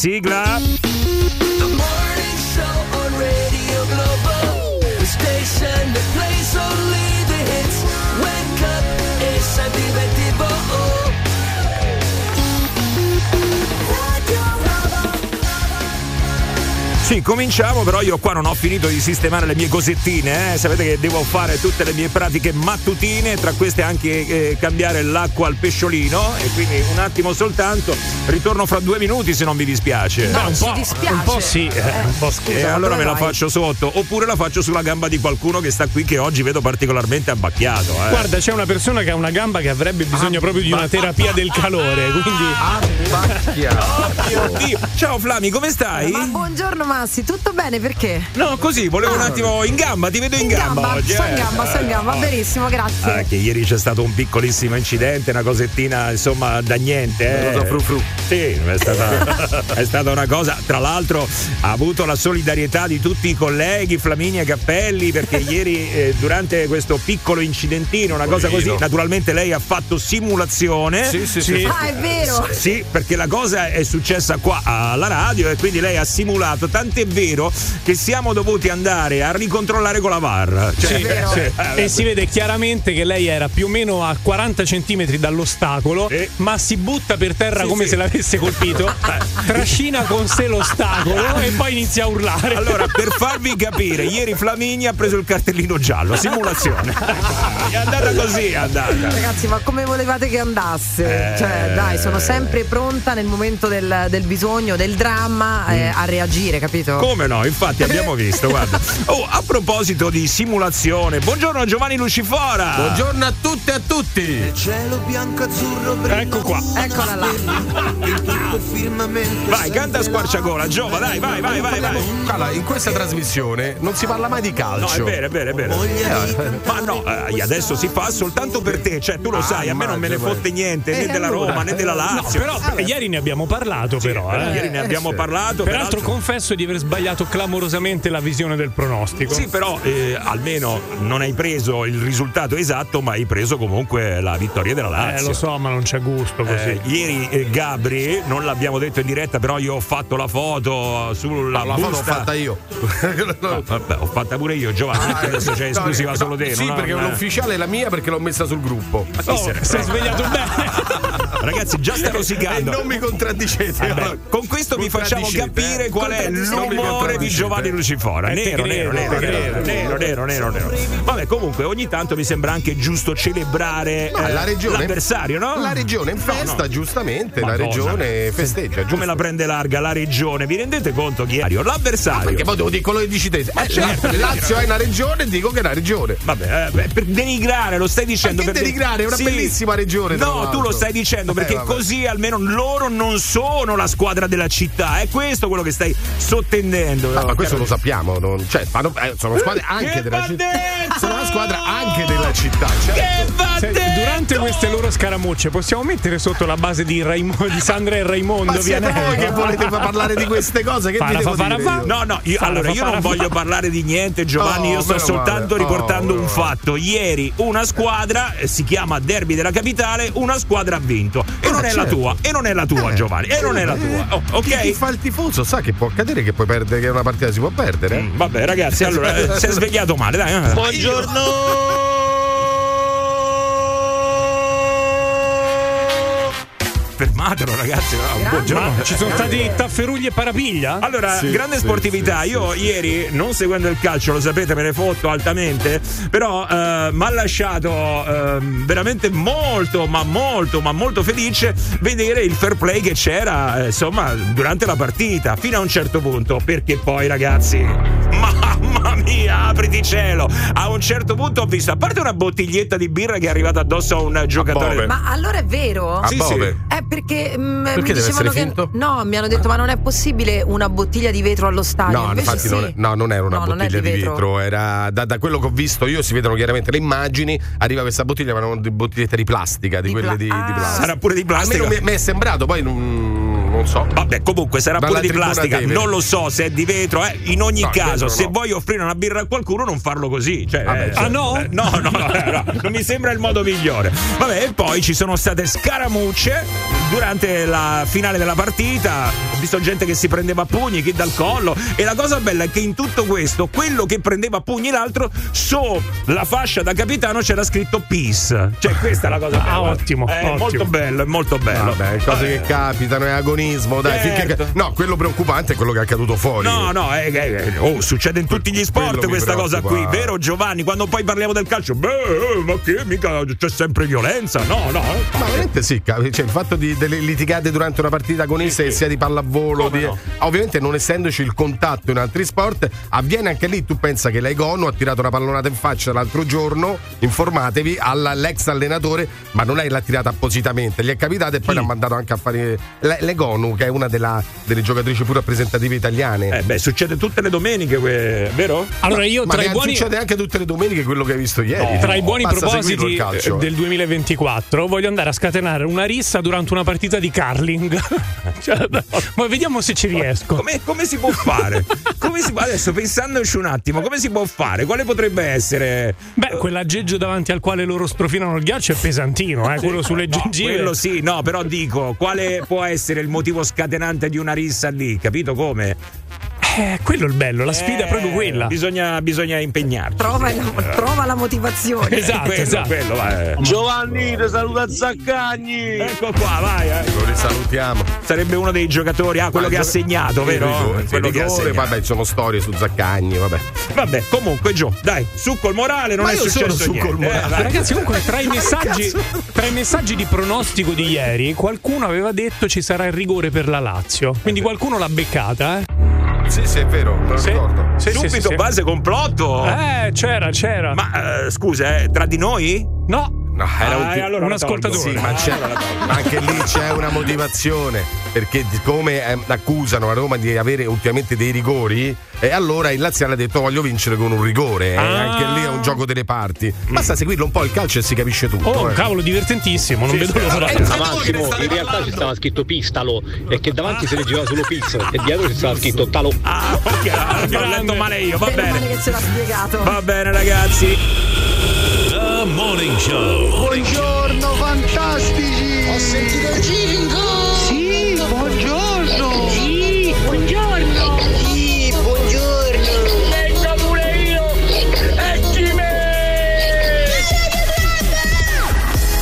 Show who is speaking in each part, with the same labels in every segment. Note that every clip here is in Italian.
Speaker 1: Sigla.
Speaker 2: The morning show on Radio Globo. The station that plays only
Speaker 1: Sì, cominciamo, però io qua non ho finito di sistemare le mie cosettine, eh. sapete che devo fare tutte le mie pratiche mattutine, tra queste anche eh, cambiare l'acqua al pesciolino e quindi un attimo soltanto, ritorno fra due minuti se non mi dispiace.
Speaker 3: No,
Speaker 1: Beh,
Speaker 3: un po',
Speaker 4: dispiace.
Speaker 3: un po' sì, eh, un po' scusa.
Speaker 1: E allora me la
Speaker 4: vai?
Speaker 1: faccio sotto, oppure la faccio sulla gamba di qualcuno che sta qui che oggi vedo particolarmente abbacchiato. Eh.
Speaker 3: Guarda, c'è una persona che ha una gamba che avrebbe bisogno proprio di una terapia del calore, quindi
Speaker 1: Oddio. Ciao Flami, come stai?
Speaker 4: Ma buongiorno Massi, tutto bene perché?
Speaker 1: No, così, volevo un
Speaker 4: Ah.
Speaker 1: attimo in gamba, ti vedo in,
Speaker 4: In gamba,
Speaker 1: oggi.
Speaker 4: sto
Speaker 1: eh.
Speaker 4: in gamba, sto in gamba, benissimo, grazie.
Speaker 1: Ah, che ieri c'è stato un piccolissimo incidente, una cosettina insomma da niente. Eh.
Speaker 5: Cosa fru fru.
Speaker 1: Sì, è stata, è stata una cosa. Tra l'altro ha avuto la solidarietà di tutti i colleghi, Flaminia Cappelli, perché ieri eh, durante questo piccolo incidentino, una cosa così, naturalmente lei ha fatto simulazione.
Speaker 5: Sì, sì, sì.
Speaker 4: Ah, è vero.
Speaker 1: Sì, perché la cosa è successa qua alla radio e quindi lei ha simulato, tant'è vero che siamo dovuti andare a ricontrollare con la VAR. Cioè,
Speaker 3: Sì,
Speaker 1: eh,
Speaker 3: e si vede chiaramente che lei era più o meno a 40 centimetri dall'ostacolo,
Speaker 1: Sì.
Speaker 3: ma si butta per terra
Speaker 1: Sì,
Speaker 3: come
Speaker 1: sì.
Speaker 3: se l'avesse colpito, trascina con sé l'ostacolo e poi inizia a urlare.
Speaker 1: Allora, per farvi capire, ieri Flamini ha preso il cartellino giallo, simulazione. è andata così, è andata.
Speaker 4: Ragazzi, ma come volevate che andasse?
Speaker 1: Eh.
Speaker 4: Cioè, dai, sono sempre pronta nel momento del, del bisogno, del dramma, eh, a reagire, capito?
Speaker 1: Come no? Infatti abbiamo visto, guarda. Oh, a proposito di simulazione, buongiorno Giovanni Lucifora.
Speaker 5: Buongiorno a tutte e a tutti.
Speaker 2: Il cielo bianco azzurro brilla.
Speaker 3: Ecco qua.
Speaker 4: Eccola là.
Speaker 2: Il tutto firmamento.
Speaker 1: Vai, canta a squarciagola, Giova, dai, vai, vai, vai, vai.
Speaker 5: Allora, in questa trasmissione non si parla mai di
Speaker 1: No,
Speaker 5: calcio.
Speaker 1: è vero, è vero, è vero.
Speaker 2: Di
Speaker 1: Ma no, eh, adesso si fa soltanto per te, cioè tu lo sai, a me non me ne fotte niente, né
Speaker 4: Eh,
Speaker 1: della. Roma né della
Speaker 3: No,
Speaker 1: Lazio.
Speaker 3: però ieri ne abbiamo parlato, però. eh.
Speaker 1: Ieri ne abbiamo parlato.
Speaker 3: Peraltro confesso di aver sbagliato clamorosamente la visione del pronostico.
Speaker 1: Sì, però eh, almeno non hai preso il risultato esatto, ma hai preso comunque la vittoria della
Speaker 3: Eh,
Speaker 1: Lazio.
Speaker 3: lo so, ma non c'è gusto così.
Speaker 1: Eh, ieri eh, Gabri, non l'abbiamo detto in diretta, però io ho fatto la foto sulla
Speaker 5: No, la foto l'ho
Speaker 1: busta.
Speaker 5: fatta io.
Speaker 1: No, vabbè, ho fatta pure io, Giovanni, che adesso c'è esclusiva
Speaker 5: No,
Speaker 1: solo te.
Speaker 5: Sì, perché l'ufficiale è la mia perché l'ho messa sul gruppo.
Speaker 3: Oh, sei svegliato bene.
Speaker 1: Ragazzi, già sta
Speaker 5: E
Speaker 1: rosicando.
Speaker 5: non mi contraddicete.
Speaker 1: Eh beh, con questo vi facciamo
Speaker 5: Contraddicete,
Speaker 1: capire
Speaker 5: eh.
Speaker 1: qual è
Speaker 5: Contraddicete.
Speaker 1: L'umore di. Giovanni Lucifora.
Speaker 3: Eh,
Speaker 1: Nero, nero, nero, nero, nero, nero, nero. Vabbè, comunque ogni tanto mi sembra anche giusto celebrare
Speaker 5: Ma
Speaker 1: eh,
Speaker 5: la regione
Speaker 1: l'avversario, no?
Speaker 5: La regione in festa,
Speaker 1: no.
Speaker 5: giustamente.
Speaker 1: Ma
Speaker 5: la regione festeggia.
Speaker 1: Come la prende larga la regione? Vi rendete conto chi è? L'avversario.
Speaker 5: Perché poi devo dire quello che dici te. Eh,
Speaker 1: certo,
Speaker 5: la- Lazio è una regione, dico che è una regione.
Speaker 1: Vabbè, eh, per denigrare, lo stai dicendo.
Speaker 5: Ma
Speaker 1: per
Speaker 5: denigrare? È una bellissima regione,
Speaker 1: No, tu lo stai dicendo
Speaker 5: Eh,
Speaker 1: perché
Speaker 5: vabbè.
Speaker 1: così almeno loro non sono la squadra della città. È questo quello che stai sottendendo.
Speaker 5: Ah,
Speaker 1: no,
Speaker 5: ma questo lo sappiamo, non- cioè, fanno- eh, sono squadre anche
Speaker 1: Che
Speaker 5: della città. Sono una squadra anche della città, certo.
Speaker 3: Se- durante queste loro scaramucce possiamo mettere sotto la base di, Raimo- di Sandra e Raimondo
Speaker 5: Ma siete
Speaker 3: Vianello?
Speaker 5: voi che volete parlare di queste cose? Che
Speaker 3: Fara, fa, fara,
Speaker 5: dire
Speaker 3: fa.
Speaker 1: No, no, io,
Speaker 3: Fara,
Speaker 1: allora
Speaker 3: fa,
Speaker 1: io non voglio parlare di niente, Giovanni.
Speaker 5: Oh,
Speaker 1: io sto soltanto
Speaker 5: male.
Speaker 1: riportando
Speaker 5: Oh,
Speaker 1: un
Speaker 5: meno
Speaker 1: fatto. Ieri una squadra eh, si chiama Derby della Capitale, una squadra ha vinto. E non è la
Speaker 5: certo.
Speaker 1: tua, e non è la tua, Giovanni, e non è la tua. Oh,
Speaker 5: Chi, chi
Speaker 1: ok?
Speaker 5: fa il tifoso sa che può accadere che puoi perdere, che una partita si può perdere.
Speaker 1: Mm, Vabbè, ragazzi, allora eh, si è svegliato male, dai. eh. Fermatelo, ragazzi. no, un buongiorno.
Speaker 3: Ma ci sono stati tafferugli e parapiglia?
Speaker 1: Allora,
Speaker 5: Sì,
Speaker 1: grande
Speaker 5: sì,
Speaker 1: sportività.
Speaker 5: sì,
Speaker 1: Io ieri, non seguendo il calcio, lo sapete, me ne fotto altamente. Però eh, mi ha lasciato eh, veramente molto, ma molto, ma molto felice vedere il fair play che c'era, eh, insomma, durante la partita, fino a un certo punto. Perché poi, ragazzi, mamma mia, apriti cielo. A un certo punto ho visto, a parte una bottiglietta di birra che è arrivata addosso a un giocatore.
Speaker 5: Bove.
Speaker 4: Ma allora è vero?
Speaker 5: A
Speaker 1: Sì,
Speaker 5: Bove.
Speaker 4: Eh, perché, mm, mi
Speaker 5: deve
Speaker 4: dicevano
Speaker 5: essere
Speaker 4: che.
Speaker 5: finto?
Speaker 4: No, mi hanno detto, ma non è possibile una bottiglia di vetro allo stadio.
Speaker 5: No,
Speaker 4: Invece
Speaker 5: infatti
Speaker 4: sì.
Speaker 5: non, no, non era una
Speaker 4: No,
Speaker 5: bottiglia di vetro. era da, da quello che ho visto io, si vedono chiaramente le immagini, arriva questa bottiglia, ma erano di bottigliette di plastica, di,
Speaker 4: Di
Speaker 5: quelle
Speaker 4: pla-
Speaker 5: di, di
Speaker 4: Ah.
Speaker 5: plastica.
Speaker 1: Sarà pure di
Speaker 5: A me
Speaker 1: plastica.
Speaker 5: non mi, mi è sembrato, poi non, non so.
Speaker 1: Vabbè, comunque sarà
Speaker 5: Dalla
Speaker 1: pure di plastica.
Speaker 5: Tevere.
Speaker 1: Non lo so se è di vetro. eh. In ogni
Speaker 5: No,
Speaker 1: caso, se
Speaker 5: no.
Speaker 1: vuoi offrire una birra a qualcuno, non farlo così. Cioè,
Speaker 5: Vabbè,
Speaker 1: eh,
Speaker 5: certo.
Speaker 3: Ah, no?
Speaker 1: eh, no, no, no, no, non mi sembra il modo migliore. Vabbè, e poi ci sono state scaramucce durante la finale della partita. visto gente che si prendeva a pugni, chi dal collo. E la cosa bella è che in tutto questo, quello che prendeva a pugni l'altro, sulla fascia da capitano c'era scritto peace. Cioè, questa è la cosa bella.
Speaker 3: Ah, ottimo,
Speaker 1: È
Speaker 3: ottimo.
Speaker 1: molto bello, è molto bello.
Speaker 5: Vabbè, cose che capitano, è agonismo, dai.
Speaker 1: Certo.
Speaker 5: finché- No, quello preoccupante è quello che è accaduto fuori.
Speaker 1: No, no, eh, eh, oh, succede in tutti gli sport questa cosa qui, vero Giovanni? Quando poi parliamo del calcio, beh, eh, ma che mica c'è sempre violenza? No, no.
Speaker 5: Ma veramente sì, cioè, il fatto di delle litigate durante una partita agonista, sia di pallavolo, di-
Speaker 1: no?
Speaker 5: ovviamente non essendoci il contatto in altri sport, avviene anche lì. Tu pensa che l'Egono ha tirato una pallonata in faccia l'altro giorno, informatevi, all'ex allenatore, ma non è l'ha tirata appositamente, gli è capitato e poi l'ha mandato anche a fare l'E- l'Egonu, che è una della- delle giocatrici più rappresentative italiane.
Speaker 1: Eh beh, succede tutte le domeniche, que- vero?
Speaker 3: Allora io
Speaker 5: ma
Speaker 3: tra i
Speaker 5: ne-
Speaker 3: buoni
Speaker 5: succede anche tutte le domeniche quello che hai visto ieri.
Speaker 3: Tra i buoni propositi
Speaker 5: calcio,
Speaker 3: eh,
Speaker 5: eh.
Speaker 3: del 2024 voglio andare a scatenare una rissa durante una partita di curling. Cioè, ma vediamo se ci riesco.
Speaker 1: Come, come si può fare? Come si può- Adesso pensandoci un attimo, come si può fare? Quale potrebbe essere?
Speaker 3: Beh, quell'aggeggio davanti al quale loro strofinano il ghiaccio è pesantino, eh, quello sulle
Speaker 1: No,
Speaker 3: gengive.
Speaker 1: quello sì, no, però dico, quale può essere il motivo scatenante di una rissa lì? Capito come?
Speaker 3: Eh, quello è il bello, la sfida è proprio
Speaker 1: Eh,
Speaker 3: quella.
Speaker 1: Bisogna, bisogna impegnarci.
Speaker 4: Trova, la, trova la motivazione.
Speaker 3: Esatto,
Speaker 1: quello,
Speaker 3: esatto.
Speaker 1: quello, eh.
Speaker 6: Giovanni, ti saluta Zaccagni.
Speaker 1: Ecco qua, vai. eh.
Speaker 5: Lo risalutiamo.
Speaker 1: Sarebbe uno dei giocatori, ah, quello
Speaker 5: Ma
Speaker 1: che ha
Speaker 5: il gioco-
Speaker 1: segnato, vero?
Speaker 5: rigore,
Speaker 1: quello
Speaker 5: il
Speaker 1: che ha
Speaker 5: rigore,
Speaker 1: segnato.
Speaker 5: vabbè, sono storie su Zaccagni, vabbè.
Speaker 1: Vabbè, comunque, Gio, dai, su col morale, non
Speaker 5: Ma
Speaker 1: è
Speaker 5: io sono
Speaker 1: successo
Speaker 5: su
Speaker 1: niente.
Speaker 5: col morale.
Speaker 1: eh.
Speaker 3: Ragazzi, comunque, tra i, messaggi, tra i messaggi di pronostico di ieri, qualcuno aveva detto ci sarà il rigore per la Lazio. Quindi qualcuno l'ha beccata, eh?
Speaker 5: Sì, sì, è vero, me lo
Speaker 3: Sì.
Speaker 5: ricordo.
Speaker 3: Sì,
Speaker 1: Subito
Speaker 3: sì, sì.
Speaker 1: base complotto.
Speaker 3: Eh, c'era, c'era.
Speaker 1: Ma eh, scusa, eh, tra di noi?
Speaker 3: No,
Speaker 5: No, era un
Speaker 1: Ah, allora
Speaker 3: un ascoltatore.
Speaker 5: Sì, ma, c'è- ma anche lì c'è una motivazione. Perché come eh, accusano la Roma di avere ultimamente dei rigori, e allora il Laziale ha detto voglio vincere con un rigore. E
Speaker 3: Ah.
Speaker 5: anche lì è un gioco delle parti. Basta seguirlo un po' il calcio e si capisce tutto.
Speaker 3: oh,
Speaker 5: eh.
Speaker 3: cavolo, divertentissimo, non vedo l'ora.
Speaker 7: Ma Massimo, in realtà ci stava scritto pistalo e che davanti si leggeva solo pizza e dietro ci stava scritto talo.
Speaker 1: Ah, ok, allora, ho letto male io, va bene.
Speaker 4: che ce l'ha spiegato.
Speaker 1: Va bene, ragazzi.
Speaker 8: Morning Show.
Speaker 6: Buongiorno fantastici. Ho sentito il jingle. Sì, buongiorno.
Speaker 9: Sì, buongiorno.
Speaker 6: Sì, buongiorno.
Speaker 9: Vengo pure io. Ecci me.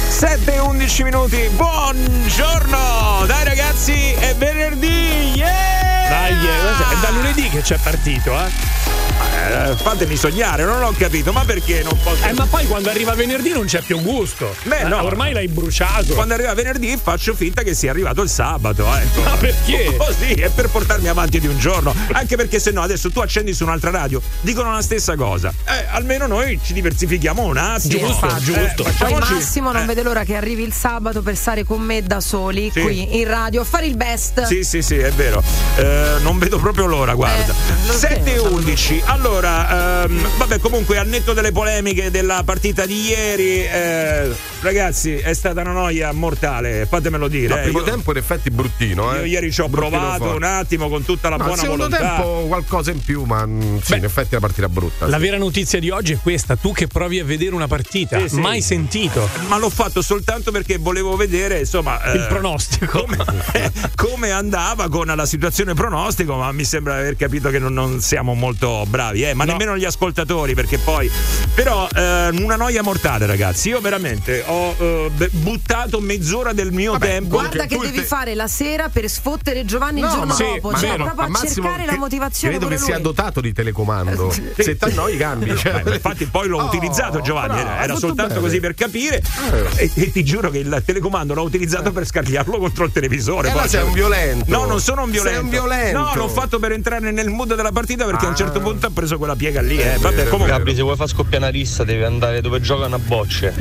Speaker 1: 7 e 11 minuti, buongiorno! Dai ragazzi, è venerdì! Yeah!
Speaker 3: Dai, eh, è da lunedì che c'è partito, eh.
Speaker 1: Eh, fatemi sognare, non ho capito, ma perché non posso.
Speaker 3: Eh, ma poi quando arriva venerdì non c'è più gusto.
Speaker 1: Beh,
Speaker 3: Eh,
Speaker 1: no.
Speaker 3: ormai l'hai bruciato.
Speaker 1: Quando arriva venerdì faccio finta che sia arrivato il sabato, ecco.
Speaker 3: Ma perché?
Speaker 1: Così, è per portarmi avanti di un giorno. Anche perché se no adesso tu accendi su un'altra radio, dicono la stessa cosa. Eh, almeno noi ci diversifichiamo un attimo.
Speaker 3: Giusto,
Speaker 1: Eh,
Speaker 3: giusto.
Speaker 4: Poi Massimo non
Speaker 1: eh,
Speaker 4: vede l'ora che arrivi il sabato per stare con me da soli
Speaker 1: Sì.
Speaker 4: qui in radio a fare il best.
Speaker 1: Sì, sì, sì, è vero. Eh, non vedo proprio l'ora, guarda.
Speaker 4: Eh, lo
Speaker 1: 7 e
Speaker 4: so.
Speaker 1: 11. Allora, ehm, vabbè, comunque, al netto delle polemiche della partita di ieri, eh, ragazzi, è stata una noia mortale, fatemelo dire.
Speaker 5: Il
Speaker 1: eh.
Speaker 5: primo
Speaker 1: Io-
Speaker 5: tempo in effetti bruttino, eh.
Speaker 1: Io ieri ci ho
Speaker 5: Bruttino
Speaker 1: provato
Speaker 5: forte.
Speaker 1: un attimo con tutta la
Speaker 5: No,
Speaker 1: buona
Speaker 5: secondo
Speaker 1: volontà.
Speaker 5: tempo qualcosa in più, ma mm, sì,
Speaker 3: Beh,
Speaker 5: in effetti è una partita brutta.
Speaker 3: La
Speaker 5: sì.
Speaker 3: vera notizia di oggi è questa: tu che provi a vedere una partita,
Speaker 1: Sì, sì.
Speaker 3: mai sentito
Speaker 1: Ma l'ho fatto soltanto perché volevo vedere, insomma.
Speaker 3: il
Speaker 1: eh,
Speaker 3: pronostico.
Speaker 1: come, come andava con la situazione pronostico, ma mi sembra aver capito che non, non siamo molto bravi, eh, ma
Speaker 3: No.
Speaker 1: nemmeno gli ascoltatori, perché poi. Però eh, una noia mortale, ragazzi. Io veramente ho eh, buttato mezz'ora del mio tempo.
Speaker 4: Guarda che
Speaker 5: il
Speaker 4: devi
Speaker 5: te-
Speaker 4: fare la sera per sfottere Giovanni il
Speaker 5: No,
Speaker 4: giorno
Speaker 5: ma-
Speaker 3: sì,
Speaker 4: dopo.
Speaker 3: ma
Speaker 4: Cioè,
Speaker 3: vero.
Speaker 4: proprio a
Speaker 5: Ma Massimo,
Speaker 4: cercare la
Speaker 5: che-
Speaker 4: motivazione.
Speaker 5: Credo che
Speaker 4: pure
Speaker 5: sia
Speaker 4: lui.
Speaker 5: dotato di telecomando. Se t'annoi cambi. Cioè.
Speaker 1: Eh, ma infatti poi l'ho
Speaker 5: Oh,
Speaker 1: utilizzato Giovanni,
Speaker 5: bravo,
Speaker 1: era, soltanto
Speaker 5: bene.
Speaker 1: così per capire e, e ti giuro che il telecomando l'ho utilizzato per scagliarlo contro il televisore.
Speaker 5: Eh, ma sei un violento.
Speaker 1: No, non sono un violento.
Speaker 5: Sei un violento.
Speaker 1: No, l'ho fatto per entrare nel mood della partita perché a un
Speaker 5: Ah.
Speaker 1: certo punto ha preso quella piega lì. Eh. Vabbè,
Speaker 5: vero,
Speaker 1: comunque.
Speaker 6: Gabri, se vuoi far scoppiare una rissa devi andare dove giocano a bocce.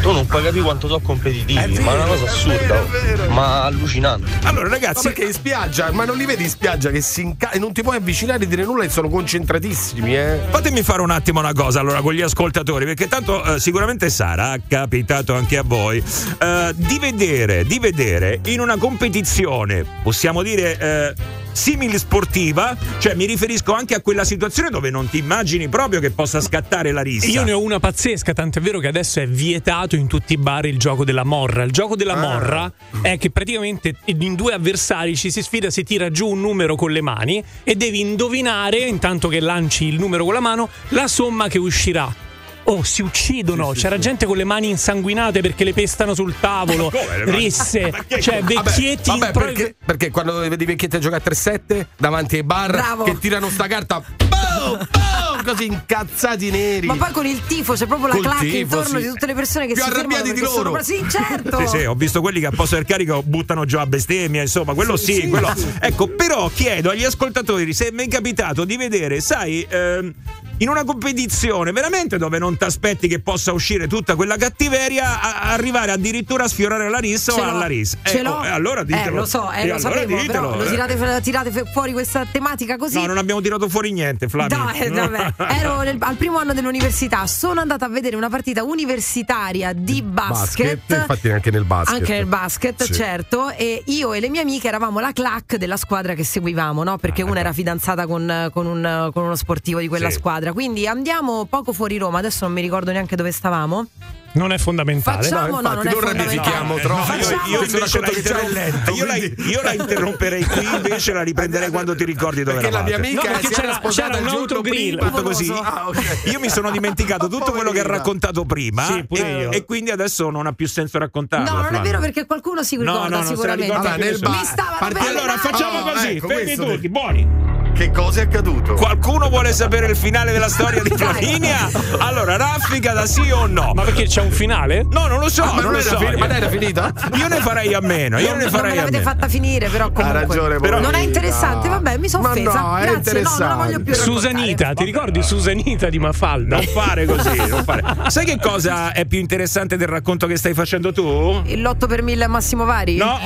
Speaker 6: Tu non puoi capire quanto sono competitivi, ma è una cosa assurda, oh. ma allucinante.
Speaker 1: Allora,
Speaker 5: Ma
Speaker 1: ragazzi,
Speaker 5: perché in spiaggia, ma non li vedi in spiaggia che si inca- e non ti puoi avvicinare e dire nulla e sono concentratissimi, eh?
Speaker 1: Fatemi fare un attimo una cosa allora con gli ascoltatori, perché tanto eh, sicuramente sarà capitato anche a voi eh, di vedere, di vedere in una competizione, possiamo dire. eh, simil sportiva, cioè mi riferisco anche a quella situazione dove non ti immagini proprio che possa scattare la rissa.
Speaker 3: Io ne ho una pazzesca, tant'è vero che adesso è vietato in tutti i bar il gioco della morra. Il gioco della morra è che praticamente in due avversari ci si sfida, si tira giù un numero con le mani e devi indovinare, intanto che lanci il numero con la mano, la somma che uscirà. Oh, si uccidono. C'era gente con le mani insanguinate perché le pestano sul tavolo. Risse, cioè
Speaker 5: Vabbè,
Speaker 3: vecchietti.
Speaker 5: vabbè,
Speaker 3: pro-
Speaker 5: perché, perché quando vedi vecchietti a giocare a 3-7 davanti ai bar
Speaker 4: Bravo.
Speaker 5: che tirano sta carta boom, boom, così incazzati neri.
Speaker 4: Ma poi con il tifo c'è proprio la
Speaker 5: Col
Speaker 4: clac
Speaker 5: tifo,
Speaker 4: intorno
Speaker 5: sì.
Speaker 4: di tutte le persone che
Speaker 5: Più
Speaker 4: si
Speaker 5: arrabbiati di
Speaker 4: sono
Speaker 5: loro.
Speaker 4: bra- Sì, certo.
Speaker 1: Sì, sì, ho visto quelli che a posto del carico buttano giù a bestemmia, insomma, quello sì, quello. Ecco, però chiedo agli ascoltatori se mi è capitato di vedere, sai, ehm, in una competizione veramente dove non ti aspetti che possa uscire tutta quella cattiveria, a- arrivare addirittura a sfiorare la rissa o alla rissa.
Speaker 4: ce
Speaker 1: Eh,
Speaker 4: l'ho.
Speaker 1: oh, e allora ditelo.
Speaker 4: Eh, lo so, eh, lo
Speaker 1: allora
Speaker 4: sapevo,
Speaker 1: ditelo,
Speaker 4: però lo
Speaker 1: eh.
Speaker 4: tirate, tirate fuori questa tematica così.
Speaker 1: No, non abbiamo tirato fuori niente, Flavio.
Speaker 4: Dai, vabbè. Ero nel- al primo anno dell'università, sono andata a vedere una partita universitaria di basket.
Speaker 5: infatti anche nel basket.
Speaker 4: Anche nel basket,
Speaker 5: Sì.
Speaker 4: certo. E io e le mie amiche eravamo la clac della squadra che seguivamo, no? Perché una era fidanzata con, con un- con uno sportivo di quella
Speaker 1: Ah, Sì.
Speaker 4: squadra. Quindi andiamo poco fuori Roma, adesso non mi ricordo neanche dove stavamo.
Speaker 3: Non è fondamentale.
Speaker 4: Facciamo, no,
Speaker 5: infatti,
Speaker 4: non è
Speaker 5: non
Speaker 4: fondamentale.
Speaker 5: ramifichiamo troppo.
Speaker 1: io,
Speaker 4: Facciamo-
Speaker 1: io io la- io la interromperei qui, invece la riprenderei quando ti ricordi dove
Speaker 5: Perché la mia
Speaker 1: eravate.
Speaker 5: amica
Speaker 3: No, perché c'era-
Speaker 5: sposata
Speaker 3: c'era
Speaker 5: il
Speaker 3: un
Speaker 5: giorno
Speaker 3: autogrill.
Speaker 5: prima.
Speaker 1: Tutto così.
Speaker 5: Ah, ok.
Speaker 1: Io mi sono dimenticato tutto quello che ha raccontato prima
Speaker 3: Sì, pure
Speaker 1: e,
Speaker 3: io.
Speaker 1: e quindi adesso non ha più senso raccontarlo.
Speaker 4: No, non è vero perché qualcuno si
Speaker 1: No,
Speaker 4: ricorda
Speaker 1: no, non la
Speaker 4: sicuramente.
Speaker 1: ricorda
Speaker 5: Vabbè, nel bar-
Speaker 1: Allora facciamo così,
Speaker 5: ecco,
Speaker 1: fermi tutti, buoni.
Speaker 5: Che cosa è accaduto?
Speaker 1: Qualcuno vuole sapere il finale della storia di Flaminia? Allora, raffica da sì o no?
Speaker 3: Ma perché c'è un finale?
Speaker 1: No, non lo so,
Speaker 5: Ah, ma
Speaker 1: non lo so.
Speaker 5: fini- ma dai, era finita?
Speaker 1: Io ne farei a meno, io ne
Speaker 4: non me
Speaker 1: farei a
Speaker 4: l'avete
Speaker 1: meno.
Speaker 4: fatta finire, però comunque.
Speaker 5: ragione,
Speaker 1: Però-
Speaker 4: non è interessante, vabbè, mi sono offesa.
Speaker 5: no,
Speaker 4: Grazie, no, non la voglio più raccontare.
Speaker 3: Susanita, ti ricordi Susanita di Mafalda?
Speaker 1: Non fare così, non fare. Sai che cosa è più interessante del racconto che stai facendo tu?
Speaker 4: Il lotto per mille a Massimo Vari?
Speaker 1: No,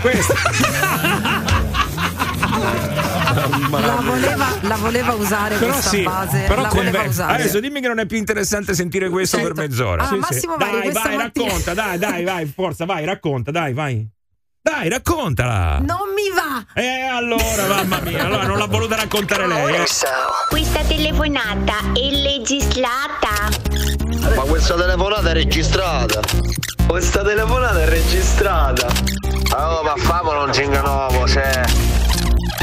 Speaker 1: questo.
Speaker 4: La voleva, la voleva usare
Speaker 3: Però
Speaker 4: questa
Speaker 3: sì,
Speaker 4: base.
Speaker 3: però
Speaker 4: la voleva usare.
Speaker 1: Adesso dimmi che non è più interessante sentire questo
Speaker 4: Certo.
Speaker 1: per mezz'ora.
Speaker 4: Ah,
Speaker 3: Sì, sì.
Speaker 4: Massimo Vari,
Speaker 1: Dai,
Speaker 4: questa
Speaker 1: vai,
Speaker 4: mattina
Speaker 1: racconta, dai, dai, vai, forza, vai, racconta, dai, vai. Dai, raccontala.
Speaker 4: non mi va.
Speaker 1: Eh, allora, mamma mia, allora non l'ha voluta raccontare lei, eh.
Speaker 10: Questa telefonata è legislata.
Speaker 6: Ma questa telefonata è registrata. Questa telefonata è registrata. Oh, ma famolo un cinganuovo, cioè.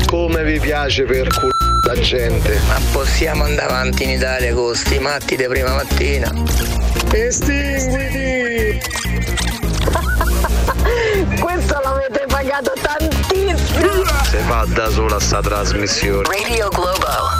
Speaker 6: Come vi piace per culo la gente?
Speaker 11: Ma possiamo andare avanti in Italia con sti matti di prima mattina?
Speaker 6: Estinguiti!
Speaker 9: Questo l'avete pagato tantissimo.
Speaker 6: Si fa da sola sta trasmissione.
Speaker 11: Radio Globo.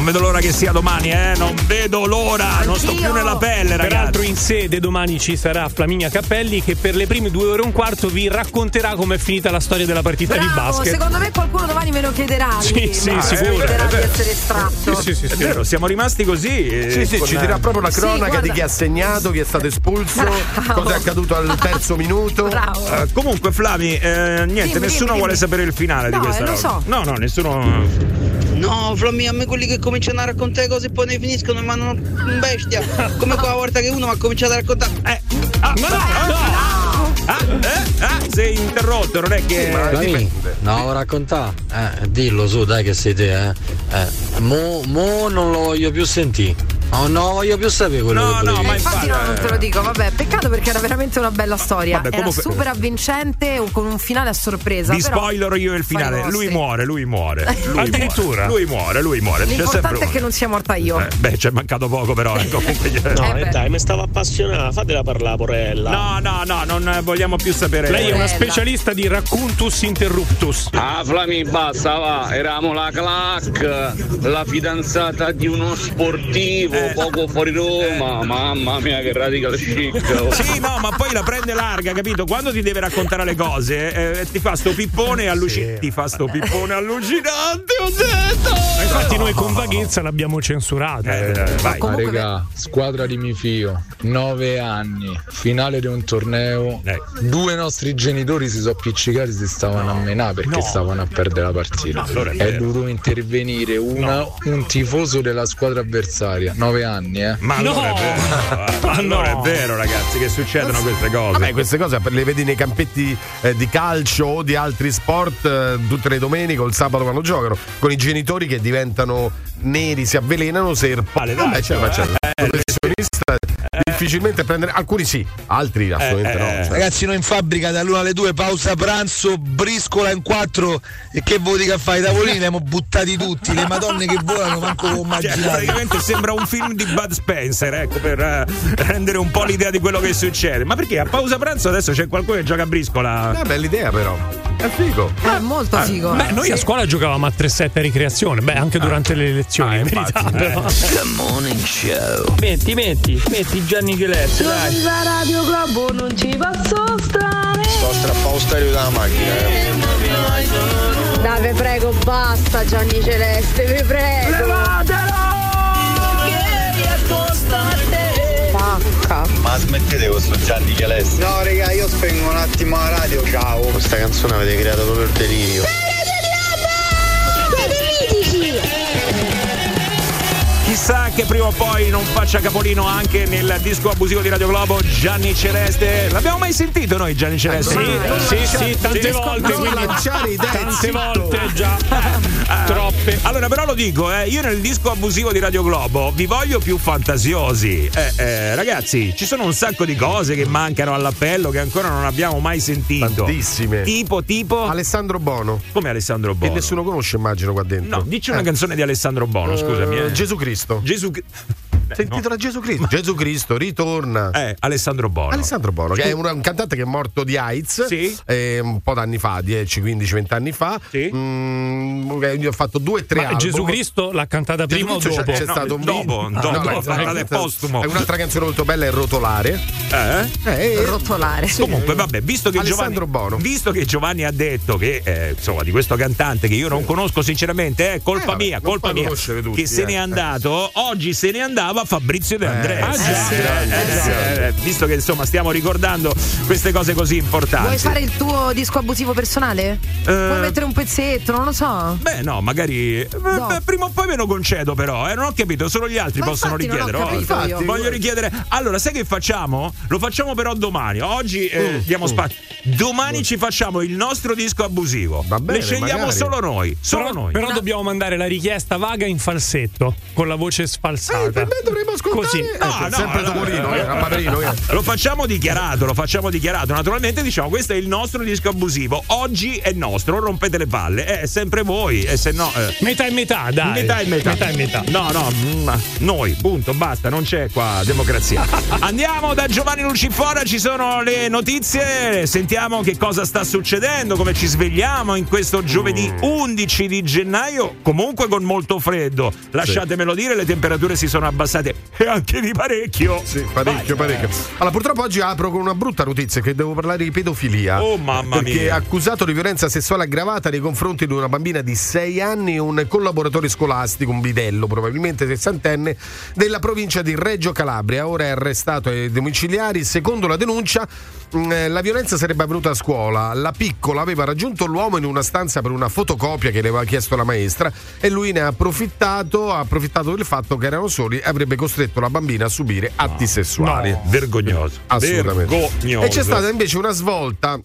Speaker 1: Non vedo l'ora che sia domani, eh. Non vedo l'ora, non sto
Speaker 4: Anch'io.
Speaker 1: più nella pelle,
Speaker 3: Peraltro
Speaker 1: ragazzi.
Speaker 3: in sede domani ci sarà Flaminia Cappelli che per le prime due ore e un quarto vi racconterà com'è finita la storia della partita di
Speaker 4: Bravo,
Speaker 3: basket.
Speaker 4: secondo me qualcuno domani me lo chiederà.
Speaker 3: Sì,
Speaker 4: lì,
Speaker 3: sì, sicuro,
Speaker 4: chiederà
Speaker 1: è
Speaker 4: di essere estratto.
Speaker 3: Sì, sì,
Speaker 1: È
Speaker 3: sì.
Speaker 1: vero, siamo rimasti così. eh,
Speaker 5: Sì, sì,
Speaker 1: con-
Speaker 5: ci dirà proprio la
Speaker 4: Sì,
Speaker 5: cronaca
Speaker 4: guarda.
Speaker 5: di chi ha segnato, chi è stato espulso,
Speaker 4: Bravo.
Speaker 5: cosa è accaduto al terzo minuto.
Speaker 4: Bravo.
Speaker 1: Eh, comunque, Flavi, eh, niente,
Speaker 4: Dimmi,
Speaker 1: nessuno
Speaker 4: dimmi,
Speaker 1: vuole
Speaker 4: dimmi.
Speaker 1: sapere il finale
Speaker 4: No,
Speaker 1: di questa
Speaker 4: eh, lo
Speaker 1: roba.
Speaker 4: so.
Speaker 1: No, no, nessuno.
Speaker 11: No, Flammi, a me quelli che cominciano a raccontare cose e poi ne finiscono mandano in bestia. Come quella volta che uno mi ha cominciato a raccontare.
Speaker 1: Eh, ah,
Speaker 3: Ma no,
Speaker 1: ah, eh, ah, sei interrotto, non è che.
Speaker 5: Ma dipende.
Speaker 12: No, raccontà. Eh, dillo su, dai che sei te, eh. eh mo, mo non lo voglio più sentire. Oh, non lo voglio più sapere quello
Speaker 1: No,
Speaker 12: che
Speaker 1: no, ma
Speaker 4: Eh, infatti no, non te lo dico, vabbè, peccato perché era veramente una bella storia.
Speaker 1: Vabbè,
Speaker 4: era
Speaker 1: comunque-
Speaker 4: super avvincente con un finale a sorpresa.
Speaker 1: Vi
Speaker 4: però
Speaker 1: spoilerò io il finale. Lui muore, lui muore. Lui
Speaker 3: Addirittura?
Speaker 1: Muore, lui muore, lui muore.
Speaker 4: L'importante è che non sia morta io.
Speaker 1: Eh, beh, ci è mancato poco, però. eh, comunque.
Speaker 4: No, Eh
Speaker 6: dai, mi stavo appassionando, fatela parlare, porella.
Speaker 1: No, no, no, non vogliamo più sapere.
Speaker 3: Lei è una specialista di raccontus interruptus.
Speaker 7: Ah, Flami, basta, va. Eravamo la clac, la fidanzata di uno sportivo, poco fuori Roma. Mamma mia, che radical chic. oh.
Speaker 1: Sì, no, ma poi la prende larga, capito? Quando ti deve raccontare le cose, eh, ti fa sto pippone allucinante. Ti fa sto pippone allucinante, ho detto!
Speaker 3: Ma Infatti noi con vaghezza l'abbiamo censurata.
Speaker 1: Eh, eh, vai.
Speaker 4: Comunque-
Speaker 13: Regà, squadra di mio figlio, 9 anni, finale di un torneo.
Speaker 1: Eh.
Speaker 13: Due nostri genitori si sono appiccicati, si stavano a menare perché
Speaker 1: No.
Speaker 13: stavano a perdere la partita.
Speaker 1: allora è
Speaker 13: è dovuto intervenire una- un tifoso della squadra avversaria. No, 9 anni, eh.
Speaker 1: Ma allora,
Speaker 3: No!
Speaker 1: è vero, ma allora è vero, ragazzi, che succedono queste cose.
Speaker 5: Vabbè, queste cose le vedi nei campetti eh, di calcio o di altri sport eh, tutte le domeniche o il sabato quando giocano, con i genitori che diventano neri, si avvelenano se
Speaker 1: Vale, dai,
Speaker 5: Eh, certo, ma certo.
Speaker 1: eh,
Speaker 5: Il professionista difficilmente prendere alcuni sì, altri assolutamente no.
Speaker 1: eh,
Speaker 5: cioè.
Speaker 14: Ragazzi, noi in fabbrica dall'una alle due, pausa pranzo, briscola in quattro e che vuoi che fai i tavolini? Li abbiamo buttati tutti, le madonne che volano, manco
Speaker 1: Cioè,
Speaker 14: immaginate.
Speaker 1: praticamente sembra un film di Bud Spencer, ecco, per eh, rendere un po' l'idea di quello che succede. Ma perché a pausa pranzo adesso c'è qualcuno che gioca a briscola?
Speaker 5: Una bella idea però. È figo.
Speaker 4: È molto figo.
Speaker 3: Beh, noi a scuola giocavamo a 3-7 a ricreazione, beh, anche durante le lezioni, in verità. però.
Speaker 2: The Morning Show.
Speaker 15: Metti, metti, metti Gianni Celeste, dai.
Speaker 9: La Radio Globo non ci posso stare.
Speaker 6: Sto strappando stereo dalla macchina, eh.
Speaker 9: Dai, vi prego, basta Gianni Celeste, vi prego. Pacca.
Speaker 6: Ma smettete con sto Gianni Celeste. No, raga, io spengo un attimo la radio, ciao. Questa canzone avete creato proprio il delirio.
Speaker 1: Chissà che prima o poi non faccia capolino anche nel disco abusivo di Radio Globo Gianni Celeste. L'abbiamo mai sentito noi Gianni Celeste?
Speaker 3: Sì, sì, sì, tante volte,
Speaker 1: Non
Speaker 3: quindi-
Speaker 1: lanciare idee,
Speaker 3: tante volte già. Troppe.
Speaker 1: Allora, però lo dico, eh, io nel disco abusivo di Radio Globo vi voglio più fantasiosi. Eh, eh, ragazzi, ci sono un sacco di cose che mancano all'appello che ancora non abbiamo mai sentito.
Speaker 5: Tantissime.
Speaker 1: Tipo, tipo.
Speaker 5: Alessandro Bono.
Speaker 1: Come Alessandro
Speaker 5: Che
Speaker 1: Bono?
Speaker 5: nessuno conosce, immagino, qua dentro.
Speaker 1: No, dici una
Speaker 5: Eh.
Speaker 1: canzone di Alessandro Bono, scusami.
Speaker 5: Eh,
Speaker 1: eh.
Speaker 5: Gesù Cristo.
Speaker 1: Gesù
Speaker 5: Si intitola Gesù Cristo. Gesù Cristo ritorna.
Speaker 1: Eh, Alessandro Bono.
Speaker 5: Alessandro Bono, che è un, un cantante che è morto di AIDS
Speaker 1: Sì.
Speaker 5: eh, un po' d'anni fa, 10, 15, 20 anni fa.
Speaker 1: Sì.
Speaker 5: Mm, eh, io ho fatto due o tre
Speaker 3: Ma
Speaker 5: album.
Speaker 3: Gesù Cristo l'ha cantata
Speaker 5: Gesù
Speaker 3: prima o
Speaker 5: Cristo
Speaker 3: dopo?
Speaker 5: C'è, c'è
Speaker 1: No,
Speaker 5: stato un
Speaker 1: dopo,
Speaker 5: video-
Speaker 1: dopo,
Speaker 5: no,
Speaker 1: dopo, è postumo.
Speaker 5: È un'altra canzone molto bella, è Rotolare.
Speaker 1: Eh?
Speaker 5: Eh,
Speaker 4: Rotolare.
Speaker 1: Comunque, vabbè, visto che,
Speaker 5: Alessandro
Speaker 1: Giovanni,
Speaker 5: Bono.
Speaker 1: visto che Giovanni ha detto che eh, insomma di questo cantante che io non conosco sinceramente, è colpa
Speaker 5: Eh, vabbè,
Speaker 1: mia, colpa mia, che se
Speaker 5: eh.
Speaker 1: n'è andato, oggi se ne andava Fabrizio De.
Speaker 5: Ah, già.
Speaker 1: Eh,
Speaker 5: grande,
Speaker 1: eh,
Speaker 5: grande.
Speaker 1: eh, visto che insomma stiamo ricordando queste cose così importanti.
Speaker 4: Vuoi fare il tuo disco abusivo personale? Vuoi mettere un pezzetto? Non lo so.
Speaker 1: Beh, no, magari. eh, beh, prima o poi me lo concedo, però. Eh, non ho capito, solo gli altri
Speaker 4: Ma
Speaker 1: possono
Speaker 4: infatti non ho
Speaker 1: richiedere. Oh,
Speaker 4: io.
Speaker 1: voglio richiedere. Allora, sai che facciamo? Lo facciamo però domani. Oggi eh, diamo spazio. Domani ci facciamo il nostro disco abusivo.
Speaker 5: Va bene,
Speaker 1: Le scegliamo
Speaker 5: magari.
Speaker 1: solo noi. Solo
Speaker 3: Però,
Speaker 1: noi.
Speaker 3: però dobbiamo mandare la richiesta vaga in falsetto, con la voce sfalsata.
Speaker 5: Eh, dovremmo ascoltare.
Speaker 3: Così.
Speaker 5: Eh,
Speaker 1: No, no,
Speaker 5: sempre
Speaker 1: no,
Speaker 5: Topolino,
Speaker 1: no,
Speaker 5: eh,
Speaker 1: no,
Speaker 5: Paperino, eh.
Speaker 1: Lo facciamo dichiarato, lo facciamo dichiarato. Naturalmente diciamo questo è il nostro disco abusivo. Oggi è nostro, rompete le palle. È sempre voi, e se no. eh,
Speaker 3: Metà e metà, dai.
Speaker 1: Metà e metà.
Speaker 3: Metà e metà.
Speaker 1: No, no, mm, noi, punto, basta, non c'è qua democrazia. Andiamo da Giovanni Lucifora, ci sono le notizie, sentiamo che cosa sta succedendo, come ci svegliamo in questo giovedì 11 di gennaio, comunque con molto freddo. Lasciatemelo dire, le temperature si sono abbassate e anche di parecchio.
Speaker 5: Sì, parecchio, parecchio. Allora, purtroppo oggi apro con una brutta notizia che devo parlare di pedofilia.
Speaker 1: Oh, mamma
Speaker 5: perché
Speaker 1: mia.
Speaker 5: accusato di violenza sessuale aggravata nei confronti di una bambina di 6 anni, un collaboratore scolastico, un bidello, probabilmente sessantenne, della provincia di Reggio Calabria. Ora è arrestato ai domiciliari. Secondo la denuncia, mh, eh, la violenza sarebbe avvenuta a scuola. La piccola aveva raggiunto l'uomo in una stanza per una fotocopia che le aveva chiesto la maestra e lui ne ha approfittato, ha approfittato del fatto che erano soli e avrebbe costretto la bambina a subire atti sessuali.
Speaker 1: No, vergognoso.
Speaker 5: Assolutamente.
Speaker 1: Vergognoso.
Speaker 5: E c'è stata invece una svolta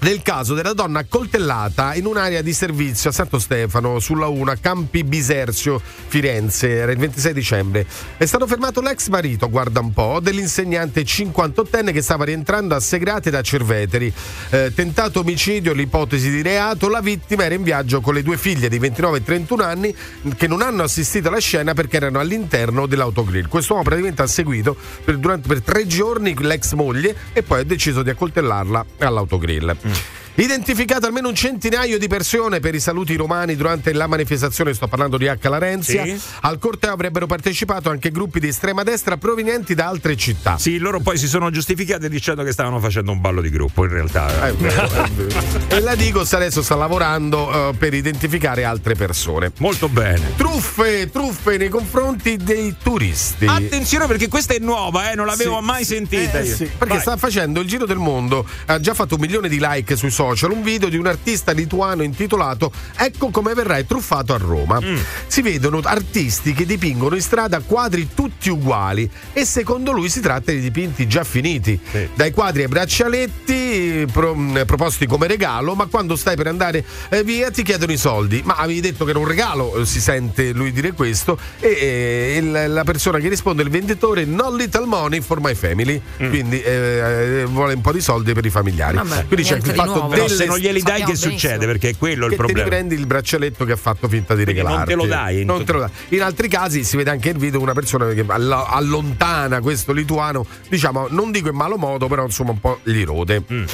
Speaker 5: nel caso della donna accoltellata in un'area di servizio a Santo Stefano sulla 1 a Campi Biserzio, Firenze, era il 26 dicembre. È stato fermato l'ex marito, guarda un po', dell'insegnante 58enne che stava rientrando a Segrate da Cerveteri. Eh, tentato omicidio, l'ipotesi di reato, la vittima era in viaggio con le due figlie di 29 e 31 anni che non hanno assistito alla scena perché erano all'interno dell'autogrill. Quest'uomo praticamente ha seguito per, durante, per tre giorni l'ex moglie e poi ha deciso di accoltellarla all'autogrill. Mm. Identificato almeno un centinaio di persone per i saluti romani durante la manifestazione, sto parlando di H. Larenzia.
Speaker 1: Sì.
Speaker 5: Al corteo avrebbero partecipato anche gruppi di estrema destra provenienti da altre città.
Speaker 1: Sì, loro poi si sono giustificati dicendo che stavano facendo un ballo di gruppo, in realtà.
Speaker 5: Vero. e la Digos adesso sta lavorando eh, per identificare altre persone.
Speaker 1: Molto bene.
Speaker 5: Truffe, truffe nei confronti dei turisti.
Speaker 1: Attenzione perché questa è nuova, eh, non l'avevo
Speaker 5: Sì,
Speaker 1: mai sentita
Speaker 5: Eh, sì, perché
Speaker 1: Vai.
Speaker 5: sta facendo il giro del mondo, ha già fatto un milione di like sui social social un video di un artista lituano intitolato Ecco come verrai truffato a Roma.
Speaker 1: Mm.
Speaker 5: Si vedono artisti che dipingono in strada quadri tutti uguali e secondo lui si tratta di dipinti già finiti. Dai quadri ai braccialetti pro- mh, proposti come regalo, ma quando stai per andare eh, via ti chiedono i soldi. Ma avevi detto che era un regalo, eh, si sente lui dire questo e il- la persona che risponde, il venditore, no little money for my family. Quindi eh, eh, vuole un po' di soldi per i familiari.
Speaker 1: Vabbè,
Speaker 5: Quindi c'è il fatto
Speaker 1: Però se non glieli dai, che succede?
Speaker 5: benissimo.
Speaker 1: Perché è quello il
Speaker 5: che
Speaker 1: problema.
Speaker 5: Te ne prendi il braccialetto che ha fatto finta di
Speaker 1: Quindi non
Speaker 5: regalarti.
Speaker 1: te lo dai in
Speaker 5: te lo dai. In altri casi si vede anche il video una persona che all- allontana questo lituano, diciamo, non dico in malo modo, però insomma un po' gli rode.
Speaker 1: Mm.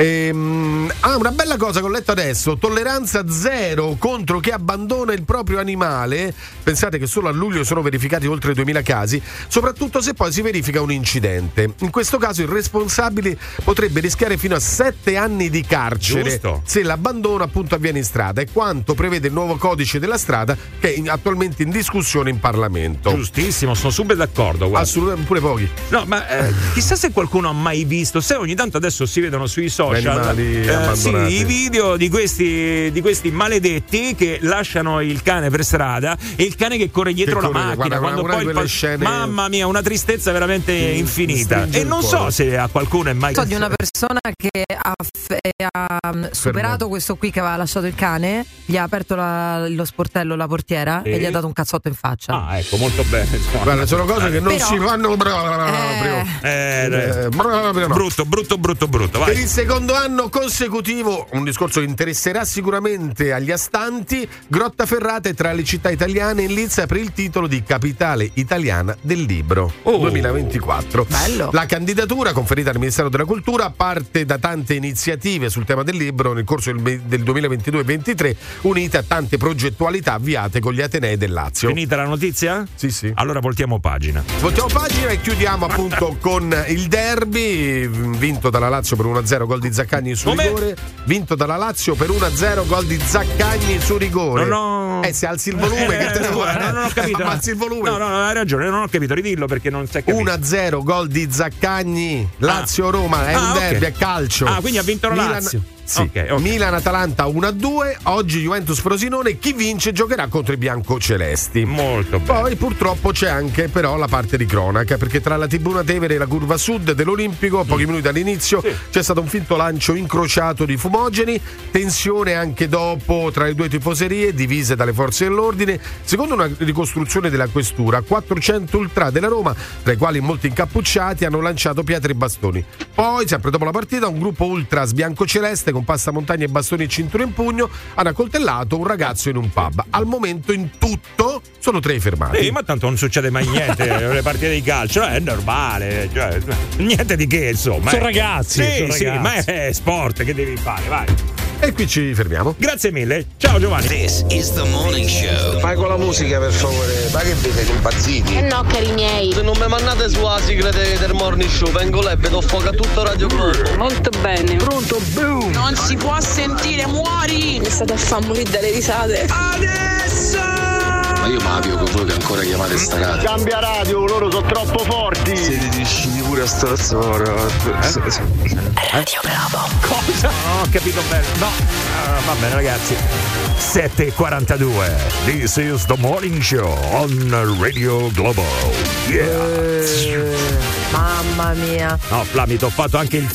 Speaker 5: Ehm, ah, una bella cosa che ho letto adesso: tolleranza zero contro chi abbandona il proprio animale. Pensate che solo a luglio sono verificati oltre 2000 casi, soprattutto se poi si verifica un incidente. In questo caso il responsabile potrebbe rischiare fino a 7 anni di carcere
Speaker 1: Giusto.
Speaker 5: se l'abbandono appunto avviene in strada. È quanto prevede il nuovo codice della strada che è attualmente in discussione in Parlamento.
Speaker 1: Giustissimo, sono subito d'accordo. guarda.
Speaker 5: Assolutamente, pure pochi.
Speaker 1: No, ma eh, chissà se qualcuno ha mai visto. Se ogni tanto adesso si vedono sui social
Speaker 5: Animali
Speaker 1: eh, sì, i video di questi, di questi maledetti che lasciano il cane per strada e il cane che corre dietro
Speaker 5: Che
Speaker 1: la
Speaker 5: corre,
Speaker 1: macchina.
Speaker 5: guarda, di
Speaker 1: poi il
Speaker 5: quelle
Speaker 1: pa-
Speaker 5: scene-
Speaker 1: Mamma mia, una tristezza veramente infinita.
Speaker 5: stringe
Speaker 1: E non so se a qualcuno è mai
Speaker 4: So di una persona che ha, f- eh, ha, mm, superato questo qui che aveva lasciato il cane, gli ha aperto la- lo sportello, la portiera
Speaker 1: Sì.
Speaker 4: e gli ha dato un cazzotto in faccia.
Speaker 1: Ah, ecco, molto bene.
Speaker 5: Guarda, sono cose che non
Speaker 4: Però-
Speaker 5: si fanno proprio.
Speaker 1: Eh,
Speaker 5: Eh, no.
Speaker 1: Brutto, brutto, brutto, brutto.
Speaker 5: Per
Speaker 1: Vai.
Speaker 5: il secondo anno consecutivo, un discorso che interesserà sicuramente agli astanti, Grottaferrata è tra le città italiane in lizza per il titolo di Capitale Italiana del Libro
Speaker 1: Oh.
Speaker 5: 2024.
Speaker 4: Bello.
Speaker 5: La candidatura conferita al Ministero della Cultura parte da tante iniziative sul tema del libro nel corso del, del 2022-23, unite a tante progettualità avviate con gli Atenei del Lazio.
Speaker 1: Finita la notizia?
Speaker 5: Sì, sì.
Speaker 1: Allora voltiamo pagina.
Speaker 5: Voltiamo pagina e chiudiamo appunto con il derby vinto dalla Lazio per 1-0 gol di Zaccagni su
Speaker 1: Come?
Speaker 5: rigore. Vinto dalla Lazio per 1-0 gol di Zaccagni su rigore.
Speaker 1: Non ho-
Speaker 5: Eh, se alzi il volume che te ne
Speaker 1: Eh,
Speaker 5: vuoi?
Speaker 1: no, non ho capito.
Speaker 5: Ammazzi il volume.
Speaker 1: No, no, no, hai ragione, non ho capito. Ridillo perché non è capito.
Speaker 5: 1-0 gol di Zaccagni, Lazio-Roma, è
Speaker 1: Ah,
Speaker 5: un derby, è calcio.
Speaker 1: Ah, quindi ha vinto la
Speaker 5: Milan-
Speaker 1: Lazio.
Speaker 5: Sì.
Speaker 1: Ok, ok.
Speaker 5: Milan-Atalanta 1-2, oggi Juventus-Frosinone, chi vince giocherà contro i biancocelesti.
Speaker 1: Molto bene.
Speaker 5: Poi purtroppo c'è anche però la parte di cronaca, perché tra la tribuna Tevere e la curva sud dell'Olimpico, a
Speaker 1: Mm.
Speaker 5: pochi minuti all'inizio, c'è stato un finto lancio incrociato di fumogeni, tensione anche dopo tra le due tifoserie, divise dalle forze dell'ordine. Secondo una ricostruzione della questura, 400 ultra della Roma, tra i quali molti incappucciati, hanno lanciato pietre e bastoni. Poi, sempre dopo la partita, un gruppo ultras biancoceleste con passamontagna e bastoni e cintura in pugno hanno accoltellato un ragazzo in un pub. Al momento in tutto sono tre i fermati.
Speaker 1: Sì, ma tanto non succede mai niente le partite di calcio, è normale, cioè, niente di che, insomma.
Speaker 3: Sono
Speaker 1: eh.
Speaker 3: ragazzi,
Speaker 1: Sì,
Speaker 3: sono
Speaker 1: sì,
Speaker 3: ragazzi.
Speaker 1: ma è sport, che devi fare? Vai.
Speaker 5: E qui ci fermiamo.
Speaker 1: Grazie mille. Ciao Giovanni.
Speaker 16: This is the morning show.
Speaker 6: Fai con la musica per favore, ma che vi siete impazziti?
Speaker 10: Eh no, cari miei.
Speaker 6: Se non mi mandate sulla sigla de- del morning show, vengo là e vedo fuoco a tutto Radio Globo.
Speaker 9: Molto bene.
Speaker 6: Pronto, boom!
Speaker 9: Non si può sentire, muori! Mi state a far morire dalle risate.
Speaker 12: Ma io Mavio con voi che ancora chiamate sta radio.
Speaker 6: Cambia radio, loro sono troppo forti! Siete riusciti pure a stazzare.
Speaker 1: Cosa? Non ho capito bene. No. Ah, va bene, ragazzi. 7.42. This is the morning show on Radio Globo. Yeah.
Speaker 4: Mamma mia.
Speaker 1: No, Flami, ti ho fatto anche il.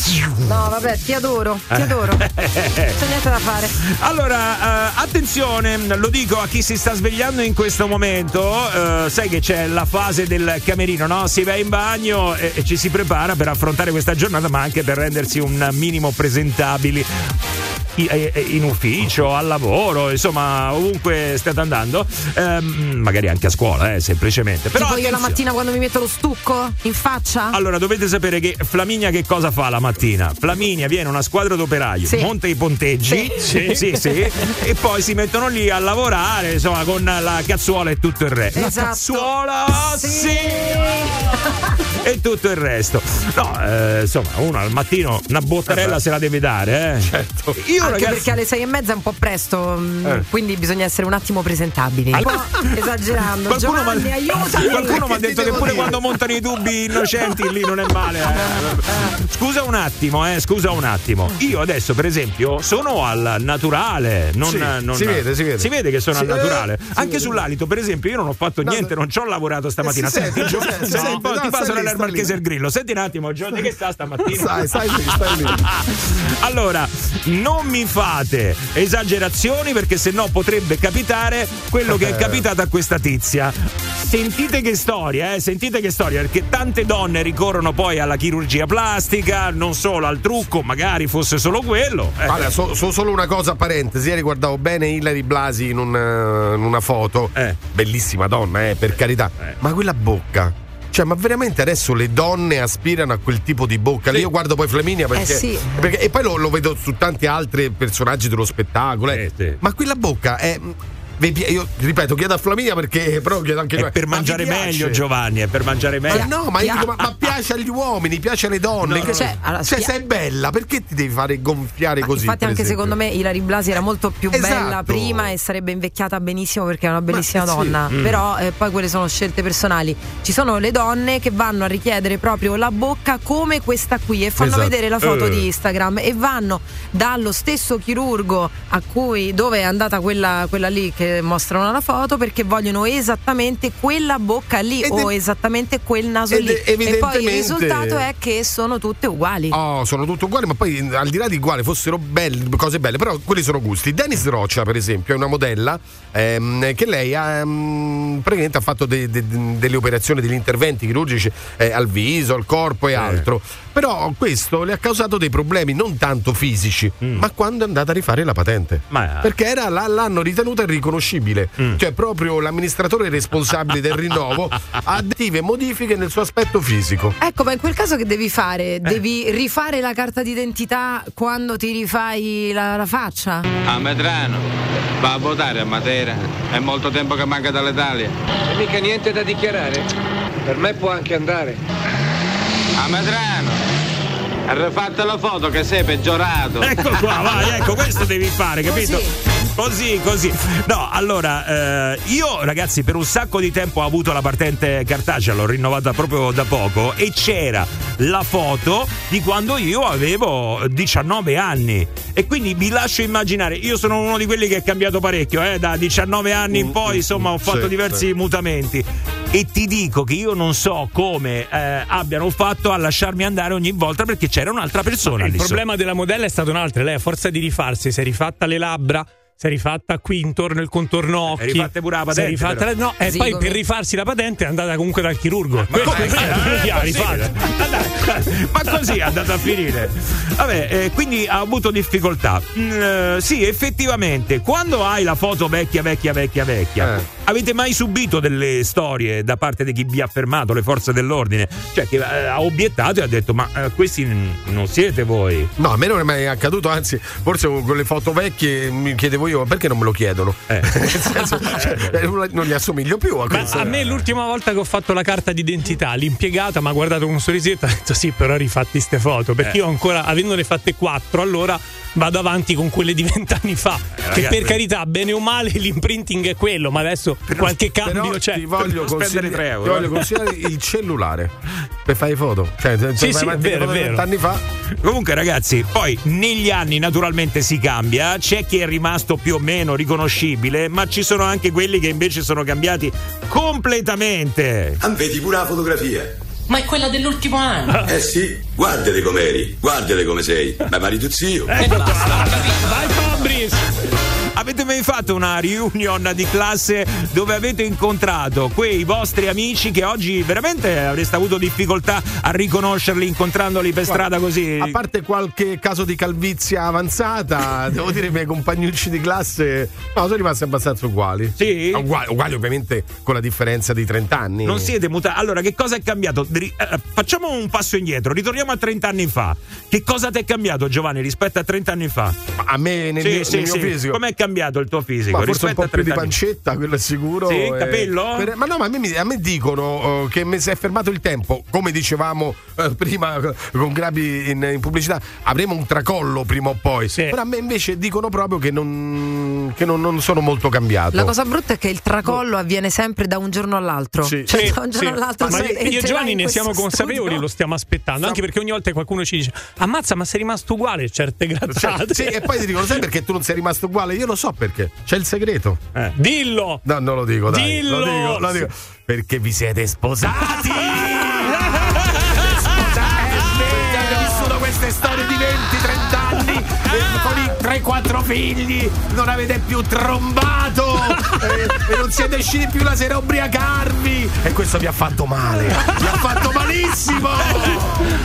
Speaker 4: No, vabbè, ti adoro, ti adoro. Non c'è niente da fare.
Speaker 1: Allora, eh, attenzione, lo dico a chi si sta svegliando in questo momento, eh, sai che c'è la fase del camerino, no? Si va in bagno e, e ci si prepara per affrontare questa giornata, ma anche per rendersi un minimo presentabili. eh, eh, In ufficio, al lavoro, insomma, ovunque state andando, ehm, magari anche a scuola, eh, semplicemente. Però
Speaker 4: tipo io la mattina quando mi metto lo stucco in faccia?
Speaker 1: Allora, dovete sapere che Flaminia che cosa fa la mattina? Flaminia viene una squadra d'operaio,
Speaker 4: Sì.
Speaker 1: monta i ponteggi,
Speaker 3: Sì.
Speaker 1: sì, sì, e poi si mettono lì a lavorare, insomma, con la cazzuola e tutto il resto. La
Speaker 4: Esatto.
Speaker 1: cazzuola, sì! e tutto il resto. No, eh, insomma, uno al mattino una bottarella se la deve dare, eh.
Speaker 5: Certo.
Speaker 1: Io
Speaker 4: Anche
Speaker 1: ragazzi-
Speaker 4: perché alle sei e mezza è un po' presto, mm,
Speaker 1: Eh.
Speaker 4: quindi bisogna essere un attimo presentabili. Un po' esagerando.
Speaker 1: Qualcuno mi ha detto che pure
Speaker 4: dire?
Speaker 1: quando montano i dubbi innocenti lì non è male. eh. Scusa un attimo, eh, scusa un attimo. Io adesso, per esempio, sono al naturale. Non,
Speaker 5: Sì,
Speaker 1: non-
Speaker 5: si vede, si vede.
Speaker 1: Si vede che sono
Speaker 5: Sì,
Speaker 1: al naturale.
Speaker 5: eh, si
Speaker 1: Anche
Speaker 5: vede.
Speaker 1: sull'alito, per esempio, io non ho fatto niente, non ci ho lavorato stamattina.
Speaker 5: Eh, si
Speaker 1: Senti,
Speaker 5: si
Speaker 1: senti
Speaker 5: si
Speaker 1: un po',
Speaker 5: sente.
Speaker 1: ti
Speaker 5: No,
Speaker 1: passo
Speaker 5: stai
Speaker 1: Marchese
Speaker 5: lì.
Speaker 1: il grillo. Senti un attimo, Gio, di che sta stamattina?
Speaker 5: Stai, stai lì, stai lì.
Speaker 1: Allora, non mi fate esagerazioni perché sennò potrebbe capitare quello che è capitato a questa tizia. Sentite che storia, eh? Sentite che storia, perché tante donne ricorrono poi alla chirurgia plastica, non solo al trucco, magari fosse solo quello. eh.
Speaker 5: Allora, so, so solo una cosa, parentesi, ieri guardavo bene Hilary Blasi in, un, eh, in una foto, bellissima donna, eh, per carità, ma quella bocca. Cioè, ma veramente adesso le donne aspirano a quel tipo di bocca? Io guardo poi Flaminia perché.
Speaker 4: Eh sì.
Speaker 5: perché- e poi lo, lo vedo su tanti altri personaggi dello spettacolo. eh. Ma quella bocca è. Vi pi- Io ripeto, chiedo a Flaminia perché però chiedo anche
Speaker 1: È per
Speaker 5: Ma
Speaker 1: mangiare
Speaker 5: piace?
Speaker 1: meglio, Giovanni, è per mangiare
Speaker 5: Ma
Speaker 1: meglio.
Speaker 5: no, ma, io dico, ma, ma piace agli uomini, piace alle donne.
Speaker 4: No,
Speaker 5: che-
Speaker 4: cioè, allora,
Speaker 5: cioè,
Speaker 4: spia-
Speaker 5: sei bella, perché ti devi fare gonfiare così?
Speaker 4: Infatti, anche
Speaker 5: esempio?
Speaker 4: secondo me Ilari Blasi era molto più bella
Speaker 5: Esatto.
Speaker 4: prima e sarebbe invecchiata benissimo perché è una bellissima
Speaker 5: Ma sì.
Speaker 4: donna.
Speaker 5: Mm.
Speaker 4: Però eh, poi quelle sono scelte personali. Ci sono le donne che vanno a richiedere proprio la bocca come questa qui e fanno
Speaker 5: Esatto.
Speaker 4: vedere la foto
Speaker 5: Eh.
Speaker 4: di Instagram e vanno dallo stesso chirurgo a cui dove è andata quella, quella lì che mostrano la foto perché vogliono esattamente quella bocca lì
Speaker 5: Ed
Speaker 4: o esattamente quel naso lì. E poi il risultato è che sono tutte uguali.
Speaker 5: Oh, sono tutte uguali, ma poi al di là di uguali fossero belle, cose belle, però quelli sono gusti. Dennis Roccia, per esempio, è una modella ehm, che lei ha ehm, praticamente ha fatto de- de- delle operazioni, degli interventi chirurgici eh, al viso, al corpo e altro. Però questo le ha causato dei problemi non tanto fisici, ma quando è andata a rifare la patente.
Speaker 1: Ma-
Speaker 5: Perché era, l'hanno ritenuta irriconoscibile.
Speaker 1: Mm.
Speaker 5: Cioè, proprio l'amministratore responsabile del rinnovo ha attive modifiche nel suo aspetto fisico.
Speaker 4: Ecco, ma in quel caso che devi
Speaker 5: Eh.
Speaker 4: fare? Devi rifare la carta d'identità quando ti rifai la, la faccia?
Speaker 17: A Medrano, va a votare a Matera. È molto tempo che manca dall'Italia.
Speaker 18: E mica niente da dichiarare. Per me può anche andare.
Speaker 17: A Medrano, rifatta la foto che sei peggiorato.
Speaker 1: Ecco qua, vai, ecco, questo devi fare, capito? Così, così. No, allora, eh, io ragazzi per un sacco di tempo ho avuto la patente cartacea, l'ho rinnovata proprio da poco e c'era la foto di quando io avevo 19 anni e quindi vi lascio immaginare, io sono uno di quelli che è cambiato parecchio, eh, da 19 anni in poi, insomma, ho fatto
Speaker 5: sì,
Speaker 1: diversi
Speaker 5: sì.
Speaker 1: mutamenti e ti dico che io non so come eh, abbiano fatto a lasciarmi andare ogni volta perché c'era un'altra persona
Speaker 3: Il
Speaker 1: lì
Speaker 3: problema della modella è stato un altro. Lei, a forza di rifarsi, si è rifatta le labbra. Si è rifatta qui intorno il contorno occhi.
Speaker 1: pure la
Speaker 3: si è
Speaker 1: patente,
Speaker 3: rifatta
Speaker 1: però.
Speaker 3: la- no, e
Speaker 4: Sì,
Speaker 3: poi
Speaker 4: come-
Speaker 3: per rifarsi la patente è andata comunque dal chirurgo. Questo chi ha
Speaker 1: Eh,
Speaker 3: rifatto.
Speaker 1: Ma così è andata a finire. Vabbè, eh, quindi ha avuto difficoltà. Mm, eh, sì, effettivamente, quando hai la foto vecchia, vecchia, vecchia, vecchia,
Speaker 5: Eh.
Speaker 1: avete mai subito delle storie da parte di chi vi ha fermato, le forze dell'ordine? Cioè, che eh, ha obiettato e ha detto: Ma eh, questi n- non siete voi.
Speaker 5: No, a me non è mai accaduto, anzi, forse con le foto vecchie mi chiedevo io, ma perché non me lo chiedono? Nel senso, cioè, eh, non gli assomiglio più a
Speaker 3: Ma
Speaker 5: questo.
Speaker 3: a me l'ultima volta che ho fatto la carta d'identità, l'impiegata mi ha guardato con un sorrisetto e ha detto sì, però rifatti ste foto, perché
Speaker 1: Eh.
Speaker 3: io ancora, avendone fatte quattro, allora vado avanti con quelle di vent'anni fa. che
Speaker 1: Eh, ragazzi-
Speaker 3: per carità, bene o male, l'imprinting è quello, ma adesso qualche cambio
Speaker 5: Però
Speaker 3: c'è.
Speaker 5: ti voglio, consigli-
Speaker 1: tre euro,
Speaker 5: ti voglio
Speaker 1: eh.
Speaker 5: consigliare il cellulare per fare foto. Cioè, se
Speaker 3: Sì, sì, è vero, è vero.
Speaker 5: vent'anni fa.
Speaker 1: Comunque, ragazzi, poi negli anni naturalmente si cambia. C'è chi è rimasto più o meno riconoscibile, ma ci sono anche quelli che invece sono cambiati completamente.
Speaker 19: Ah, Vedi pure la fotografia.
Speaker 20: Ma è quella dell'ultimo anno.
Speaker 19: Eh sì, guardate com'eri, guardate come sei. Ma pari tu zio.
Speaker 20: E basta.
Speaker 3: Vai Fabris!
Speaker 1: Avete mai fatto una reunion di classe dove avete incontrato quei vostri amici che oggi veramente avreste avuto difficoltà a riconoscerli incontrandoli per strada così?
Speaker 5: A parte qualche caso di calvizia avanzata, devo dire i miei compagnucci di classe no, sono rimasti abbastanza uguali.
Speaker 1: Sì?
Speaker 5: Uguali, uguali ovviamente con la differenza di 30 anni.
Speaker 1: Non siete mutati. Allora, che cosa è cambiato? Ri- eh, facciamo un passo indietro, ritorniamo a 30 anni fa. Che cosa ti è cambiato, Giovanni, rispetto a 30 anni fa?
Speaker 5: A me nel, mio, nel mio fisico.
Speaker 1: Com'è cambiato? Cambiato il tuo fisico
Speaker 5: Ma forse un po' più di
Speaker 1: 30 anni?
Speaker 5: pancetta, quello è sicuro.
Speaker 1: Sì,
Speaker 5: e-
Speaker 1: capello?
Speaker 5: per- Ma no, ma a me, a me dicono eh, che mi si è fermato il tempo. Come dicevamo eh, prima eh, con Grabi in, in pubblicità, avremo un tracollo prima o poi. Però a me invece dicono proprio che non, che non, non sono molto cambiato.
Speaker 4: La cosa brutta è che il tracollo avviene sempre da un giorno all'altro.
Speaker 5: Sì.
Speaker 4: Cioè,
Speaker 3: Sì,
Speaker 4: da un giorno
Speaker 3: sì.
Speaker 4: all'altro.
Speaker 3: Ma
Speaker 4: se-
Speaker 3: io e Giovanni ne siamo consapevoli,
Speaker 4: studio.
Speaker 3: lo stiamo aspettando. Anche perché ogni volta qualcuno ci dice: Ammazza, ma sei rimasto uguale certe
Speaker 5: Cioè,
Speaker 3: grazzate.
Speaker 5: sì, e poi ti dicono, sai perché tu non sei rimasto uguale? Io lo so perché. C'è il segreto.
Speaker 3: Dillo!
Speaker 5: No, non lo dico, dai.
Speaker 3: Dillo!
Speaker 5: Lo dico, lo dico. Perché vi siete sposati! Avete vissuto queste storie di 20-30 anni eh, con i 3-4 figli, non avete più trombato eh, e non siete usciti più la sera a ubriacarvi e questo vi ha fatto male, vi ha fatto malissimo.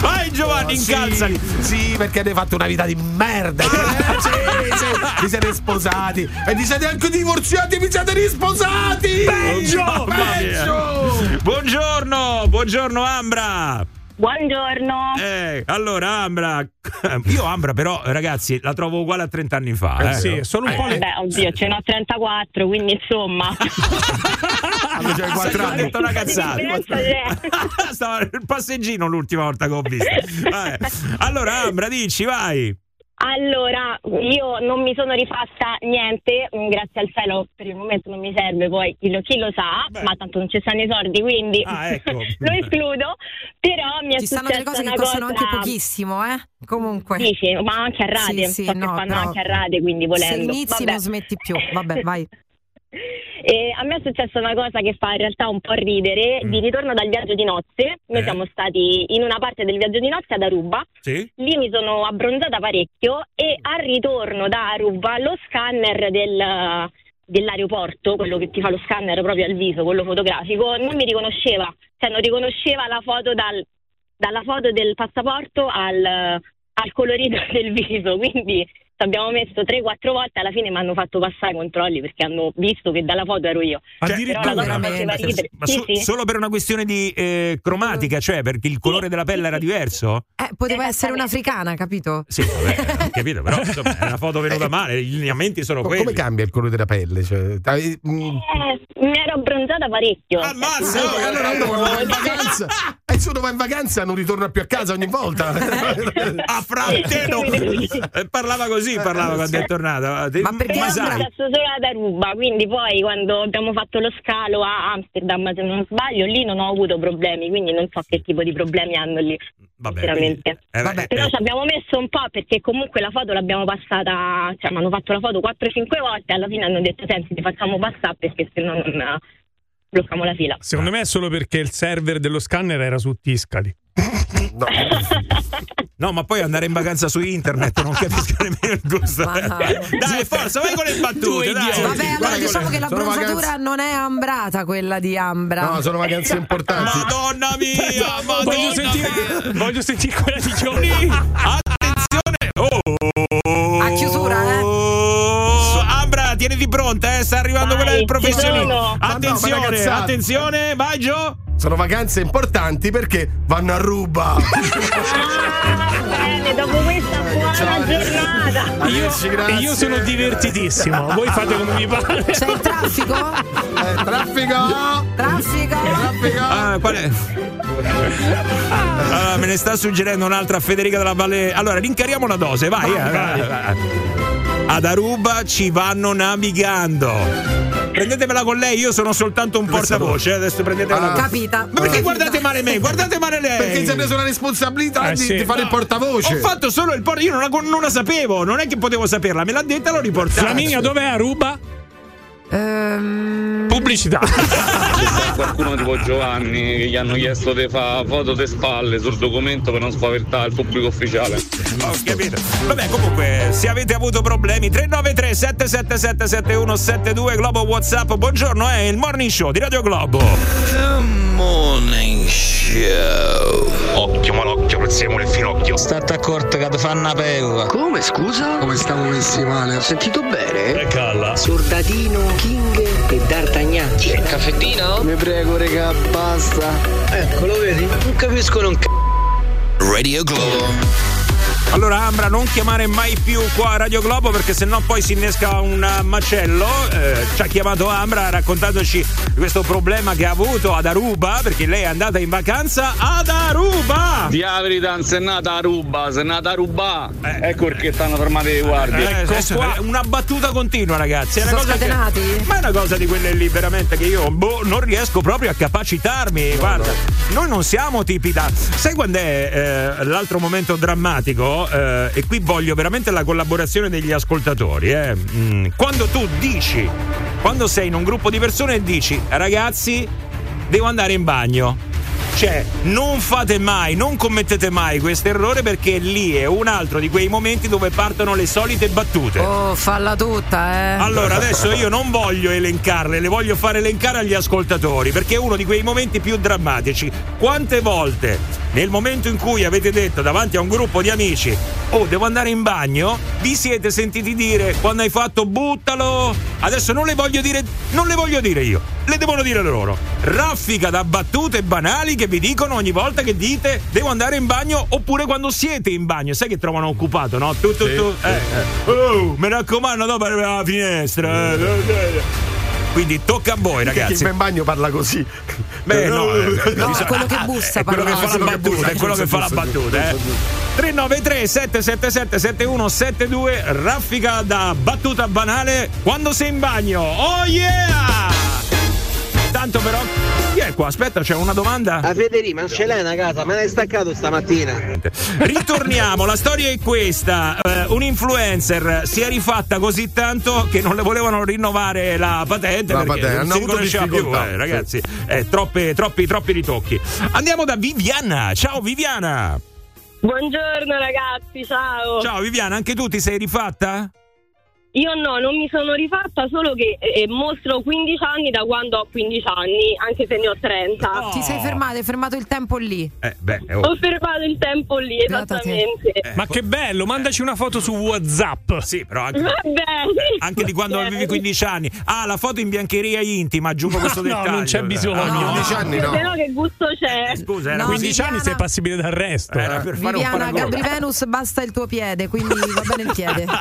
Speaker 1: Vai Giovanni,
Speaker 5: sì,
Speaker 1: incalzali.
Speaker 5: Sì, perché avete fatto una vita di merda. Eh, sì, sì. Vi siete sposati e vi siete anche divorziati e vi siete risposati.
Speaker 1: Peggio!
Speaker 5: Peggio!
Speaker 1: Buongiorno, buongiorno Ambra.
Speaker 21: Buongiorno.
Speaker 1: Eh, allora Ambra, io Ambra però ragazzi la trovo uguale a 30 anni fa.
Speaker 3: Eh
Speaker 1: eh.
Speaker 3: sì, solo un po' le-
Speaker 21: Beh, oddio, ce n'ho 34, quindi insomma.
Speaker 5: Allora, quattro
Speaker 1: Ha
Speaker 5: anni.
Speaker 1: detto una cazzata. Stava nel passeggino l'ultima volta che ho visto. Vabbè. Allora Ambra, dici, vai.
Speaker 21: Allora, io non mi sono rifatta niente, grazie al cielo per il momento non mi serve, poi chi lo, chi lo sa, ma tanto non ci stanno i soldi, quindi
Speaker 1: Ah, ecco.
Speaker 21: lo escludo, però mi è
Speaker 4: Ci stanno
Speaker 21: successa
Speaker 4: delle cose che costano
Speaker 21: cosa...
Speaker 4: anche pochissimo, eh? Comunque.
Speaker 21: Dici, ma anche a rate,
Speaker 4: Sì, sì,
Speaker 21: so che
Speaker 4: no,
Speaker 21: fanno
Speaker 4: però
Speaker 21: anche a rate, quindi volendo.
Speaker 4: Se inizi
Speaker 21: Vabbè.
Speaker 4: non smetti più. Vabbè, vai.
Speaker 21: E a me è successa una cosa che fa in realtà un po' ridere.
Speaker 1: Mm.
Speaker 21: Di ritorno dal viaggio di nozze, noi
Speaker 1: Eh.
Speaker 21: siamo stati in una parte del viaggio di nozze ad Aruba.
Speaker 1: Sì?
Speaker 21: Lì mi sono abbronzata parecchio e al ritorno da Aruba lo scanner del- dell'aeroporto, quello che ti fa lo scanner proprio al viso, quello fotografico, non mi riconosceva, cioè non riconosceva la foto dal- dalla foto del passaporto al, al colorito del viso, quindi ci abbiamo messo 3-4 volte, alla fine mi hanno fatto passare i controlli perché hanno visto che dalla foto ero io. Cosa faceva ridere.
Speaker 1: Ma
Speaker 21: Sì,
Speaker 1: so-
Speaker 21: sì.
Speaker 1: solo per una questione di eh, cromatica, cioè perché il colore della pelle era diverso?
Speaker 4: Eh, poteva essere un'africana, capito?
Speaker 1: Sì, vabbè, ho capito, però insomma, è una foto venuta male, i lineamenti sono quelli.
Speaker 5: Come cambia il colore della pelle? Cioè, dai, mm,
Speaker 21: Eh, mi ero abbronzata parecchio.
Speaker 1: Ammazza!
Speaker 21: Cioè,
Speaker 5: no, allora uno quando va in vacanza e se uno va in vacanza non ritorna più a casa ogni volta.
Speaker 1: A Fratteno! Eh, parlava così, parlava quando è tornato.
Speaker 21: Ma perché è
Speaker 1: sai,
Speaker 21: successo solo ad Aruba, quindi poi quando abbiamo fatto lo scalo a Amsterdam, se non sbaglio, lì non ho avuto problemi, quindi non so che tipo di problemi hanno lì.
Speaker 1: Vabbè,
Speaker 21: sinceramente.
Speaker 1: eh, vabbè,
Speaker 21: Però
Speaker 1: eh.
Speaker 21: ci abbiamo messo un po' perché comunque la foto l'abbiamo passata, cioè mi hanno fatto la foto 4-5 volte e alla fine hanno detto senti ti facciamo passare perché se no non eh, blocchiamo la fila.
Speaker 3: Secondo me è solo perché il server dello scanner era su Tiscali.
Speaker 1: No, ma poi andare in vacanza su internet non capisco nemmeno il gusto. Dai, forza, vai con le battute. Dai.
Speaker 4: Vabbè, allora diciamo
Speaker 1: le-
Speaker 4: che la bronzatura
Speaker 5: vacanze-
Speaker 4: non è ambrata quella di Ambra.
Speaker 5: No, sono vacanze importanti.
Speaker 1: Madonna mia, madonna
Speaker 3: Voglio sentire, voglio sentire quella di Giovanni.
Speaker 1: pronta, eh? sta arrivando
Speaker 21: Vai,
Speaker 1: quella del professionista.
Speaker 5: no,
Speaker 1: Attenzione,
Speaker 5: ma ragazzate.
Speaker 1: attenzione, vai Gio.
Speaker 5: Sono vacanze importanti perché vanno a ruba.
Speaker 21: buona giornata.
Speaker 3: Io,
Speaker 5: Arrivederci, grazie.
Speaker 3: io sono divertitissimo. Voi fate come vi pare.
Speaker 4: C'è il traffico?
Speaker 5: Eh, traffico!
Speaker 4: Traffico?
Speaker 5: Traffico!
Speaker 1: Ah, qual è? Allora, me ne sta suggerendo un'altra Federica della Valle. Allora, rincariamo la dose, vai. eh, vai, vai. Ad Aruba ci vanno navigando. Prendetevela con lei, io sono soltanto un portavoce. Adesso prendetevela
Speaker 5: Ah.
Speaker 1: con
Speaker 4: Capita.
Speaker 1: Ma perché guardate male me? Guardate male lei.
Speaker 5: Perché si è preso la responsabilità
Speaker 3: Eh,
Speaker 5: di,
Speaker 3: sì.
Speaker 5: di fare il portavoce.
Speaker 1: Ho fatto solo il portavoce. Io non la, non la sapevo, non è che potevo saperla, me l'ha detta, l'ho riportata.
Speaker 3: Flaminia, dov'è Aruba?
Speaker 4: Ehm,
Speaker 3: Pubblicità.
Speaker 7: C'è qualcuno tipo Giovanni che gli hanno chiesto di fare foto di spalle sul documento per non spaventarre il pubblico ufficiale.
Speaker 1: Ho capito. Vabbè, comunque, se avete avuto problemi, 393 777 7172 Globo WhatsApp. Buongiorno, è il morning show di Radio Globo.
Speaker 16: Morning Show.
Speaker 1: Occhio, malocchio, prezzemolo il finocchio.
Speaker 12: State accorto che ti fanno una pecora.
Speaker 22: Come scusa? Come stiamo messi male? Ho sentito bene?
Speaker 3: E calla.
Speaker 22: Sordatino, King e D'Artagnan.
Speaker 18: Il caffettino?
Speaker 22: Mi prego, regà, basta. Ecco, lo vedi? Non capiscono un c***o.
Speaker 16: Radio Globo.
Speaker 1: Allora Ambra non chiamare mai più qua a Radio Globo perché sennò poi si innesca un macello. Eh, ci ha chiamato Ambra raccontandoci questo problema che ha avuto ad Aruba perché lei è andata in vacanza ad Aruba.
Speaker 7: Di la verità non sei nata a ruba, sei nata a ruba. ecco perché stanno fermati i guardie.
Speaker 1: Eh, adesso è una battuta continua, ragazzi. È una
Speaker 4: Sono
Speaker 1: cosa che-
Speaker 4: scatenati?
Speaker 1: ma è una cosa di quelle lì veramente che io boh, non riesco proprio a capacitarmi. Guarda, noi non siamo tipi da. Sai quando è eh, l'altro momento drammatico? Eh, e qui voglio veramente la collaborazione degli ascoltatori. eh. Mm, Quando tu dici, quando sei in un gruppo di persone e dici, ragazzi, devo andare in bagno. Cioè, non fate mai, non commettete mai questo errore perché lì è un altro di quei momenti dove partono le solite battute.
Speaker 4: Oh, falla tutta, eh.
Speaker 1: Allora, adesso io non voglio elencarle, le voglio far elencare agli ascoltatori, perché è uno di quei momenti più drammatici. Quante volte, nel momento in cui avete detto davanti a un gruppo di amici, oh, devo andare in bagno, vi siete sentiti dire, quando hai fatto buttalo, adesso non le voglio dire, non le voglio dire io, le devono dire loro. Raffica da battute banali che vi dicono ogni volta che dite, devo andare in bagno, oppure quando siete in bagno, sai che trovano occupato, no? Tu, tu, tu, eh, eh. Oh, mi raccomando, dopo arriva la finestra. eh, eh. Quindi tocca a voi, ragazzi.
Speaker 5: Chi va in bagno parla così.
Speaker 1: Beh, no, eh,
Speaker 4: No,
Speaker 1: bisogna-
Speaker 4: è quello che bussa
Speaker 1: è quello che fa la battuta, è quello che fa la battuta, eh. 393 777 7172 raffica da battuta banale quando sei in bagno. Oh yeah! Tanto però chi è qua? Aspetta, c'è una domanda.
Speaker 18: A Federico, ma non ce l'hai una casa, me l'hai staccato stamattina.
Speaker 1: Ritorniamo, la storia è questa. Eh, un influencer si è rifatta così tanto che non le volevano rinnovare la patente
Speaker 5: La patente,
Speaker 1: non
Speaker 5: hanno
Speaker 1: si
Speaker 5: avuto
Speaker 1: conosceva più,
Speaker 5: difficoltà,
Speaker 1: eh,
Speaker 5: sì.
Speaker 1: ragazzi. Eh, troppe- troppi, troppi ritocchi. Andiamo da Viviana. Ciao Viviana.
Speaker 21: Buongiorno ragazzi, ciao.
Speaker 1: Ciao Viviana, anche tu ti sei rifatta?
Speaker 21: Io no, non mi sono rifatta, solo che eh, mostro 15 anni da quando ho 15 anni, anche se ne ho 30.
Speaker 4: Ti sei fermato, hai fermato il tempo lì.
Speaker 1: Eh, beh,
Speaker 21: Ho fermato il tempo lì,
Speaker 4: Beata te.
Speaker 21: esattamente.
Speaker 3: Ma che bello, mandaci una foto su WhatsApp.
Speaker 1: Sì, però anche, anche di quando avevi 15 anni. Ah, la foto in biancheria intima, aggiungo questo
Speaker 3: No,
Speaker 1: dettaglio.
Speaker 3: non c'è bisogno.
Speaker 1: Ah, no.
Speaker 5: 15 anni no.
Speaker 21: Però che gusto c'è?
Speaker 1: Scusa, era
Speaker 4: No,
Speaker 3: 15 anni
Speaker 4: Viviana-
Speaker 3: sei passibile d'arresto.
Speaker 1: Era
Speaker 3: eh.
Speaker 1: per fare un
Speaker 4: Viviana,
Speaker 1: paragone.
Speaker 4: Gabri Venus, basta il tuo piede, quindi va bene il piede.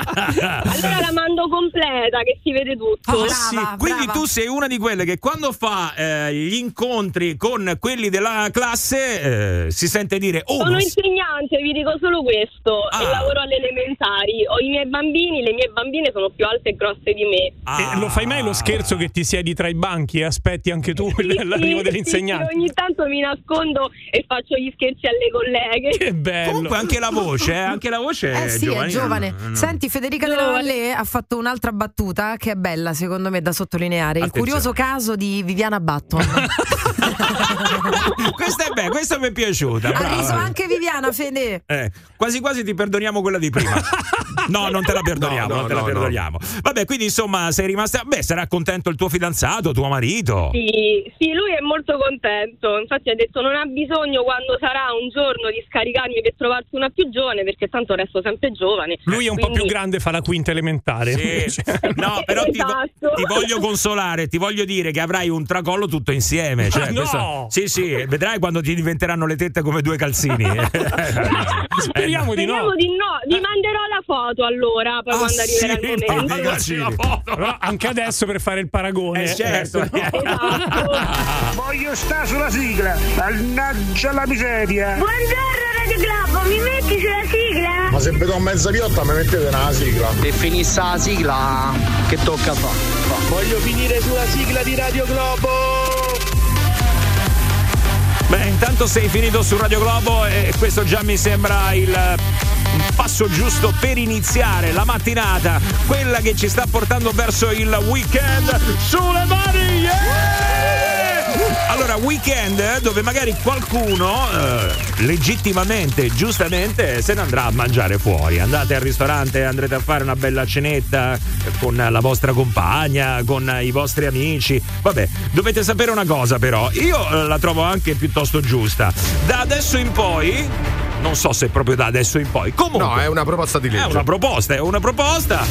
Speaker 21: Allora la mando completa, che si vede tutto.
Speaker 4: Ah,
Speaker 1: Ah, sì.
Speaker 4: brava,
Speaker 1: Quindi
Speaker 4: brava.
Speaker 1: tu sei una di quelle che quando fa eh, gli incontri con quelli della classe eh, si sente dire oh,
Speaker 21: Sono insegnante, vi dico solo questo,
Speaker 1: Ah.
Speaker 21: e lavoro alle elementari. Ho i miei bambini, le mie bambine sono più alte e grosse di me.
Speaker 1: Ah.
Speaker 3: E lo fai mai lo scherzo che ti siedi tra i banchi e aspetti anche tu
Speaker 21: Sì,
Speaker 3: l'arrivo
Speaker 21: sì,
Speaker 3: dell'insegnante?
Speaker 21: sì, ogni tanto mi nascondo e faccio gli scherzi alle colleghe.
Speaker 3: Che bello.
Speaker 1: Comunque anche la voce, eh, anche la voce
Speaker 4: Eh
Speaker 1: è
Speaker 4: sì,
Speaker 1: giovanile.
Speaker 4: è giovane. Senti, Federica Della
Speaker 21: Giovane.
Speaker 4: Valle ha fatto un'altra battuta che è bella, secondo me, da sottolineare. Il
Speaker 1: Attenzione.
Speaker 4: curioso caso di Viviana Batton.
Speaker 1: questa è bella, questa mi è piaciuta.
Speaker 4: ha riso anche Viviana, Fede.
Speaker 1: Eh, quasi quasi ti perdoniamo quella di prima. No, non te la perdoniamo,
Speaker 5: No, no,
Speaker 1: non te la
Speaker 5: no,
Speaker 1: perdoniamo. Vabbè, quindi insomma, sei rimasta. Beh, sarà contento il tuo fidanzato, tuo marito.
Speaker 21: Sì, sì, lui è molto contento. Infatti ha detto non ha bisogno quando sarà un giorno di scaricarmi per trovarsi una più giovane perché tanto resto sempre giovane.
Speaker 3: Lui è un po' più
Speaker 21: Quindi-
Speaker 3: grande, fa la quinta elementare.
Speaker 1: Sì. No, però ti, vo-
Speaker 21: Esatto.
Speaker 1: ti voglio consolare, ti voglio dire che avrai un tracollo tutto insieme. Cioè,
Speaker 3: Ah, no!
Speaker 1: questo- sì, sì, vedrai quando ti diventeranno le tette come due calzini.
Speaker 3: Speriamo di
Speaker 21: Speriamo
Speaker 3: no.
Speaker 21: di no, vi manderò la foto allora, poi
Speaker 1: Ah,
Speaker 21: quando arriverà
Speaker 1: sì,
Speaker 21: il
Speaker 1: ma
Speaker 21: momento.
Speaker 1: mandaci la foto.
Speaker 3: Però anche adesso per fare il paragone.
Speaker 1: Eh, certo.
Speaker 21: Esatto.
Speaker 23: Voglio stare sulla sigla, mannaggia la miseria.
Speaker 10: Buongiorno Radio Globo, mi metti sulla sigla?
Speaker 14: Ma se vedo mezza piotta mi mettete una sigla.
Speaker 18: E finisse la sigla, che tocca fare?
Speaker 23: Voglio finire sulla sigla di Radio Globo.
Speaker 1: Beh, intanto sei finito su Radio Globo e questo già mi sembra il passo giusto per iniziare la mattinata, quella che ci sta portando verso il weekend sulle mani. yeah! Allora, weekend dove magari qualcuno eh, legittimamente, giustamente, se ne andrà a mangiare fuori. Andate al ristorante, andrete a fare una bella cenetta con la vostra compagna, con i vostri amici. Vabbè, dovete sapere una cosa però, io eh, la trovo anche piuttosto giusta. Da adesso in poi, non so se proprio da adesso in poi, comunque...
Speaker 5: No, è una proposta di legge.
Speaker 1: È una proposta, è una proposta.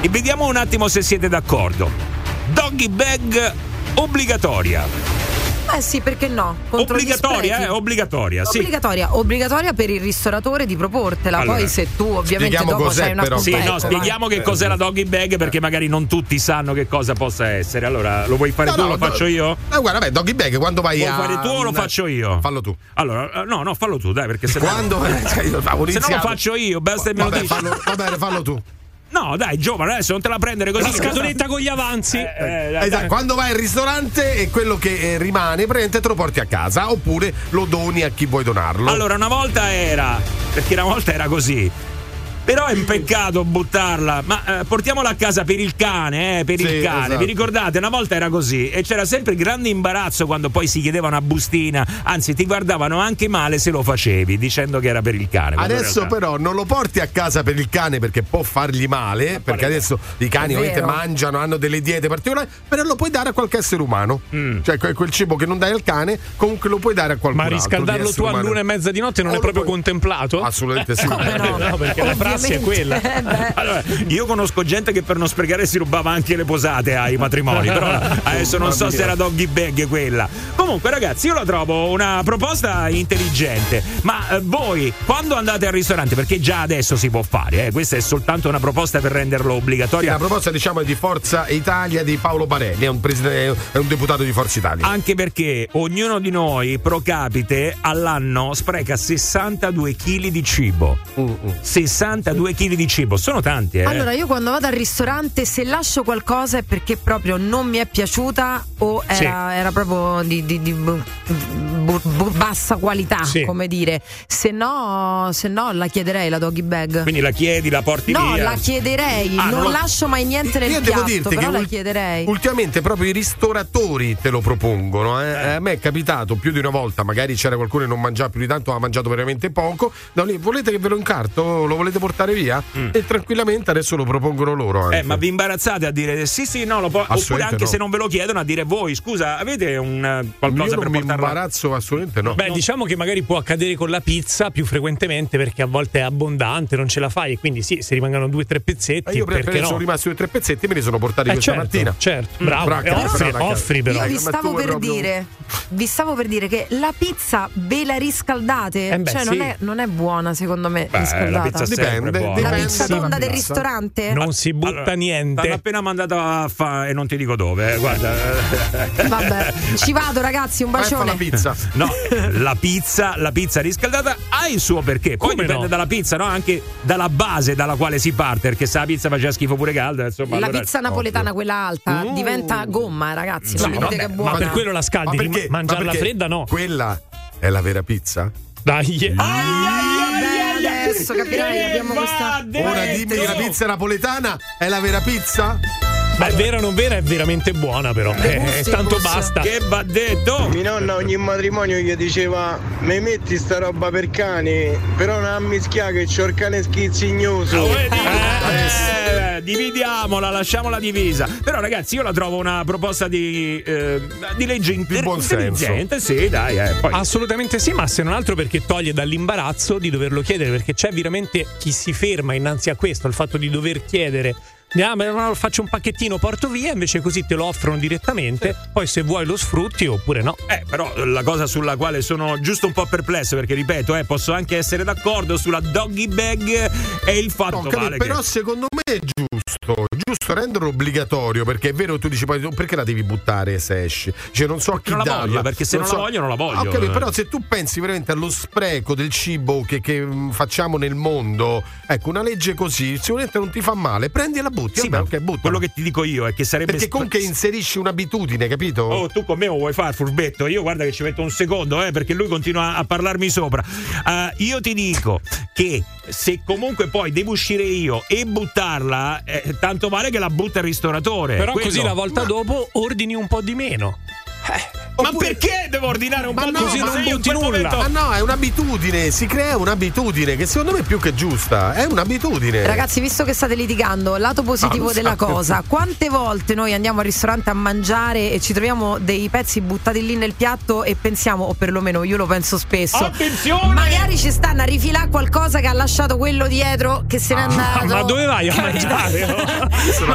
Speaker 1: E vediamo un attimo se siete d'accordo. Doggy bag obbligatoria.
Speaker 4: Eh sì, perché no? Contro
Speaker 1: Obbligatoria, eh, obbligatoria, sì.
Speaker 4: Obbligatoria, obbligatoria per il ristoratore di proportela.
Speaker 1: Allora,
Speaker 4: Poi se tu ovviamente
Speaker 5: spieghiamo
Speaker 4: dopo
Speaker 5: cos'è,
Speaker 4: c'hai una
Speaker 5: però.
Speaker 1: Sì, no,
Speaker 4: vai.
Speaker 1: spieghiamo che cos'è la doggy bag perché magari non tutti sanno che cosa possa essere. Allora, lo vuoi fare
Speaker 5: No,
Speaker 1: tu o
Speaker 5: no,
Speaker 1: lo faccio io?
Speaker 5: Eh, guarda, beh, doggy bag quando vai
Speaker 1: Vuoi
Speaker 5: a.
Speaker 1: fare tu o lo faccio io?
Speaker 5: Fallo tu.
Speaker 1: Allora, eh, no, no, fallo tu, dai, perché se no-
Speaker 5: Quando avevo
Speaker 1: Se no lo faccio io, basta che me lo dici.
Speaker 5: fallo, va bene, fallo tu.
Speaker 1: No, dai, giovane, adesso non te la prendere così.
Speaker 3: La scatoletta con gli avanzi.
Speaker 1: Eh, eh, dai,
Speaker 5: Esatto,
Speaker 1: dai.
Speaker 5: quando vai al ristorante e quello che eh, rimane, praticamente te lo porti a casa oppure lo doni a chi vuoi donarlo.
Speaker 1: Allora, una volta era, perché una volta era così. Però è un peccato buttarla, ma eh, portiamola a casa per il cane, eh, per
Speaker 5: Sì,
Speaker 1: il cane.
Speaker 5: esatto.
Speaker 1: Vi ricordate? Una volta era così e c'era sempre grande imbarazzo quando poi si chiedeva una bustina, anzi ti guardavano anche male se lo facevi, dicendo che era per il cane.
Speaker 5: Adesso però non lo porti a casa per il cane perché può fargli male, perché adesso i cani ovviamente mangiano, hanno delle diete particolari, però lo puoi dare a qualche essere umano.
Speaker 1: Mm.
Speaker 5: Cioè que- quel cibo che non dai al cane, comunque lo puoi dare a qualcuno
Speaker 3: Ma riscaldarlo tu all'una e mezza di notte non
Speaker 5: O
Speaker 3: è proprio
Speaker 5: puoi-
Speaker 3: contemplato?
Speaker 5: Assolutamente sì.
Speaker 4: No?
Speaker 3: No, perché la prassi è quella.
Speaker 4: Eh.
Speaker 1: Allora, io conosco gente che per non sprecare si rubava anche le posate ai matrimoni, però adesso non so se era doggy bag quella. Comunque, ragazzi, io la trovo una proposta intelligente. Ma eh, voi, quando andate al ristorante, perché già adesso si può fare, eh, questa è soltanto una proposta per renderlo
Speaker 5: Sì,
Speaker 1: obbligatorio.
Speaker 5: la proposta diciamo è di Forza Italia di Paolo Barelli, è un, presidente- è un deputato di Forza Italia.
Speaker 1: Anche perché ognuno di noi pro capite all'anno spreca 62 kg di cibo.
Speaker 5: Mm,
Speaker 1: 62 kg di cibo, sono tanti, eh.
Speaker 4: Allora, io quando vado al ristorante, se lascio qualcosa è perché proprio non mi è piaciuta o era,
Speaker 3: Sì.
Speaker 4: era proprio di, di- di bu- bu- bu- bassa qualità,
Speaker 3: Sì.
Speaker 4: come dire. Se no, se no la chiederei la doggy bag.
Speaker 1: Quindi la chiedi, la porti
Speaker 4: No,
Speaker 1: via.
Speaker 4: la chiederei.
Speaker 1: Ah,
Speaker 4: non
Speaker 1: non
Speaker 4: lascio mai niente nel
Speaker 5: Io devo
Speaker 4: piatto,
Speaker 5: dirti
Speaker 4: però
Speaker 5: che
Speaker 4: la
Speaker 5: ul-
Speaker 4: chiederei.
Speaker 5: ultimamente proprio i ristoratori te lo propongono. eh. A me è capitato più di una volta, magari c'era qualcuno che non mangiava più di tanto, ha mangiato veramente poco. Da lì, volete che ve lo incarto? Lo volete portare via? E tranquillamente adesso lo propongono loro. Anche.
Speaker 1: Mm. Eh, ma vi imbarazzate a dire sì, sì, no, lo può. Oppure anche
Speaker 5: no.
Speaker 1: se non ve lo chiedono, a dire voi, scusa, avete un eh, qualcosa
Speaker 5: Io
Speaker 1: per
Speaker 5: non mi imbarazzo assolutamente no.
Speaker 3: Beh, diciamo che magari può accadere con la pizza più frequentemente perché a volte è abbondante, non ce la fai e quindi sì, se rimangono due o tre
Speaker 5: Ma
Speaker 3: pezzetti,
Speaker 5: io per,
Speaker 3: perché no?
Speaker 5: sono rimasti due o tre pezzetti e me li sono portati
Speaker 3: Eh,
Speaker 5: questa
Speaker 3: certo,
Speaker 5: mattina.
Speaker 3: certo,
Speaker 5: Mm,
Speaker 3: bravo,
Speaker 5: bracca,
Speaker 3: e offri,
Speaker 5: però,
Speaker 3: offri però.
Speaker 4: Io vi stavo per
Speaker 5: proprio-
Speaker 4: dire, vi stavo per dire che la pizza ve la riscaldate,
Speaker 3: Eh beh,
Speaker 4: cioè non,
Speaker 3: sì.
Speaker 4: è, non è buona secondo me
Speaker 1: Beh,
Speaker 4: riscaldata.
Speaker 1: la pizza sempre
Speaker 5: Dipende,
Speaker 1: buona.
Speaker 4: La
Speaker 5: dipende
Speaker 4: pizza del ristorante?
Speaker 3: Non si butta
Speaker 1: Allora,
Speaker 3: niente.
Speaker 1: T'hanno appena mandato a fa e non ti dico dove, eh, guarda.
Speaker 4: Vabbè, ci vado ragazzi, un
Speaker 5: fare la
Speaker 4: bacione.
Speaker 5: pizza.
Speaker 1: No, la pizza, la pizza riscaldata ha il suo perché. Poi
Speaker 3: Come
Speaker 1: dipende
Speaker 3: no?
Speaker 1: dalla pizza, no? Anche dalla base dalla quale si parte, perché se la pizza faceva schifo pure calda, insomma.
Speaker 4: La
Speaker 1: allora-
Speaker 4: pizza napoletana, quella alta,
Speaker 5: Mm.
Speaker 4: diventa gomma, ragazzi. Mi dite
Speaker 1: vabbè,
Speaker 3: ma per quello la scaldi,
Speaker 5: Ma perché?
Speaker 3: mangiarla
Speaker 5: Ma
Speaker 3: fredda no.
Speaker 5: Quella è la vera pizza?
Speaker 3: Dai.
Speaker 4: Beh, adesso capirai, abbiamo questa.
Speaker 5: Ora dimmi la pizza napoletana è la vera pizza?
Speaker 3: Beh, vera o non vera è veramente buona però. Eh, tanto basta.
Speaker 1: Che va detto?
Speaker 24: Mia nonna ogni matrimonio gli diceva mi metti sta roba per cani, però non mi schia che c'ho il cane schizzignoso.
Speaker 1: Eh, dividiamola, lasciamola divisa. Però, ragazzi, io la trovo una proposta di, eh, di legge inter-
Speaker 5: buon senso.
Speaker 1: intelligente. Sì, dai, eh. Poi,
Speaker 3: Assolutamente sì, ma se non altro perché toglie dall'imbarazzo di doverlo chiedere, perché c'è veramente chi si ferma innanzi a questo, al fatto di dover chiedere. Ah, ma faccio un pacchettino, porto via, invece così te lo offrono direttamente. Poi se vuoi lo sfrutti oppure no.
Speaker 1: Eh, però la cosa sulla quale sono giusto un po' perplesso, perché ripeto, eh, posso anche essere d'accordo sulla doggy bag è il fatto
Speaker 5: No, capito,
Speaker 1: vale
Speaker 5: però
Speaker 1: che...
Speaker 5: secondo me è giusto, giusto renderlo obbligatorio perché è vero tu dici poi perché la devi buttare se esci? Cioè non so a chi
Speaker 1: Non la voglio, perché se non la
Speaker 5: so-
Speaker 1: voglio, non la voglio.
Speaker 5: Ah, ho capito, però se tu pensi veramente allo spreco del cibo che, che, mm, facciamo nel mondo, ecco una legge così sicuramente non ti fa male, prendi e la butti,
Speaker 1: Sì,
Speaker 5: vabbè,
Speaker 1: ma
Speaker 5: ok, buttala.
Speaker 1: quello che ti dico io è che sarebbe
Speaker 5: perché comunque inserisci un'abitudine, capito?
Speaker 1: Oh, tu con me lo vuoi fare, furbetto? Io guarda che ci metto un secondo, eh, perché lui continua a parlarmi sopra. Eh, io ti dico che se comunque poi devo uscire io e buttarla, eh, tanto vale che la butta il ristoratore.
Speaker 3: Però
Speaker 1: Quello.
Speaker 3: così la volta dopo ordini un po' di meno.
Speaker 1: Ma perché devo ordinare un
Speaker 5: Ma
Speaker 1: po'
Speaker 5: no,
Speaker 1: così non butti nulla?
Speaker 5: Ma no, è un'abitudine, si crea un'abitudine che secondo me è più che giusta, è un'abitudine.
Speaker 4: Ragazzi, visto che state litigando, lato positivo
Speaker 5: No,
Speaker 4: della
Speaker 5: so.
Speaker 4: cosa, quante volte noi andiamo al ristorante a mangiare e ci troviamo dei pezzi buttati lì nel piatto e pensiamo, o perlomeno io lo penso spesso,
Speaker 1: Attenzione!
Speaker 4: magari ci stanno a rifilare qualcosa che ha lasciato quello dietro che se n'è andato.
Speaker 3: ma dove vai a mangiare?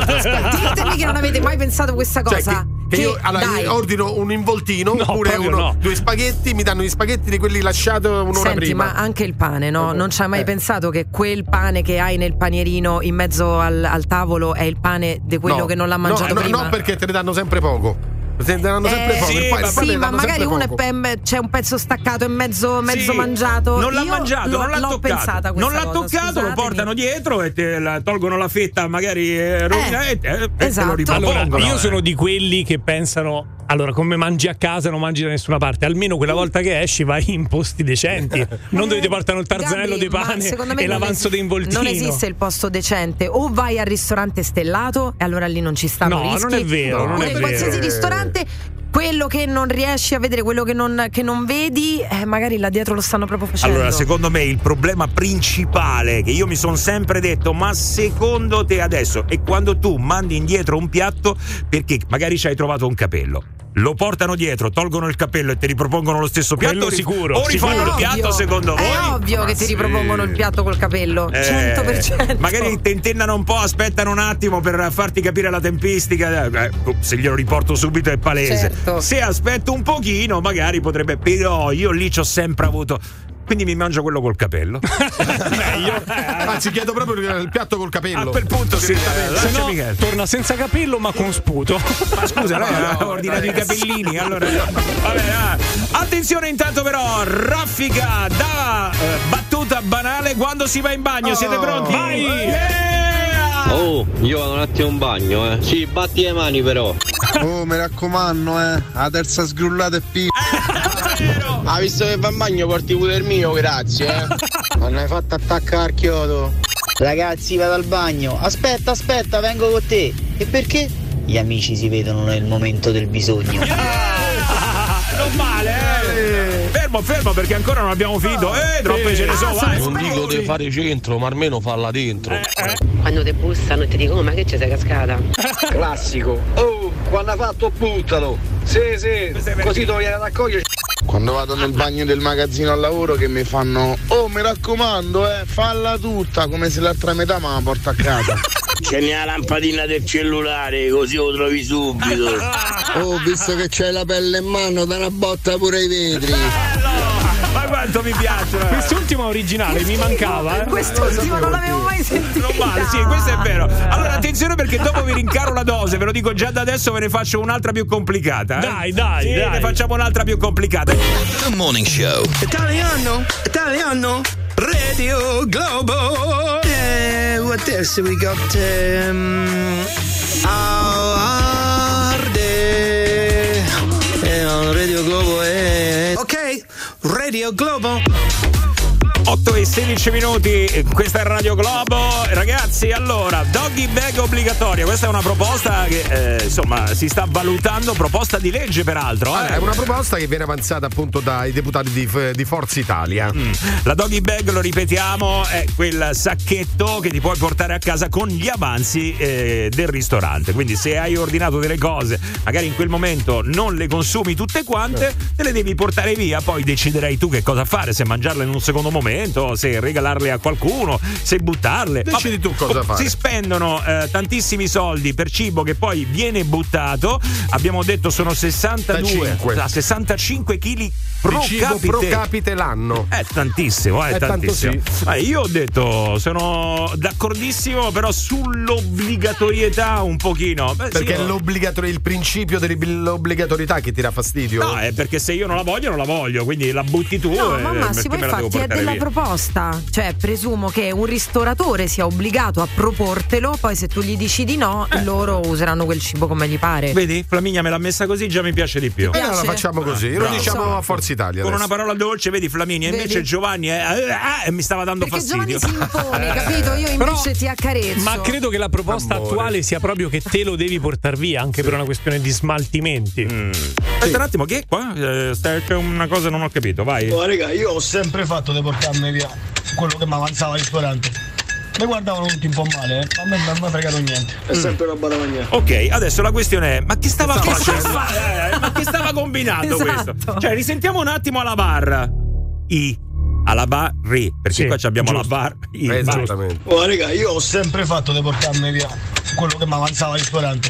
Speaker 4: Ditemi che non avete mai pensato questa
Speaker 5: Cioè,
Speaker 4: cosa.
Speaker 5: che- Che,
Speaker 4: Che-
Speaker 5: io allora, io ordino un involtino oppure
Speaker 3: proprio
Speaker 5: uno-
Speaker 3: no.
Speaker 5: due spaghetti, mi danno gli spaghetti di quelli lasciati un'ora
Speaker 4: Senti,
Speaker 5: prima.
Speaker 4: ma anche il pane, no? Non ci hai mai
Speaker 5: Eh.
Speaker 4: pensato che quel pane che hai nel panierino in mezzo al, al tavolo è il pane di quello
Speaker 5: No,
Speaker 4: che non l'ha mangiato
Speaker 5: no, no,
Speaker 4: prima?
Speaker 5: No, perché te ne danno sempre poco. Te ne danno sempre
Speaker 4: Eh,
Speaker 5: poco.
Speaker 4: sì,
Speaker 5: pane ne
Speaker 4: ma magari uno è pe- c'è un pezzo staccato e mezzo, mezzo
Speaker 1: Sì,
Speaker 4: mangiato.
Speaker 1: Non l'ha
Speaker 4: Io
Speaker 1: mangiato,
Speaker 4: l'ho,
Speaker 1: non l'ha
Speaker 4: l'ho
Speaker 1: toccato.
Speaker 4: pensata
Speaker 1: non l'ha
Speaker 4: cosa,
Speaker 1: toccato, lo portano dietro e te la tolgono la fetta, magari eh, rovina- e, te- e te
Speaker 4: esatto.
Speaker 1: lo
Speaker 3: Allora, io
Speaker 1: eh.
Speaker 3: sono di quelli che pensano. Allora, come mangi a casa, non mangi da nessuna parte. Almeno quella volta che esci, vai in posti decenti. Non dove ti portano il tarzanello
Speaker 4: Gabi,
Speaker 3: di pane
Speaker 4: secondo me
Speaker 3: e l'avanzo
Speaker 4: esi-
Speaker 3: di involtino.
Speaker 4: Non esiste il posto decente. O vai al ristorante stellato e allora lì non ci stanno
Speaker 3: No,
Speaker 4: rischi.
Speaker 3: non è vero, non è vero.
Speaker 4: qualsiasi ristorante. Quello che non riesci a vedere, quello che non, che non vedi, eh, magari là dietro lo stanno proprio facendo.
Speaker 1: Allora, secondo me il problema principale che io mi sono sempre detto, ma secondo te adesso è quando tu mandi indietro un piatto perché magari ci hai trovato un capello. Lo portano dietro, tolgono il capello e ti ripropongono lo stesso piatto.
Speaker 3: Quello sicuro,
Speaker 1: O rifanno
Speaker 3: sicuro.
Speaker 1: il piatto secondo voi?
Speaker 4: È ovvio
Speaker 1: Ma
Speaker 4: che ti
Speaker 1: sì.
Speaker 4: ripropongono il piatto col capello.
Speaker 1: Eh,
Speaker 4: 100%.
Speaker 1: Magari tentennano un po', aspettano un attimo per farti capire la tempistica. Eh, se glielo riporto subito è palese.
Speaker 4: Certo.
Speaker 1: Se aspetto un pochino, magari potrebbe. Però io lì ci ho sempre avuto. Quindi mi mangio quello col capello. Meglio.
Speaker 5: Anzi, chiedo proprio il piatto col capello.
Speaker 1: A quel punto sì. eh,
Speaker 3: Se
Speaker 1: lascia
Speaker 3: no,
Speaker 1: Michele.
Speaker 3: torna senza capello ma con sputo.
Speaker 1: Ma scusa, lei ha ordinato i capellini. Allora, vabbè, ah. attenzione, intanto, però, raffica da eh, battuta banale quando si va in bagno. Siete pronti?
Speaker 3: Vai!
Speaker 1: Yeah!
Speaker 17: Oh, io vado un attimo in bagno, eh. Sì, batti le mani però.
Speaker 22: Oh, mi raccomando, eh. La terza sgrullata è P.
Speaker 24: Ah, visto che va in bagno porti pure il mio, grazie, eh. Non hai fatto attaccare Chiodo.
Speaker 25: Ragazzi, vado al bagno. Aspetta, aspetta, vengo con te. E perché? Gli amici si vedono nel momento del bisogno.
Speaker 1: Non male, eh! Fermo, fermo, perché ancora non abbiamo finito. Eh, troppe ce ne sono, vai.
Speaker 17: Non dico di fare centro, ma almeno falla dentro.
Speaker 26: Quando ti bussano e ti dicono "Oh, ma che ci sei cascata?
Speaker 17: Classico. Oh, quando ha fatto buttalo. Sì, sì, così tu vieni ad accogliere.
Speaker 22: Quando vado nel bagno del magazzino al lavoro che mi fanno Oh mi raccomando eh falla tutta come se l'altra metà me la porta a casa.
Speaker 6: C'è la lampadina del cellulare, così lo trovi subito.
Speaker 22: Oh visto che c'hai la pelle in mano da una botta pure i vetri
Speaker 1: Ma quanto mi piacciono. eh.
Speaker 3: Quest'ultimo è originale, mi mancava. Eh.
Speaker 4: Quest'ultimo non l'avevo mai sentito.
Speaker 1: Non male, sì, questo è vero. Allora, attenzione perché dopo vi rincaro la dose, ve lo dico già da adesso, ve ne faccio un'altra più complicata. eh.
Speaker 3: Dai, dai,
Speaker 1: Sì,
Speaker 3: dai.
Speaker 1: Ne facciamo un'altra più complicata.
Speaker 16: The Morning Show.
Speaker 27: Italiano, Italiano, Radio Globo. Eh, what else we got? Um, Arde. Radio Globo.
Speaker 1: 8 e 16 minuti, questa è Radio Globo. Ragazzi, allora, doggy bag obbligatoria. Questa è una proposta che eh, insomma si sta valutando, proposta di legge peraltro. eh.
Speaker 5: Eh, È una proposta che viene avanzata appunto dai deputati di, di Forza Italia.
Speaker 1: Mm. La doggy bag, lo ripetiamo, è quel sacchetto che ti puoi portare a casa con gli avanzi eh, del ristorante. Quindi se hai ordinato delle cose, magari in quel momento non le consumi tutte quante, te le devi portare via, poi deciderai tu che cosa fare, se mangiarle in un secondo momento, se regalarle a qualcuno, se buttarle.
Speaker 5: Decidi tu cosa fare.
Speaker 1: Si spendono eh, tantissimi soldi per cibo che poi viene buttato. Abbiamo detto sono 62,
Speaker 5: 65.
Speaker 1: ah, 65 kg pro capite.
Speaker 5: pro capite l'anno.
Speaker 1: È tantissimo, è,
Speaker 5: È tanto
Speaker 1: tantissimo.
Speaker 5: sì.
Speaker 1: Ah, io ho detto, sono d'accordissimo, però sull'obbligatorietà un pochino. Beh, sì,
Speaker 5: Perché è
Speaker 1: io-
Speaker 5: l'obbligatori- il principio dell'obbligatorietà che ti dà fastidio.
Speaker 1: No, è perché se io non la voglio, non la voglio, quindi la butti tu.
Speaker 4: No,
Speaker 1: e
Speaker 4: ma Massimo,
Speaker 1: perché me la devo
Speaker 4: infatti è
Speaker 1: portare
Speaker 4: della
Speaker 1: via.
Speaker 4: Proposta. Cioè, presumo che un ristoratore sia obbligato a proportelo, poi se tu gli dici di no, loro useranno quel cibo come gli pare.
Speaker 1: Vedi, Flaminia me l'ha messa così, già mi piace di più.
Speaker 5: E allora
Speaker 4: piace?
Speaker 5: facciamo così, lo
Speaker 1: Bravo.
Speaker 5: diciamo a Forza Italia.
Speaker 1: Con
Speaker 5: adesso.
Speaker 1: una parola dolce, vedi Flaminia,
Speaker 4: Vedi?
Speaker 1: invece Giovanni è, eh, eh, mi stava dando
Speaker 4: Perché
Speaker 1: fastidio.
Speaker 4: Giovanni si impone, capito? Io invece ti accarezzo.
Speaker 3: Ma credo che la proposta
Speaker 5: Amore.
Speaker 3: attuale sia proprio che te lo devi portare via, anche per una questione di smaltimenti.
Speaker 1: Mm. Aspetta un attimo, che qua? Eh, c'è una cosa non ho capito, vai.
Speaker 22: Oh raga io ho sempre fatto di via quello che mi avanzava al ristorante mi guardavano tutti un po' male eh. ma a me non mi ha fregato niente è sempre roba da mangiare
Speaker 1: Ok, adesso la questione è: ma che stava
Speaker 5: Che
Speaker 1: facendo?
Speaker 5: stava
Speaker 1: Eh, ma che stava combinando
Speaker 4: Esatto.
Speaker 1: questo? Cioè, risentiamo un attimo alla barra. I alla bar ri, perché
Speaker 22: Sì,
Speaker 1: qua ci abbiamo
Speaker 22: giusto.
Speaker 1: la bar. il
Speaker 22: Eh,
Speaker 1: bar.
Speaker 22: esattamente. Oh, raga, io ho sempre fatto di portarmi via quello che mi avanzava al ristorante.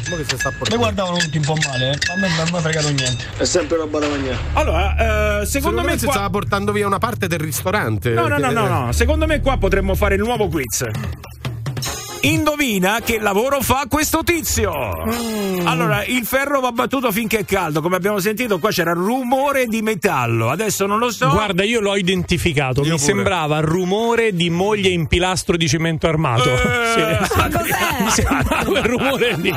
Speaker 22: Mi guardavano tutti un po' male, eh. a me non mi ha fregato niente. È sempre roba da mangiare.
Speaker 1: Allora, eh, secondo, me
Speaker 5: si
Speaker 1: qua...
Speaker 5: stava portando via una parte del ristorante.
Speaker 1: No, no, no,
Speaker 5: perché-
Speaker 1: no, no. Secondo me qua potremmo fare il nuovo quiz. Indovina che lavoro fa questo tizio. Allora, il ferro va battuto finché è caldo. Come abbiamo sentito, qua c'era rumore di metallo. Adesso non lo so.
Speaker 3: Guarda, io l'ho identificato.
Speaker 1: Io
Speaker 3: Mi
Speaker 1: pure.
Speaker 3: sembrava rumore di moglie in pilastro di cemento armato.
Speaker 1: Eh,
Speaker 3: Sì. Mi sembrava quel rumore lì.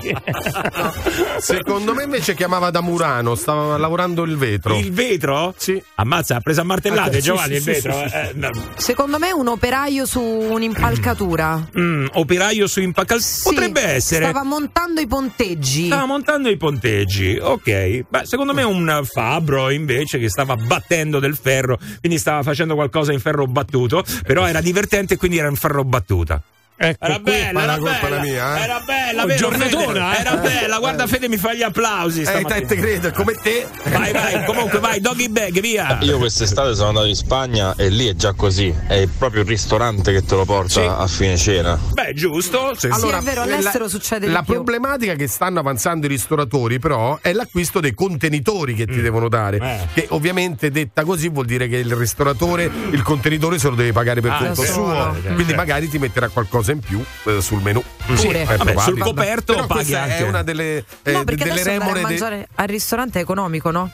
Speaker 5: Secondo me invece chiamava da Murano, stava lavorando il vetro.
Speaker 1: Il vetro?
Speaker 5: Sì.
Speaker 1: Ammazza, ha preso a martellate
Speaker 5: Ah,
Speaker 1: Giovanni
Speaker 5: sì,
Speaker 1: il
Speaker 5: sì,
Speaker 1: vetro.
Speaker 5: sì, sì.
Speaker 1: eh, no.
Speaker 4: Secondo me un operaio su un'impalcatura.
Speaker 1: Mm, operaio su impaccal. Potrebbe essere.
Speaker 4: Stava montando i ponteggi.
Speaker 1: Stava montando i ponteggi, ok. Beh, secondo me un fabbro invece che stava battendo del ferro, quindi stava facendo qualcosa in ferro battuto, però era divertente e quindi era in ferro battuta.
Speaker 3: Ecco,
Speaker 1: Era bella, era
Speaker 5: la colpa
Speaker 1: bella,
Speaker 5: mia, eh?
Speaker 1: era bella,
Speaker 3: Oh,
Speaker 1: vero,
Speaker 3: giornatona,
Speaker 1: Fede?
Speaker 3: eh?
Speaker 1: Era bella, guarda Fede mi fa gli applausi
Speaker 5: Eh, te, te credo, come te.
Speaker 1: Vai, vai, comunque vai, doggy bag, via.
Speaker 28: Io quest'estate sono andato in Spagna e lì è già così, è proprio il ristorante che te lo porta
Speaker 1: Sì.
Speaker 28: a fine cena.
Speaker 1: Beh, giusto. sì.
Speaker 4: Sì, è vero, all'estero
Speaker 5: la,
Speaker 4: succede di
Speaker 5: La
Speaker 4: più.
Speaker 5: problematica che stanno avanzando i ristoratori, però, è l'acquisto dei contenitori che ti devono dare.
Speaker 1: Mm. Eh.
Speaker 5: Che ovviamente detta così vuol dire che il ristoratore il contenitore se lo deve pagare per
Speaker 1: Ah,
Speaker 5: conto
Speaker 1: sì.
Speaker 5: suo.
Speaker 1: Eh,
Speaker 5: Quindi
Speaker 1: certo.
Speaker 5: magari ti metterà qualcosa in più eh, sul menù.
Speaker 1: Sì,
Speaker 5: è
Speaker 1: vabbè, sul coperto
Speaker 5: Però
Speaker 1: paghi anche.
Speaker 5: è una delle, eh,
Speaker 4: No, perché
Speaker 5: delle remore. de-
Speaker 4: mangiare al ristorante è economico, no?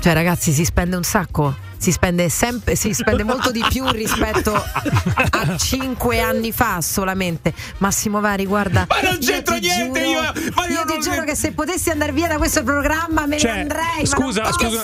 Speaker 4: Cioè, ragazzi, si spende un sacco. Si spende sempre, si spende molto di più rispetto a cinque anni fa solamente. Massimo Vari, guarda.
Speaker 1: Ma non
Speaker 4: io
Speaker 1: c'entro
Speaker 4: ti
Speaker 1: niente,
Speaker 4: giuro-
Speaker 1: io- ma io
Speaker 4: io ti
Speaker 1: non-
Speaker 4: giuro che se potessi andare via da questo programma me
Speaker 3: Cioè,
Speaker 4: ne andrei.
Speaker 3: scusa,
Speaker 4: ma non
Speaker 3: scusa.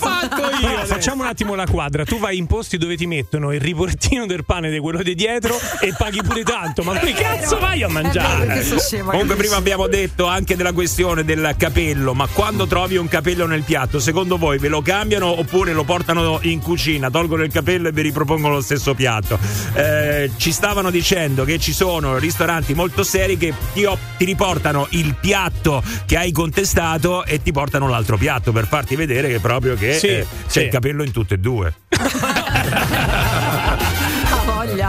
Speaker 3: Allora, facciamo un attimo la quadra. Tu vai in posti dove ti mettono il riportino del pane di quello di dietro e paghi pure tanto. Ma che cazzo vai a mangiare?
Speaker 4: scema,
Speaker 1: Comunque
Speaker 4: capisci?
Speaker 1: prima abbiamo detto anche della questione del capello, ma quando trovi un capello nel piatto, secondo voi ve lo cambiano oppure lo portano in cucina, tolgono il capello e vi ripropongono lo stesso piatto? Eh, ci stavano dicendo che ci sono ristoranti molto seri che ti, op- ti riportano il piatto che hai contestato e ti portano l'altro piatto per farti vedere che proprio che
Speaker 3: Sì,
Speaker 1: eh,
Speaker 3: sì.
Speaker 1: c'è il capello in tutte e due.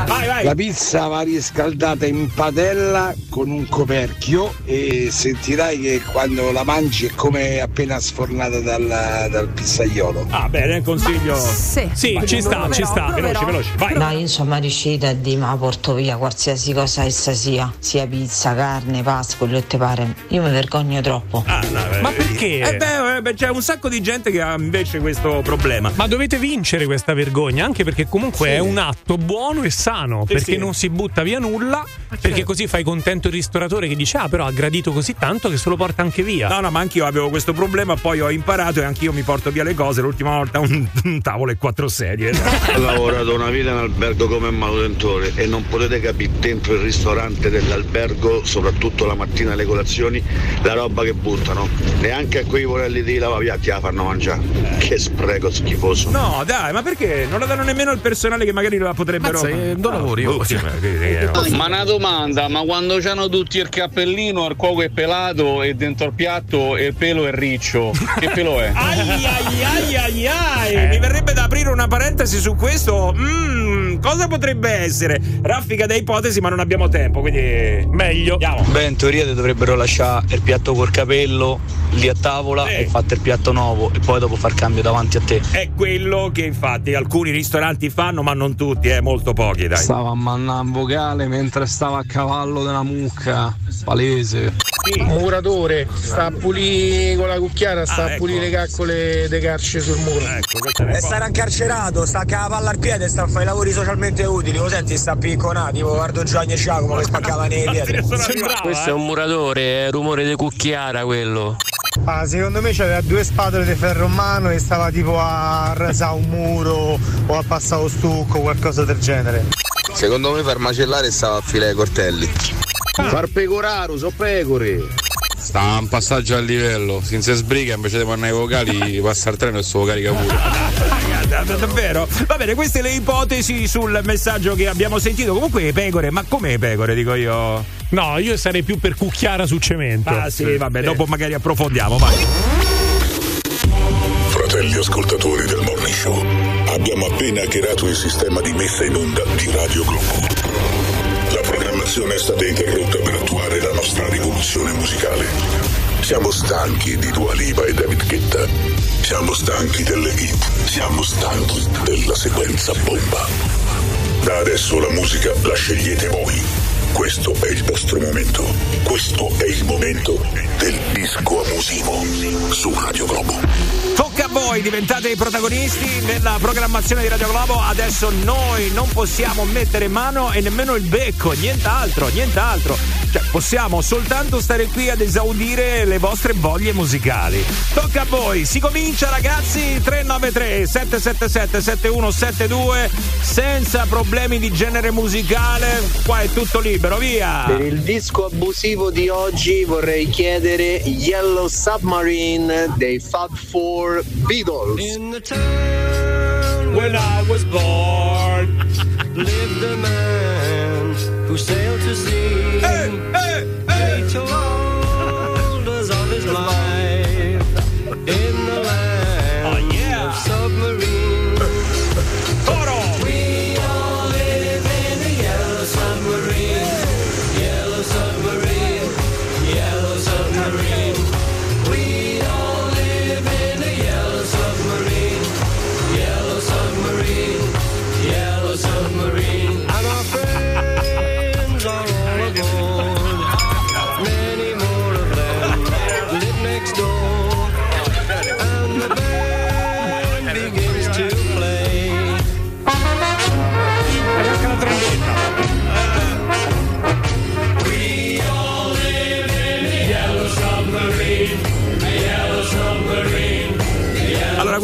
Speaker 1: Vai, vai.
Speaker 22: La pizza va riscaldata in padella con un coperchio e sentirai che quando la mangi è come appena sfornata dal, dal pizzaiolo.
Speaker 1: Ah, bene, consiglio.
Speaker 4: Sì,
Speaker 3: Sì, ci sta,
Speaker 4: proverò,
Speaker 3: ci sta.
Speaker 1: Veloci,
Speaker 4: proverò.
Speaker 1: veloci, vai.
Speaker 29: No, io sono riuscita a dire ma porto via qualsiasi cosa essa sia, sia pizza, carne, pasta, quello che ti pare. Io mi vergogno troppo.
Speaker 1: Ah, no,
Speaker 3: Ma perché?
Speaker 1: Eh beh, eh, beh, c'è un sacco di gente che ha invece questo problema.
Speaker 3: Ma dovete vincere questa vergogna, anche perché comunque è un atto buono e sano,
Speaker 1: Sì,
Speaker 3: perché
Speaker 1: sì.
Speaker 3: non si butta via nulla, perché così fai contento il ristoratore che dice "Ah, però ha gradito così tanto che se lo porta anche via".
Speaker 1: No, no, ma anch'io avevo questo problema, poi ho imparato e anch'io mi porto via le cose. L'ultima volta un, un tavolo e quattro sedie.
Speaker 6: Ho lavorato una vita in albergo come manutentore e non potete capire dentro il ristorante dell'albergo, soprattutto la mattina alle colazioni, la roba che buttano. Neanche a quei vorelli di lavapiatti la fanno mangiare. Che spreco schifoso.
Speaker 1: No, dai, ma perché? Non la danno nemmeno al personale che magari la potrebbero.
Speaker 5: Mazza, eh, non lavori,
Speaker 1: Oh,
Speaker 5: oh.
Speaker 1: sì, ma che- che-
Speaker 7: Ma una domanda, ma quando c'hanno tutti il cappellino, il cuoco è pelato e dentro il piatto il pelo è riccio, che pelo è?
Speaker 1: Ai ai ai ai ai, mi verrebbe da aprire una parentesi su questo. Mm, cosa potrebbe essere? Raffica da ipotesi, ma non abbiamo tempo, quindi
Speaker 3: Meglio.
Speaker 1: andiamo.
Speaker 30: Beh, in teoria ti dovrebbero lasciare il piatto col capello lì a tavola
Speaker 1: Sì.
Speaker 30: e fatto il piatto nuovo e poi dopo far cambio davanti a te.
Speaker 1: È quello che infatti alcuni ristoranti fanno, ma non tutti, eh, molto pochi, dai.
Speaker 17: Stava a mannare un vocale mentre stava a cavallo della mucca. Palese.
Speaker 22: Muratore, sta a pulire con la cucchiara, sta
Speaker 1: Ah,
Speaker 22: a
Speaker 1: ecco.
Speaker 22: pulire le caccole dei carci sul muro.
Speaker 1: Ecco,
Speaker 22: E stare incarcerato, sta che la palla al piede, sta a fare i lavori socialmente utili, lo senti, sta picconato, tipo guardo Gianni e Giacomo che spaccava nei piedi.
Speaker 30: Questo è un muratore, è rumore di cucchiara quello.
Speaker 22: Ah, secondo me c'aveva due spatole di ferro in mano e stava tipo a rasare un muro o a passare lo stucco, qualcosa del genere.
Speaker 28: Secondo me far macellare stava a file ai coltelli.
Speaker 6: Far pecoraro, so pecore.
Speaker 17: Sta un passaggio a livello, senza sbriga invece di mandare i vocali passa il treno e suo carica pure.
Speaker 1: Davvero? Va bene, queste le ipotesi sul messaggio che abbiamo sentito. Comunque pecore, ma come pecore, dico io?
Speaker 3: No, io sarei più per cucchiara su cemento.
Speaker 1: Ah sì, vabbè, dopo magari approfondiamo, vai.
Speaker 31: Fratelli ascoltatori del Morning Show,
Speaker 32: Abbiamo appena hackerato il sistema di messa in onda di Radio Globo. La programmazione è stata interrotta per attuare nostra rivoluzione musicale. Siamo stanchi di Dua Lipa e David Guetta. Siamo stanchi delle hit. Siamo stanchi della sequenza bomba. Da adesso la musica la scegliete voi. Questo è il vostro momento. Questo è il momento del disco abusivo su Radio Globo.
Speaker 1: Tocca a voi, diventate i protagonisti nella programmazione di Radio Globo. Adesso noi non possiamo mettere mano e nemmeno il becco, nient'altro, nient'altro. Cioè, possiamo soltanto stare qui ad esaudire le vostre voglie musicali. Tocca a voi, si comincia ragazzi, 393 777 7172 senza problemi di genere musicale. Qua è tutto libero, via.
Speaker 6: Per il disco abusivo di oggi vorrei chiedere Yellow Submarine dei Fab Four Beatles.
Speaker 33: When I was born, lived a man sail to sea. Hey,
Speaker 1: hey.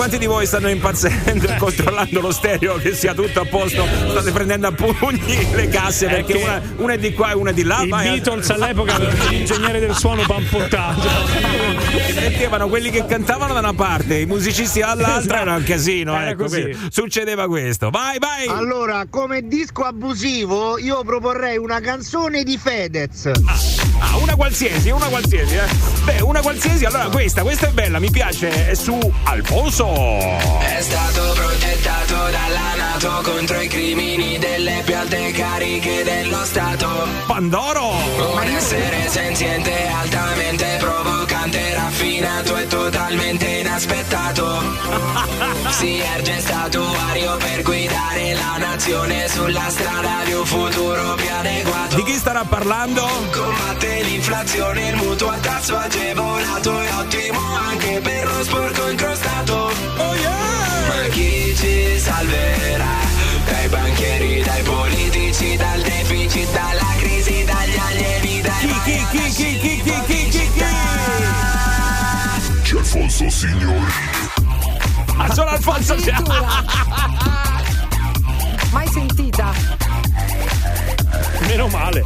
Speaker 1: Quanti di voi stanno impazzendo e controllando lo stereo che sia tutto a posto? State prendendo a pugni le casse perché
Speaker 3: che
Speaker 1: una, una è di qua e una è di là.
Speaker 3: I
Speaker 1: vai a-
Speaker 3: Beatles all'epoca avevano l'ingegnere del suono pampottato.
Speaker 1: Mettevano quelli che cantavano da una parte, i musicisti dall'altra, era un casino.
Speaker 3: Era
Speaker 1: ecco, Succedeva questo. Vai, vai!
Speaker 25: Allora, come disco abusivo, io proporrei una canzone di Fedez.
Speaker 1: Ah, una qualsiasi, una qualsiasi, eh. Beh, una qualsiasi, allora questa, questa è bella, mi piace, è su Alfonso.
Speaker 33: È stato progettato dalla Nato contro i crimini delle più alte cariche dello Stato.
Speaker 1: Pandoro!
Speaker 33: Un essere senziente, altamente provocante, raffinato e totalmente inaspettato. Si erge statuario per guidare la nazione sulla strada di un futuro più adeguato.
Speaker 1: Di chi starà parlando?
Speaker 33: Combatte l'inflazione, il mutuo a tasso agevolato è ottimo anche per lo sporco incrostato. Ma chi ci salverà? Dai banchieri, dai politici, dal deficit, dalla crisi, dagli alieni, dai
Speaker 1: Chi, chi, chi, chi, chi, chi, chi, chi, chi?
Speaker 32: C'è Alfonso Signori.
Speaker 1: Ah, solo Alfonso si-
Speaker 4: Mai sentita?
Speaker 3: Meno male.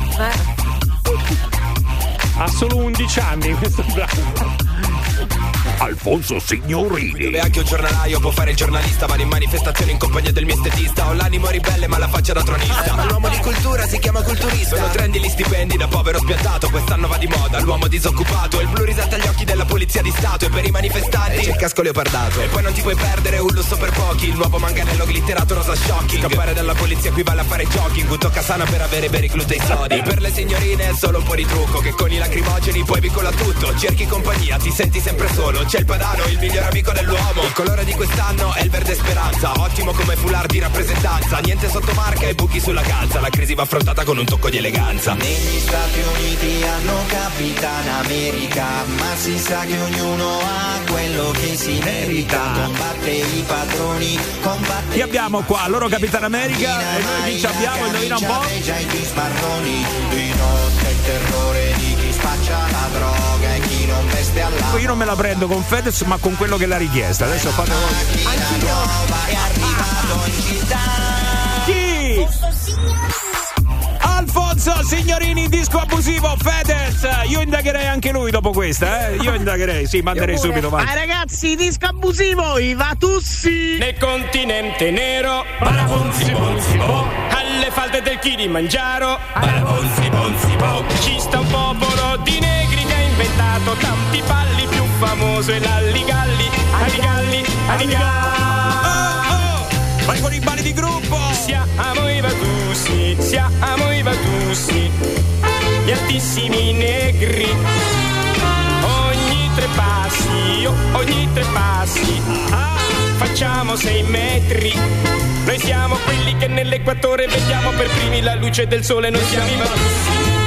Speaker 3: Ha solo 11 anni questo brano.
Speaker 1: Alfonso Signorini.
Speaker 34: Dove anche un giornalaio può fare il giornalista Vado in manifestazione in compagnia del mio estetista. Ho l'animo ribelle ma la faccia da tronista. Ma l'uomo di cultura si chiama culturista. Sono trendy gli stipendi da povero spiantato Quest'anno va di moda. L'uomo disoccupato Il blu risalta agli occhi della polizia di stato E per i manifestanti. C'è il casco leopardato E poi non ti puoi perdere un lusso per pochi. Il nuovo manganello glitterato rosa shocking Scappare dalla polizia equivale a fare jogging Un tocca sana per avere veri glutei sodi. E per le signorine è solo un po' di trucco Che con i lacrimogeni poi vicola tutto. Cerchi compagnia, ti senti sempre solo C'è il padano, il miglior amico dell'uomo Il colore di quest'anno è il verde speranza Ottimo come foulard di rappresentanza Niente sotto marca e buchi sulla calza La crisi va affrontata con un tocco di eleganza
Speaker 31: Negli Stati Uniti hanno Capitan America, ma si sa che ognuno ha quello che si merita. Combatte i padroni, combatte
Speaker 1: Chi abbiamo qua? Loro Capitan America e noi chi ci abbiamo? Indovina un po'?
Speaker 31: Di notte il terrore di chi spaccia la droga
Speaker 1: Io non me la prendo con Fedez, ma con quello che l'ha richiesta. Adesso fate voi.
Speaker 31: nuova è arrivato in città.
Speaker 1: Chi? Alfonso Signorini, disco abusivo, Fedez. Io indagherei anche lui dopo questa, eh? Io indagherei, sì, manderei subito, va.
Speaker 23: Ah ragazzi, disco abusivo, i Vatussi!
Speaker 33: Nel continente nero, barabonzi bonzi bo, alle falde del Kilimangiaro, barabonzi bonzi bo, ci sta un popolo di negri inventato tanti balli, più famoso è l'alligalli, alligalli, alligalli.
Speaker 1: Vai con i balli di gruppo!
Speaker 35: Siamo i Vatussi, siamo i Vatussi, gli altissimi negri. Ogni tre passi, oh, ogni tre passi, facciamo sei metri. Noi siamo quelli che nell'equatore vediamo per primi la luce del sole, noi siamo i Vatussi.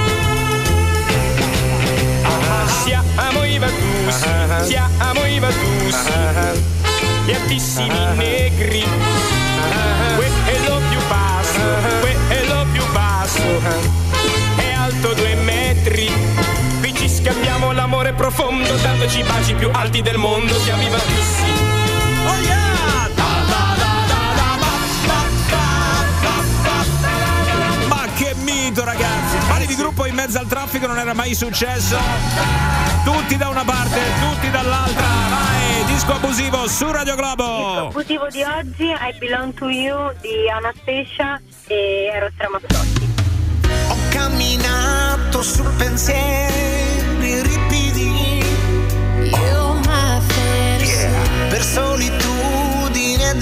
Speaker 35: Siamo i Vatussi, siamo i Vatussi, gli altissimi negri. Quello più basso, quello più basso, è alto due metri. Qui ci scambiamo l'amore profondo, dandoci i baci più alti del mondo, siamo i Vatussi.
Speaker 1: Oh yeah! Di gruppo in mezzo al traffico non era mai successo. Tutti da una parte, tutti dall'altra. Vai, disco abusivo su Radio Globo.
Speaker 36: Abusivo di oggi, I Belong to You di Anastasia e Eros Ramazzotti.
Speaker 27: Ho camminato su pensieri ripidi. Io Per solitudine e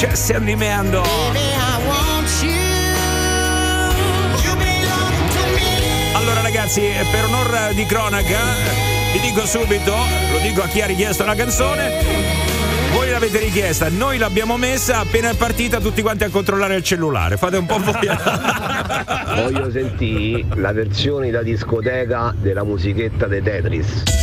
Speaker 1: C'è Sandy Meando. Allora ragazzi, per onor di cronaca, vi dico subito, lo dico a chi ha richiesto la canzone, voi l'avete richiesta, noi l'abbiamo messa, appena è partita tutti quanti a controllare il cellulare, fate un po' voi.
Speaker 6: Voglio sentire la versione da discoteca della musichetta dei Tetris.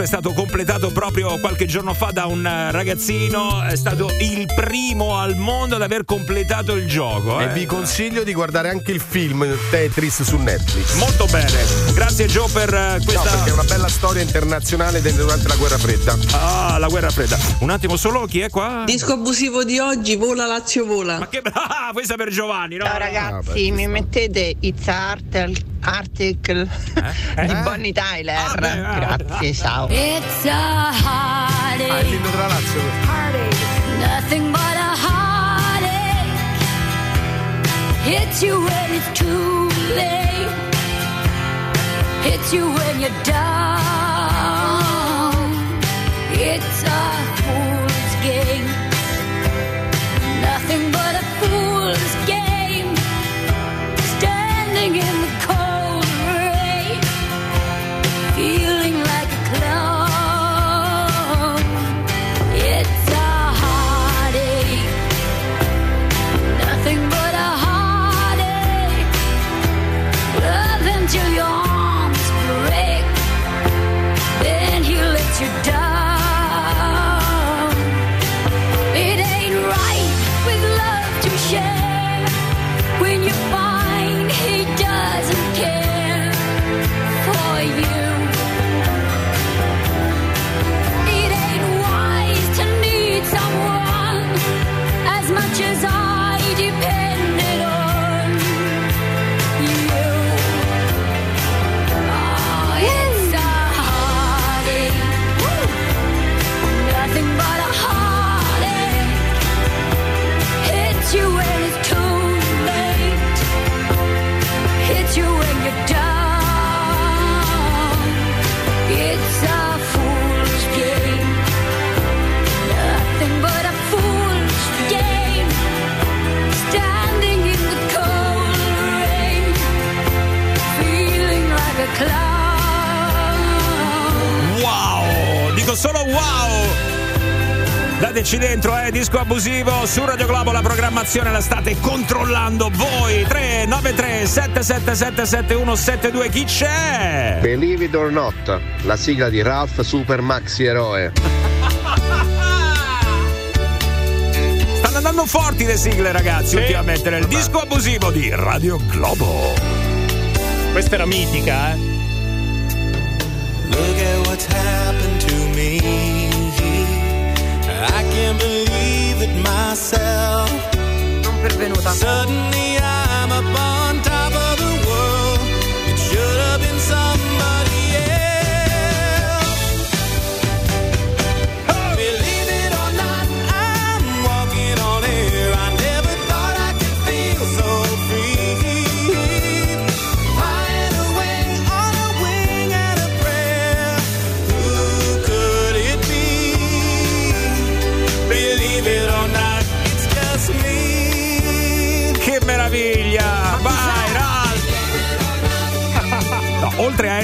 Speaker 4: Peraltro
Speaker 1: è stato completato proprio qualche giorno fa da un eh, ragazzino, è stato il primo al mondo ad aver completato il gioco.
Speaker 5: E
Speaker 1: eh.
Speaker 5: vi consiglio di guardare anche il film Tetris su Netflix.
Speaker 1: Molto bene, grazie Joe per eh,
Speaker 5: No,
Speaker 1: questa...
Speaker 5: perché è una bella storia internazionale durante la guerra fredda.
Speaker 1: Ah, la guerra fredda. Un attimo solo, chi è qua?
Speaker 37: Disco abusivo di oggi, vola Lazio vola.
Speaker 1: Ma che brava, questa per Giovanni, no?
Speaker 38: Ciao ragazzi, mi mettete It's Artel- Article di Bonnie Tyler. Grazie, ciao.
Speaker 39: It's a heartache.
Speaker 5: Ah, il della Lazio.
Speaker 39: Nothing but a heartache. Hits you when it's too late. Hits you when you're down. It's a
Speaker 1: Dateci dentro, eh, disco abusivo su Radio Globo, la programmazione la state controllando voi. 393 777 7172 chi c'è?
Speaker 6: Believe it or not, la sigla di Ralph Super Maxi Eroe.
Speaker 1: Stanno andando forti le sigle, ragazzi, ultimamente nel disco abusivo di Radio Globo.
Speaker 3: Questa era mitica, eh.
Speaker 33: Look at what's happened to me.
Speaker 4: Non pervenuta.
Speaker 33: Suddenly I'm up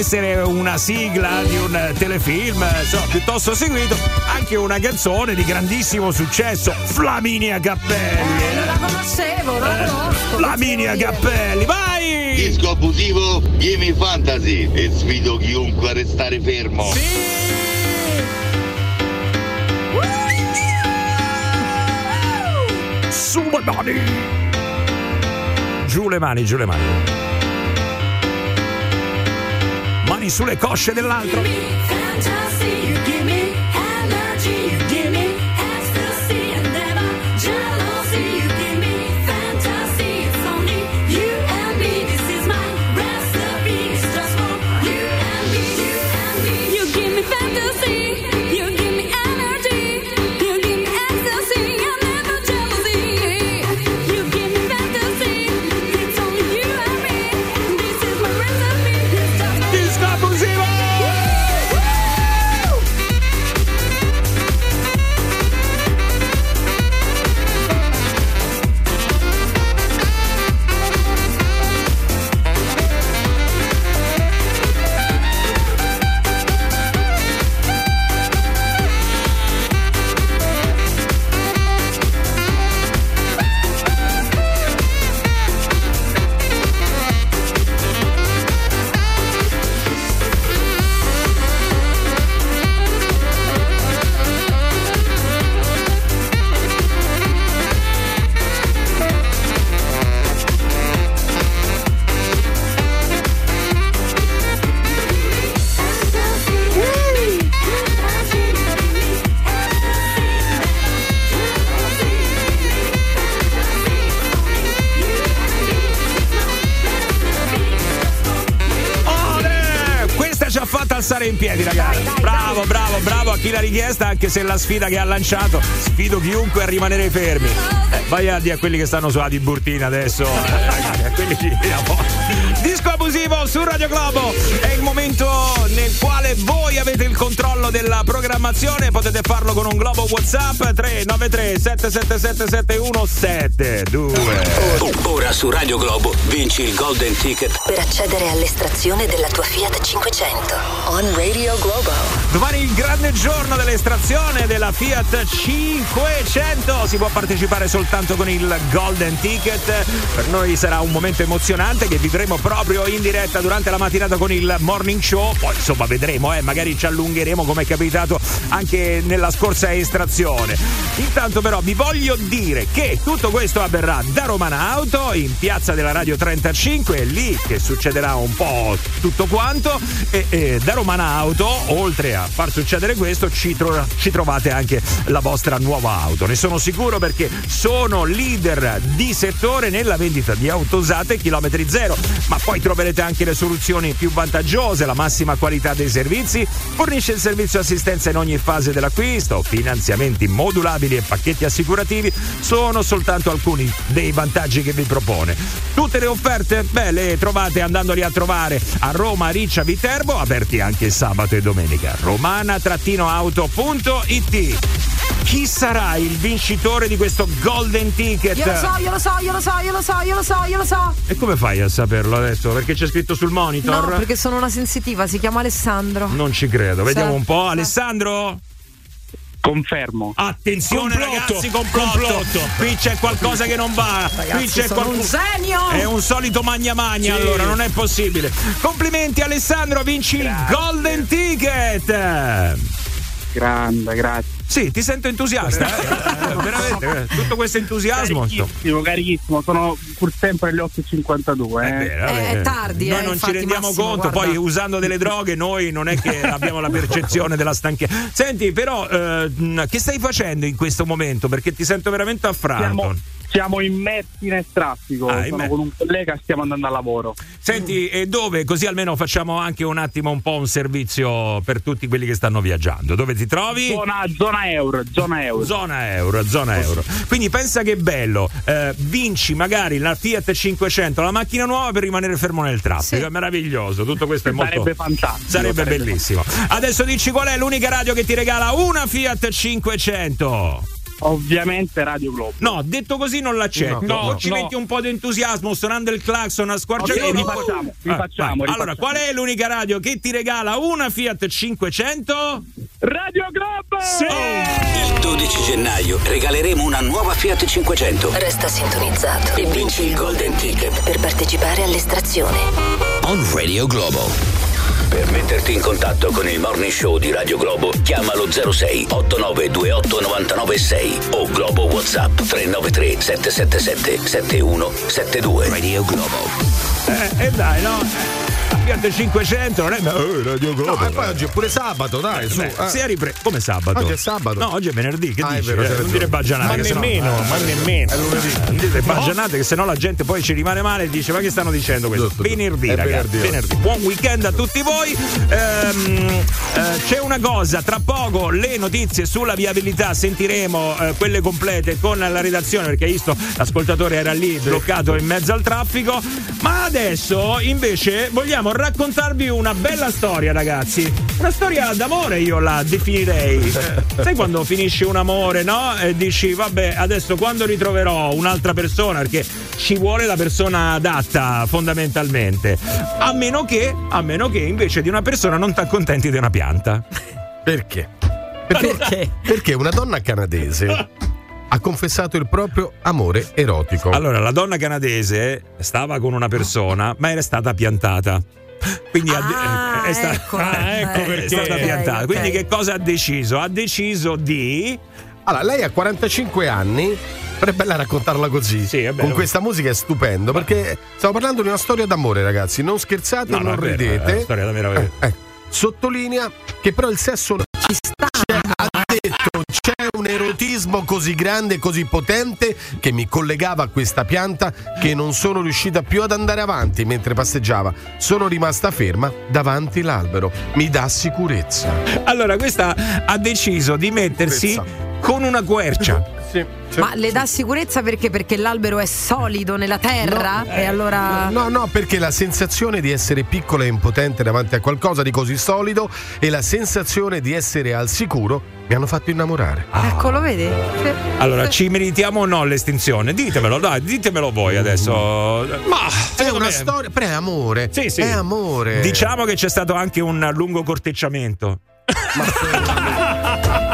Speaker 1: essere una sigla di un telefilm insomma, piuttosto seguito, anche una canzone di grandissimo successo, Flaminia Cappelli.
Speaker 4: Eh, non la conoscevo, non la conosco.
Speaker 1: Flaminia Cappelli, vai!
Speaker 40: Disco abusivo, Gimme Fantasy e sfido chiunque a restare fermo.
Speaker 1: Su le mani! Giù le mani, giù le mani. Sulle cosce dell'altro. Bravo a chi l'ha richiesta, anche se la sfida che ha lanciato. Sfido chiunque a rimanere fermi. Eh, vai a dire a quelli che stanno su Adi Burtina adesso. eh, a quelli che- Disco abusivo su Radio Globo. È il momento nel quale voi avete il controllo della programmazione. Potete farlo con un globo WhatsApp 393 777 7172.
Speaker 41: Ora su Radio Globo vinci il Golden Ticket
Speaker 42: Per accedere all'estrazione della tua Fiat 500. On Radio Globo.
Speaker 1: Domani il grande giorno dell'estrazione della Fiat 500. Si può partecipare soltanto con il Golden Ticket. Per noi sarà un momento emozionante che vivremo proprio in diretta durante la mattinata con il morning show. Poi insomma vedremo, eh, magari ci allungheremo come è capitato anche nella scorsa estrazione. Intanto però vi voglio dire che tutto questo avverrà da Romana Auto in piazza della Radio 35, è lì che succederà un po' tutto quanto e, e da Romana Auto, oltre a far succedere questo, ci, tro- ci trovate anche la vostra nuova auto. Ne sono sicuro perché sono leader di settore nella vendita di auto usate chilometri zero, ma poi troverete anche le soluzioni più vantaggiose, la massima qualità dei servizi, fornisce il servizio assistenza in ogni fase dell'acquisto, finanziamenti modulabili e pacchetti assicurativi sono soltanto alcuni dei vantaggi che vi propone. Tutte le offerte? Beh, le trovate andandoli a trovare a Roma, Riccia, Viterbo, aperti anche sabato e domenica. romana-auto.it Chi sarà il vincitore di questo Golden Ticket?
Speaker 4: Io lo so, io lo so, io lo so, io lo so, io lo so, io lo so.
Speaker 1: E come fai a saperlo adesso? Perché c'è scritto sul monitor?
Speaker 4: No, perché sono una sensitiva, si chiama Alessandro.
Speaker 1: Non ci credo. Vediamo
Speaker 4: Sì.
Speaker 1: un po'. Alessandro? Confermo. Attenzione
Speaker 3: Complotto,
Speaker 1: ragazzi, complotto.
Speaker 3: complotto.
Speaker 1: Qui c'è qualcosa che non va. Qui
Speaker 4: Ragazzi,
Speaker 1: c'è
Speaker 4: sono
Speaker 1: qualcuno.
Speaker 4: un genio!
Speaker 1: È un solito magna magna,
Speaker 3: Sì.
Speaker 1: allora non è possibile. Complimenti Alessandro, vinci il Golden Ticket.
Speaker 43: Grande, grazie.
Speaker 1: Sì, ti sento entusiasta. eh? Eh, veramente, tutto questo entusiasmo.
Speaker 43: Carichissimo, carichissimo. Sono pur sempre alle 8.52. Eh.
Speaker 1: Eh, vabbè.
Speaker 4: è tardi,
Speaker 1: Noi
Speaker 4: eh,
Speaker 1: non ci rendiamo
Speaker 4: Massimo,
Speaker 1: conto,
Speaker 4: guarda.
Speaker 1: poi usando delle droghe noi non è che abbiamo la percezione della stanchezza. Senti, però, eh, che stai facendo in questo momento? Perché ti sento veramente affranto.
Speaker 43: Siamo, siamo immersi nel traffico.
Speaker 1: Ah,
Speaker 43: Sono con un collega e stiamo andando al lavoro.
Speaker 1: Senti, e dove? Così almeno facciamo anche un attimo un po' un servizio per tutti quelli che stanno viaggiando. Dove ti trovi?
Speaker 43: Zona, zona euro, zona euro.
Speaker 1: Zona euro, zona euro. Quindi pensa che bello, eh, vinci magari la Fiat 500, la macchina nuova per rimanere fermo nel traffico. È meraviglioso, tutto questo è molto
Speaker 43: Sarebbe fantastico.
Speaker 1: Sarebbe
Speaker 43: sarebbe
Speaker 1: bellissimo. Adesso dici qual è l'unica radio che ti regala una Fiat 500?
Speaker 43: Ovviamente Radio Globo.
Speaker 1: No, detto così non l'accetto.
Speaker 43: No,
Speaker 1: o
Speaker 43: no,
Speaker 1: ci
Speaker 43: no.
Speaker 1: metti un po' di entusiasmo suonando il clacson a squarciagola.
Speaker 43: Ok, rifacciamo, rifacciamo,
Speaker 1: vai. Allora, qual è l'unica radio che ti regala una Fiat 500?
Speaker 43: Radio Globo!
Speaker 41: Il 12 gennaio regaleremo una nuova Fiat 500
Speaker 42: Resta sintonizzato
Speaker 41: e vinci il Golden Ticket
Speaker 42: per partecipare all'estrazione.
Speaker 41: on Radio Globo. Per metterti in contatto con il morning show di Radio Globo, chiamalo 06 8928 996 o Globo WhatsApp 393 777 7172. Radio Globo.
Speaker 1: Eh, e dai, no? Eh, Fiat 500 non è. Eh, Radio Globo.
Speaker 5: No, e poi oggi è pure sabato, dai, su.
Speaker 1: Beh,
Speaker 5: eh.
Speaker 1: si è ripre- Come sabato?
Speaker 5: Oggi è sabato.
Speaker 1: No, oggi è venerdì. Che
Speaker 5: Ah,
Speaker 1: dici?
Speaker 5: vero,
Speaker 1: Eh, non dire baggianate.
Speaker 3: Ma
Speaker 1: che sennò-
Speaker 3: nemmeno, ma nemmeno.
Speaker 5: È lunedì.
Speaker 1: Non dite baggianate che se no la gente poi ci rimane male e dice ma che stanno dicendo questo?
Speaker 5: Giusto,
Speaker 1: venerdì ragazzi,
Speaker 5: venerdì.
Speaker 1: venerdì. Buon weekend a tutti voi. Ehm, eh, c'è una cosa, tra poco le notizie sulla viabilità sentiremo eh, quelle complete con la redazione perché hai visto l'ascoltatore era lì bloccato in mezzo al traffico. Ma adesso invece vogliamo raccontarvi una bella storia ragazzi. Una storia d'amore io la definirei. Sai quando finisce un amore, no? E dici vabbè adesso quando ritroverò un'altra persona perché ci vuole la persona adatta fondamentalmente. A meno che, a meno che invece di una persona non ti accontenti di una pianta.
Speaker 5: Perché? Perché? Perché una donna canadese ha confessato il proprio amore erotico.
Speaker 1: Allora, la donna canadese stava con una persona, ma era stata piantata. Quindi ha de-
Speaker 4: Ah,
Speaker 1: è, sta-
Speaker 4: ecco.
Speaker 1: Ah, ecco
Speaker 4: Eh,
Speaker 1: perché è stata piantata.
Speaker 4: ok.
Speaker 1: Quindi che cosa ha deciso? Ha deciso di
Speaker 5: Allora, lei ha 45 anni. Però è bella raccontarla così.
Speaker 1: Sì, è bello.
Speaker 5: Con questa musica è stupendo. Perché stiamo parlando di una storia d'amore, ragazzi. Non scherzate,
Speaker 1: No, no,
Speaker 5: non
Speaker 1: è vero,
Speaker 5: ridete.
Speaker 1: è una storia davvero vera.
Speaker 5: Eh, eh. Sottolinea che però il sesso
Speaker 4: Ci sta.
Speaker 5: Detto c'è un erotismo così grande, così potente che mi collegava a questa pianta che non sono riuscita più ad andare avanti mentre passeggiava. Sono rimasta ferma davanti l'albero. Mi dà sicurezza.
Speaker 1: Allora, questa ha deciso di mettersi
Speaker 5: Sicurezza.
Speaker 1: con una quercia.
Speaker 5: Sì, sì,
Speaker 4: Ma le dà sicurezza perché? Perché l'albero è solido nella terra
Speaker 5: No,
Speaker 4: e allora.
Speaker 5: No, no, perché la sensazione di essere piccola e impotente davanti a qualcosa di così solido e la sensazione di essere al sicuro mi hanno fatto innamorare.
Speaker 4: Ecco, lo vedi?
Speaker 1: Allora, ci meritiamo o no l'estinzione? Ditemelo, dai, ditemelo voi adesso. Ma
Speaker 5: È una
Speaker 1: me-
Speaker 5: storia, però è amore.
Speaker 1: Sì, sì.
Speaker 5: È amore.
Speaker 1: Diciamo che c'è stato anche un lungo corteggiamento.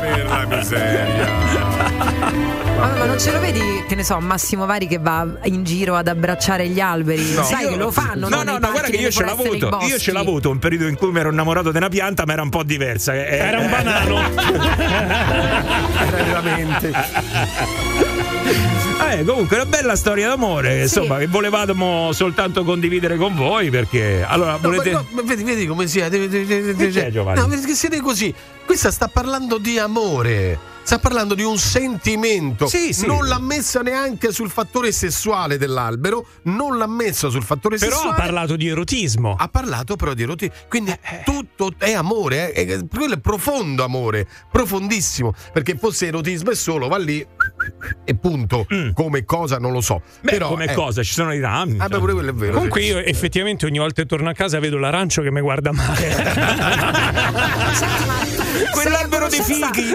Speaker 5: per la miseria.
Speaker 4: Ma, non ce lo vedi, che ne so, Massimo Vari che va in giro ad abbracciare gli alberi?
Speaker 1: No.
Speaker 4: Sai
Speaker 1: Io-
Speaker 4: che lo fanno?
Speaker 1: No, no, no, guarda che io ce l'ho avuto. Io ce l'ho avuto un periodo in cui mi ero innamorato di una pianta, ma era un po' diversa. Eh,
Speaker 3: Era un
Speaker 1: eh,
Speaker 3: banano.
Speaker 5: Era veramente.
Speaker 1: Eh, comunque, una bella storia d'amore, insomma, che volevamo soltanto condividere con voi perché allora
Speaker 5: No,
Speaker 1: volete
Speaker 5: ma no, ma vedi, vedi come siete.
Speaker 1: C'è, Giovanni?
Speaker 5: No, perché siete così. Questa sta parlando di amore. Sta parlando di un sentimento.
Speaker 1: Sì, sì.
Speaker 5: Non l'ha messa neanche sul fattore sessuale dell'albero. Non l'ha messa sul fattore
Speaker 3: Però
Speaker 5: sessuale.
Speaker 3: ha parlato di erotismo.
Speaker 5: ha parlato però di erotismo. Quindi
Speaker 1: Eh,
Speaker 5: tutto è amore. eh, eh, quello è profondo amore. Profondissimo. Perché fosse erotismo e solo va lì e punto. Come cosa non lo so.
Speaker 1: Mm. Beh,
Speaker 5: però
Speaker 1: come
Speaker 5: eh,
Speaker 1: cosa? Ci sono i rami.
Speaker 5: Ah, beh, pure quello è vero.
Speaker 3: Comunque
Speaker 5: sì.
Speaker 3: io effettivamente ogni volta che torno a casa vedo l'arancio che mi guarda male.
Speaker 1: Quell'albero
Speaker 4: conoscenza-
Speaker 1: fighi.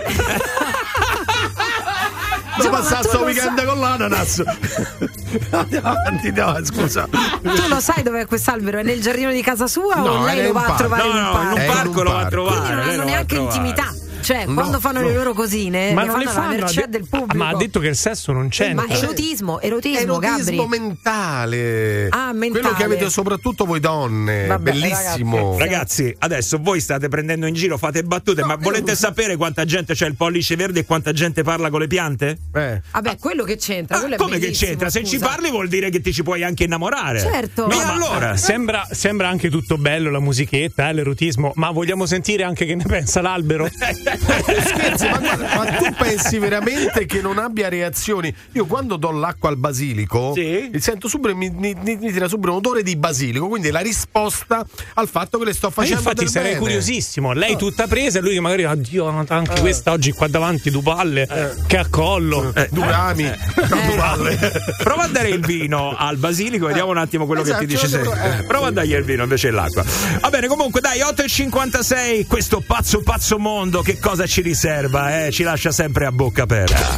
Speaker 5: Passare
Speaker 4: tu
Speaker 5: sto
Speaker 4: lo
Speaker 5: weekend con l'ananas. Andiamo avanti, no, scusa.
Speaker 4: Tu lo sai dov'è quest'albero? È nel giardino di casa sua
Speaker 5: No,
Speaker 4: o lei lo va a trovare
Speaker 1: No,
Speaker 4: in un
Speaker 1: no,
Speaker 4: parco?
Speaker 1: in un parco lo va a trovare.
Speaker 4: Quindi non hanno neanche
Speaker 1: trovare.
Speaker 4: intimità. Cioè,
Speaker 5: No,
Speaker 4: quando fanno
Speaker 5: no.
Speaker 4: le loro cosine,
Speaker 3: Ma non le
Speaker 4: fanno
Speaker 3: de-
Speaker 4: del pubblico.
Speaker 3: ma ha detto che il sesso non c'entra.
Speaker 4: ma erotismo, erotismo,
Speaker 5: Erotismo
Speaker 4: Gabri.
Speaker 5: mentale.
Speaker 4: Ah, mentale.
Speaker 5: Quello che avete soprattutto voi donne.
Speaker 4: Vabbè,
Speaker 5: Bellissimo.
Speaker 1: Ragazzi, adesso voi state prendendo in giro, fate battute, ma volete sapere quanta gente c'è il pollice verde e quanta gente parla con le piante?
Speaker 5: Eh.
Speaker 4: Vabbè, quello che c'entra, quello è
Speaker 1: Come che c'entra? Se ci
Speaker 4: scusa.
Speaker 1: parli vuol dire che ti ci puoi anche innamorare.
Speaker 4: Certo. No, ma-
Speaker 1: allora?
Speaker 3: Sembra, sembra anche tutto bello la musichetta, eh, l'erotismo, ma vogliamo sentire anche che ne pensa l'albero?
Speaker 5: Scherzi, ma, guarda, ma tu pensi veramente che non abbia reazioni? Io quando do l'acqua al basilico, mi sento subito, mi, mi- mi- tira subito un odore di basilico, quindi la risposta al fatto che le sto
Speaker 3: Ma
Speaker 5: facendo.
Speaker 3: infatti
Speaker 5: del
Speaker 3: sarei
Speaker 5: bene.
Speaker 3: curiosissimo. Lei tutta presa e lui magari, oddio, anche questa oggi qua davanti, due palle, che a collo.
Speaker 5: due rami, no, due palle.
Speaker 1: Prova a dare il vino al basilico, vediamo un attimo quello
Speaker 5: Esatto,
Speaker 1: che ti dice.
Speaker 5: ce lo
Speaker 1: se-
Speaker 5: devo- eh.
Speaker 1: Prova a dargli il vino invece l'acqua. Va bene, comunque, dai, 8,56. Questo pazzo pazzo mondo, che cosa ci riserva? Eh? Ci lascia sempre a bocca aperta.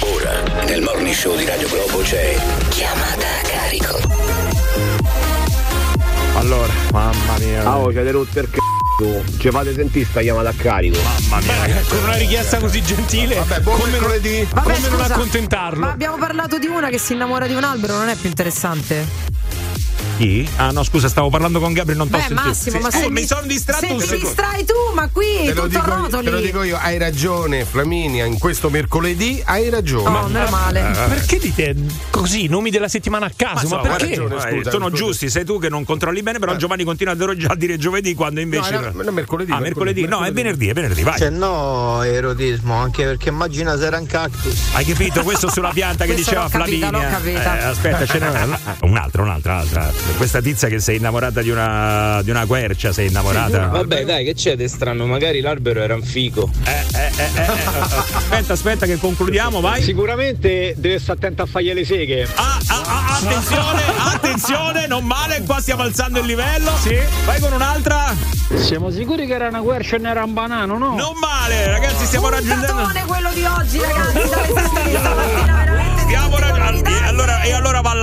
Speaker 41: Ora, nel morning show di Radio Globo c'è Chiamata a carico.
Speaker 1: Allora, mamma mia.
Speaker 44: Ah, oh, c'è rotto il c***o. Ci fate sentire sta chiamata a carico.
Speaker 1: Mamma mia.
Speaker 3: Con una richiesta così gentile,
Speaker 5: Vabbè, buon
Speaker 3: come, non,
Speaker 5: mercoledì.
Speaker 4: Vabbè,
Speaker 3: come non
Speaker 4: scusa,
Speaker 3: accontentarlo?
Speaker 4: Ma abbiamo parlato di una che si innamora di un albero, non è più interessante?
Speaker 1: Chi? Ah, no, scusa, stavo parlando con Gabriele, non
Speaker 4: Beh,
Speaker 1: t'ho sentito.
Speaker 4: Massimo, ma
Speaker 1: Sì,
Speaker 4: se
Speaker 1: oh, mi sono distratto
Speaker 4: se
Speaker 1: un
Speaker 4: ti
Speaker 1: secondo.
Speaker 4: distrai tu, ma qui
Speaker 5: Te lo,
Speaker 4: tutto
Speaker 5: dico,
Speaker 4: rotoli.
Speaker 5: te lo dico io, hai ragione Flaminia, in questo mercoledì hai ragione.
Speaker 4: Oh, meno male.
Speaker 3: Perché dite così, nomi della settimana a caso? Ma,
Speaker 1: so,
Speaker 3: perché?
Speaker 1: hai ragione,
Speaker 5: Scusa,
Speaker 1: eh, sono
Speaker 5: scusa.
Speaker 1: giusti, sei tu che non controlli bene, però Giovanni continua a dire- già a dire giovedì quando invece.
Speaker 5: No, era- era mercoledì,
Speaker 1: Ah, mercoledì, no, è venerdì, è venerdì, vai.
Speaker 6: Cioè no, erotismo, anche perché immagina se era un cactus.
Speaker 1: Hai capito? Questo sulla pianta che diceva
Speaker 4: capita, capita.
Speaker 1: Eh, aspetta, ce n'è una- un'altra, un'altra, un'altra. Questa tizia che sei innamorata di una, di una quercia, sei innamorata.
Speaker 45: Vabbè, dai, che c'è di strano? Magari l'albero era un fico.
Speaker 1: Eh, eh, eh, eh, eh. Aspetta, aspetta che concludiamo, vai.
Speaker 45: Sicuramente deve stare attento a fargli le seghe.
Speaker 1: Ah, ah, ah, attenzione, attenzione, non male, qua stiamo alzando il livello. Sì. Vai con un'altra.
Speaker 45: Siamo sicuri che era una quercia e non era un banano, no?
Speaker 1: Non male, ragazzi, stiamo raggiungendo.
Speaker 4: Puntatone quello di oggi, ragazzi, stamattina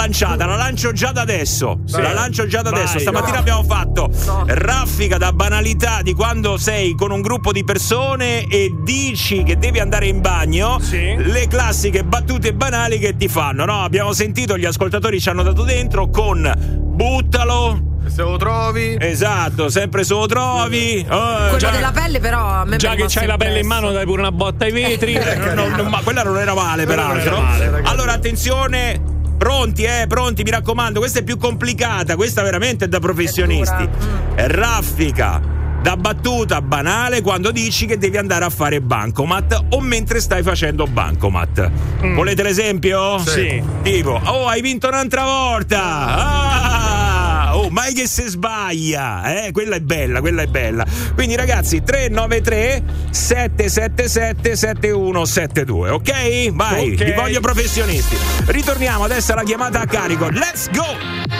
Speaker 1: lanciata, la lancio già da adesso. La lancio già da
Speaker 3: Vai,
Speaker 1: adesso. Stamattina
Speaker 3: no.
Speaker 1: abbiamo fatto raffica da banalità di quando sei con un gruppo di persone e dici che devi andare in bagno.
Speaker 3: Sì.
Speaker 1: Le classiche battute banali che ti fanno, no? Abbiamo sentito, gli ascoltatori ci hanno dato dentro con buttalo.
Speaker 5: Se lo trovi.
Speaker 1: Esatto, sempre se lo trovi. Eh,
Speaker 4: Quello
Speaker 1: già-
Speaker 4: della pelle, però, a me
Speaker 3: Già che c'hai la pelle in mano, dai pure una botta ai vetri.
Speaker 1: Eh, no, no, ma quella non era male, peraltro. allora, attenzione. Pronti, eh, pronti, mi raccomando, questa è più complicata, questa veramente è da professionisti. Raffica da battuta banale quando dici che devi andare a fare bancomat o mentre stai facendo bancomat. Volete l'esempio?
Speaker 3: Sì.
Speaker 1: Tipo, oh, hai vinto un'altra volta! Ah! Oh, mai che se sbaglia, eh? Quella è bella, quella è bella. Quindi, ragazzi, 393 777 7172, ok? Vai,
Speaker 3: Ok.
Speaker 1: vi voglio professionisti. Ritorniamo adesso alla chiamata a carico. Let's go!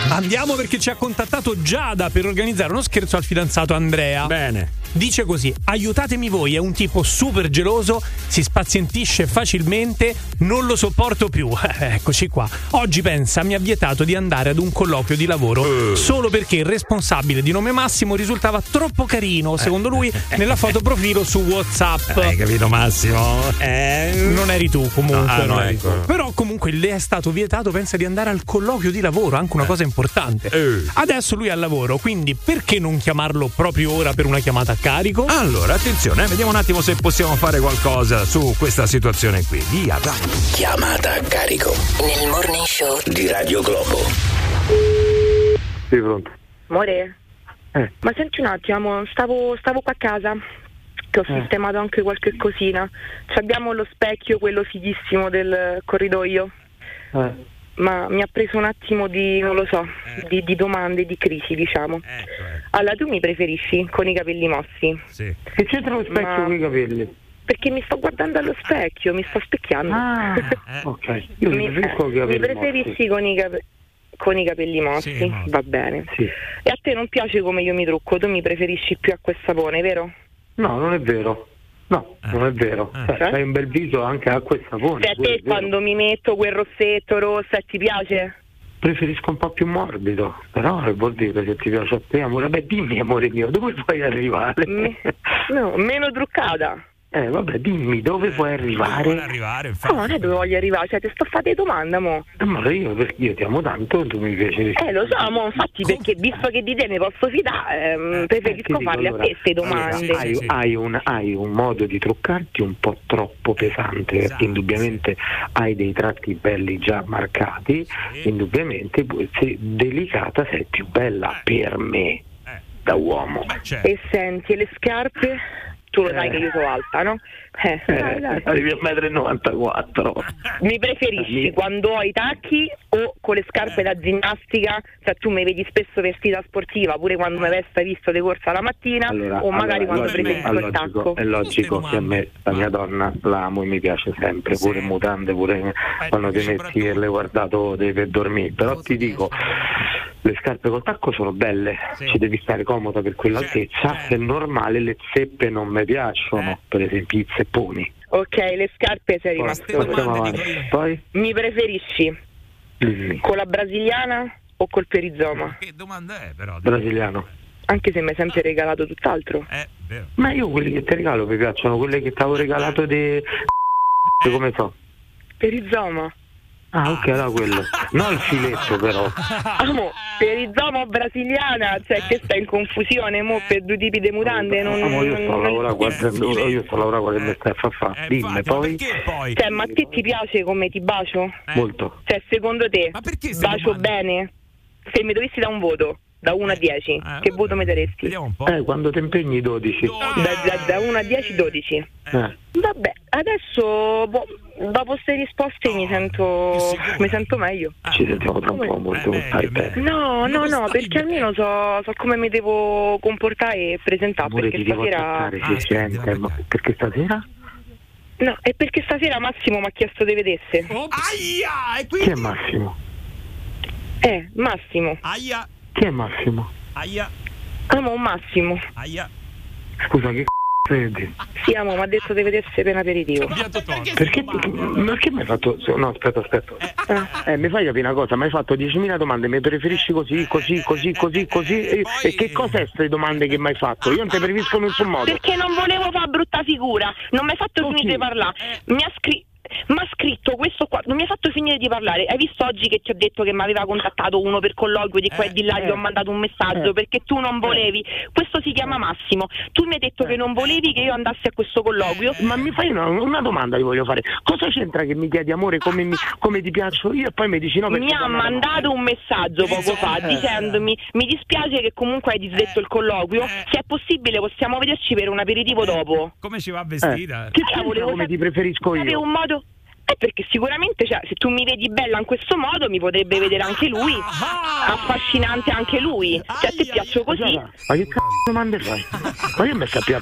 Speaker 3: Andiamo perché ci ha contattato Giada per organizzare uno scherzo al fidanzato Andrea.
Speaker 1: Bene.
Speaker 3: Dice così: aiutatemi voi, è un tipo super geloso, si spazientisce facilmente, non lo sopporto più. Eccoci qua. Oggi pensa, mi ha vietato di andare ad un colloquio di lavoro solo perché il responsabile di nome Massimo risultava troppo carino, secondo lui, nella foto profilo su WhatsApp.
Speaker 1: Hai capito, Massimo? Eh.
Speaker 3: Non eri tu comunque.
Speaker 1: Ah, no,
Speaker 3: non eri
Speaker 1: ecco.
Speaker 3: tu. Però comunque le è stato vietato, pensa di andare al colloquio di lavoro, anche una cosa importante.
Speaker 1: Eh.
Speaker 3: Adesso lui è al lavoro, quindi perché non chiamarlo proprio ora per una chiamata a carico?
Speaker 1: Allora, attenzione, eh, vediamo un attimo se possiamo fare qualcosa su questa situazione qui. Via, vai.
Speaker 41: Chiamata a carico
Speaker 42: Nel morning show
Speaker 41: di Radio Globo.
Speaker 44: Sì, pronto.
Speaker 46: Amore,
Speaker 44: Eh.
Speaker 46: ma senti un attimo, stavo, stavo qua a casa che ho
Speaker 44: Eh.
Speaker 46: sistemato anche qualche cosina. Ci abbiamo lo specchio, quello fighissimo del corridoio,
Speaker 44: Eh.
Speaker 46: Ma mi ha preso un attimo di, non lo so, di, di domande, di crisi, diciamo. Allora, tu mi preferisci con i capelli mossi?
Speaker 1: Sì.
Speaker 44: Che c'entra lo specchio
Speaker 46: Ma-
Speaker 44: con i capelli?
Speaker 46: Perché mi sto guardando allo specchio, mi sto specchiando.
Speaker 44: Ah, ok. Io mi preferisco con i
Speaker 46: mi
Speaker 44: capelli
Speaker 46: preferisci
Speaker 44: mossi.
Speaker 46: con i, cape- con i capelli mossi?
Speaker 44: Sì.
Speaker 46: Va bene.
Speaker 44: Sì.
Speaker 46: E a te non piace come io mi trucco, tu mi preferisci più acqua e sapone, vero?
Speaker 44: No, non è vero. No, non è vero.
Speaker 46: Eh.
Speaker 44: Cioè, hai un bel viso anche acqua e sapone.
Speaker 46: Se a te quando mi metto quel rossetto rosso ti piace?
Speaker 44: Preferisco un po' più morbido, però che vuol dire se ti piace a te, amore? Beh, dimmi, amore mio, dove puoi arrivare?
Speaker 46: Me- no, meno truccata.
Speaker 47: Eh, vabbè, dimmi dove vuoi arrivare?
Speaker 1: Vuole arrivare,
Speaker 46: No, non è dove voglio arrivare, cioè ti sto fate domanda, mo.
Speaker 47: Eh, Ma io, perché io ti amo tanto, tu mi piaci
Speaker 46: Eh, lo so, mo, infatti, perché visto che di te ne posso fidare, ehm, preferisco
Speaker 47: Ti dico,
Speaker 46: farle
Speaker 47: allora,
Speaker 46: a te queste domande.
Speaker 47: allora, hai, hai un, hai un modo di truccarti un po' troppo pesante
Speaker 46: Esatto,
Speaker 47: perché indubbiamente hai dei tratti belli già marcati, indubbiamente se delicata sei più bella per me da uomo.
Speaker 46: E senti, e le scarpe? Tu lo sai
Speaker 47: Eh.
Speaker 46: che io sono alta, no? Eh, dai, dai.
Speaker 47: arrivi a 1,94 m.
Speaker 46: Mi preferisci quando ho i tacchi o con le scarpe da ginnastica? Cioè tu mi vedi spesso vestita sportiva, pure quando mi vesto hai visto le corse alla mattina o magari quando preferisco il tacco.
Speaker 47: è logico che a me la mia donna l'amo e mi piace sempre, pure in mutande, pure quando ti metti e le guardato devi per dormire. Però ti dico, le scarpe col tacco sono belle, ci devi stare comoda per quell'altezza, è normale, le zeppe non mi piacciono, per esempio i zepponi.
Speaker 46: Ok, le scarpe sei rimasto.
Speaker 47: Poi?
Speaker 46: Mi preferisci
Speaker 47: Dimmi.
Speaker 46: con la brasiliana o col perizoma?
Speaker 1: Che domanda è però?
Speaker 47: Brasiliano.
Speaker 46: Anche se mi hai sempre regalato tutt'altro.
Speaker 1: Eh, vero.
Speaker 47: Ma io quelli che ti regalo mi piacciono, quelle che ti avevo regalato di... come so?
Speaker 46: Perizoma.
Speaker 47: Ah, ok, allora quello. No il filetto però.
Speaker 46: Amo, perizoma o brasiliana? Cioè che stai in confusione mo per due tipi di mutande? Non,
Speaker 47: Amo, io sto a
Speaker 46: non-
Speaker 47: lavorare guardando, io sto a lavorare che mi stai a far fare. Dimmi poi.
Speaker 46: Cioè, ma a te ti piace come ti bacio?
Speaker 47: Molto.
Speaker 46: Cioè, secondo te bacio bene? Se mi dovessi dare un voto da 1 a 10, che voto mi daresti?
Speaker 47: Eh, quando ti impegni 12.
Speaker 46: Da, da, 1 a 10, 12.
Speaker 47: Eh.
Speaker 46: Vabbè, adesso boh, dopo queste risposte mi sento mi sento meglio.
Speaker 47: Ci sentiamo tra un po' molto bene.
Speaker 46: No, no, no, perché almeno so, so come mi devo comportare e presentare
Speaker 47: Amore,
Speaker 46: perché stasera
Speaker 47: si sente, ma perché stasera?
Speaker 46: No, è perché stasera Massimo mi ha chiesto di vedesse.
Speaker 1: Aia! E
Speaker 47: Chi è Massimo?
Speaker 46: Eh, Massimo.
Speaker 1: Aia!
Speaker 47: Chi è Massimo?
Speaker 1: Aia!
Speaker 46: Amo un Massimo.
Speaker 1: Aia!
Speaker 47: Scusa, che c***o vedi?
Speaker 46: Sì, amo, mi ha detto di vedersi per un aperitivo.
Speaker 47: Perché, perché mi hai fatto. No, aspetta, aspetta. Eh, mi fai capire una cosa, mi hai fatto 10.000 domande, mi preferisci così, così, così, così, così. E, e che cosa è queste domande che mi hai fatto? Io non ti preferisco in nessun modo.
Speaker 46: Perché non volevo fare brutta figura, non mi hai fatto finire di parlare. Mi ha scritto. Mi ha scritto questo qua, non mi ha fatto finire di parlare. Hai visto oggi che ti ho detto che mi aveva contattato uno per colloquio di qua e di là, gli ho mandato un messaggio perché tu non volevi. Questo si chiama Massimo. Tu mi hai detto che non volevi che io andassi a questo colloquio.
Speaker 47: Ma mi fai una, una domanda, ti voglio fare. Cosa c'entra che mi chiedi amore come, mi- come ti piaccio io e poi mi dici no perché
Speaker 46: mi ha mandato un messaggio poco fa
Speaker 47: Eh.
Speaker 46: dicendomi mi dispiace che comunque hai disdetto il colloquio se è possibile possiamo vederci per un aperitivo dopo
Speaker 1: Come ci va
Speaker 47: Eh,
Speaker 1: vestita?
Speaker 47: Che c'entra come ti preferisco
Speaker 46: Avevo
Speaker 47: io?
Speaker 46: un modo eh, perché sicuramente cioè, se tu mi vedi bella in questo modo mi potrebbe vedere anche lui affascinante anche lui cioè a te piaccio così
Speaker 47: Ma che cazzo domande fai? Ma io mi sappiamo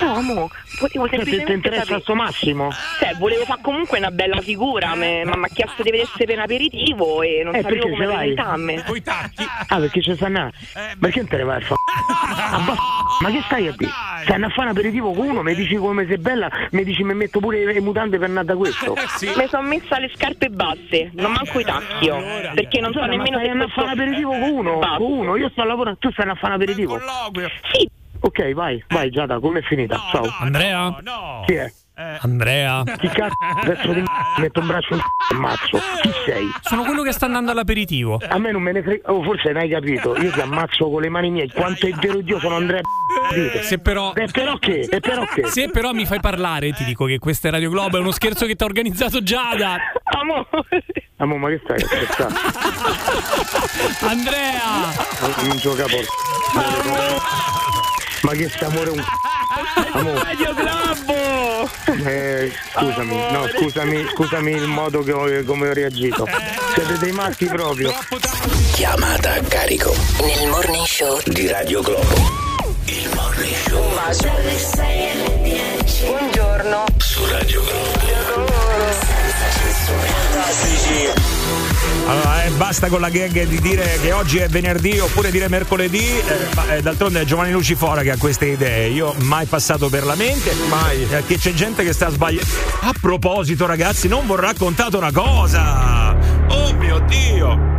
Speaker 46: no amo potevo
Speaker 47: Cioè, ti- ti interessa
Speaker 46: sapere.
Speaker 47: Massimo?
Speaker 46: cioè volevo fare comunque una bella figura me- ma mi ha chiesto di vedersi per un aperitivo e non
Speaker 47: Eh,
Speaker 46: sapevo
Speaker 47: perché
Speaker 46: come
Speaker 47: ce l'hai?
Speaker 46: presentarmi
Speaker 47: Ah, perché c'è stanno? Perché non te ne vai a fa? Abbassa- Ma che stai a dire? Stai a fare un aperitivo con uno, mi dici come sei bella, mi dici mi metto pure le mutande per andare da questo.
Speaker 46: Mi sono messa le scarpe basse, non manco i tacchi, oh, perché non so
Speaker 47: Allora,
Speaker 46: nemmeno
Speaker 47: stai
Speaker 46: se
Speaker 47: andando a fare un aperitivo con uno, con uno, io sto a lavorare, tu stai a fare un aperitivo.
Speaker 46: Sì.
Speaker 47: Ok, vai, vai Giada, com'è finita? Ciao.
Speaker 3: Andrea?
Speaker 47: Chi è?
Speaker 3: Andrea?
Speaker 47: Chi cazzo pezzo di metto un braccio in c***o e ammazzo? Chi sei?
Speaker 3: Sono quello che sta andando all'aperitivo.
Speaker 47: A me non me ne frega, oh, forse non hai capito, io ti ammazzo con le mani mie, quanto è vero Dio sono Andrea.
Speaker 3: Se però.
Speaker 47: E però che? E però che?
Speaker 3: Se però mi fai parlare, ti dico che questa è Radio Globo, è uno scherzo che ti ha organizzato Giada.
Speaker 46: Amore.
Speaker 47: Amo, ma che stai a scherzare?
Speaker 3: Andrea!
Speaker 47: Non gioca porca. Ma che sta amore un Amore.
Speaker 46: Radio Globo!
Speaker 47: Eh, scusami, no, scusami, scusami il modo che ho, come ho reagito. Siete dei maschi proprio.
Speaker 41: Chiamata a carico
Speaker 42: Nel morning show
Speaker 41: di Radio Globo. Il morning show
Speaker 46: Buongiorno.
Speaker 41: su Radio Globo.
Speaker 1: Allora, eh, basta con la gag di dire che oggi è venerdì oppure dire mercoledì. eh, ma, eh, d'altronde è Giovanni Lucifora che ha queste idee. Io mai passato per la mente. Mai. che c'è gente che sta sbagliando. A proposito, ragazzi, non ho raccontato una cosa. Oh mio Dio.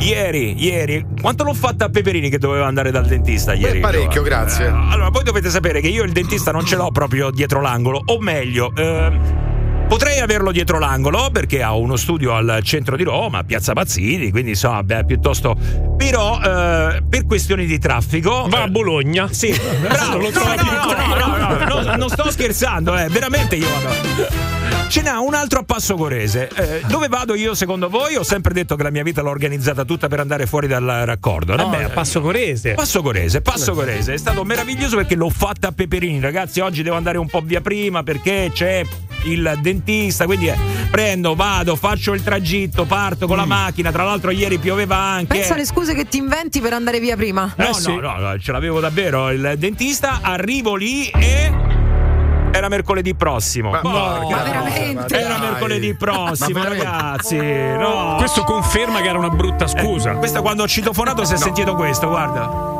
Speaker 1: Ieri, ieri, quanto l'ho fatta a Peperini che doveva andare dal dentista ieri?
Speaker 5: parecchio,
Speaker 1: Giovanni?
Speaker 5: grazie.
Speaker 1: Eh, allora, voi dovete sapere che io il dentista non ce l'ho proprio dietro l'angolo, o meglio, ehm, Potrei averlo dietro l'angolo perché ha uno studio al centro di Roma, a Piazza Mazzini, quindi insomma, beh, piuttosto. Però eh, per questioni di traffico.
Speaker 3: Va a Bologna.
Speaker 1: Sì, bravo.
Speaker 3: lo
Speaker 1: No,
Speaker 3: trova
Speaker 1: no,
Speaker 3: più
Speaker 1: no, no, no, no, no, non sto scherzando, eh, veramente io vado. Ce n'ha un altro a Passo Corese. Eh, dove vado io secondo voi? Ho sempre detto che la mia vita l'ho organizzata tutta per andare fuori dal raccordo. No?
Speaker 3: Vabbè, a Passo Corese.
Speaker 1: Passo Corese, Passo Corese. È stato meraviglioso perché l'ho fatta a Peperini. Ragazzi, oggi devo andare un po' via prima perché c'è il dentista. Quindi eh, prendo, vado, faccio il tragitto, parto con la macchina. Tra l'altro, ieri pioveva anche.
Speaker 4: Pensa alle scuse che ti inventi per andare via prima.
Speaker 1: No, no, no, no, ce l'avevo davvero il dentista. Arrivo lì e. Era mercoledì prossimo.
Speaker 5: Ma-
Speaker 1: Porca
Speaker 5: ma
Speaker 4: veramente?
Speaker 1: Era mercoledì prossimo, ragazzi. No.
Speaker 3: Questo conferma che era una brutta scusa.
Speaker 1: Eh, questo quando ho citofonato si è sentito questo, guarda.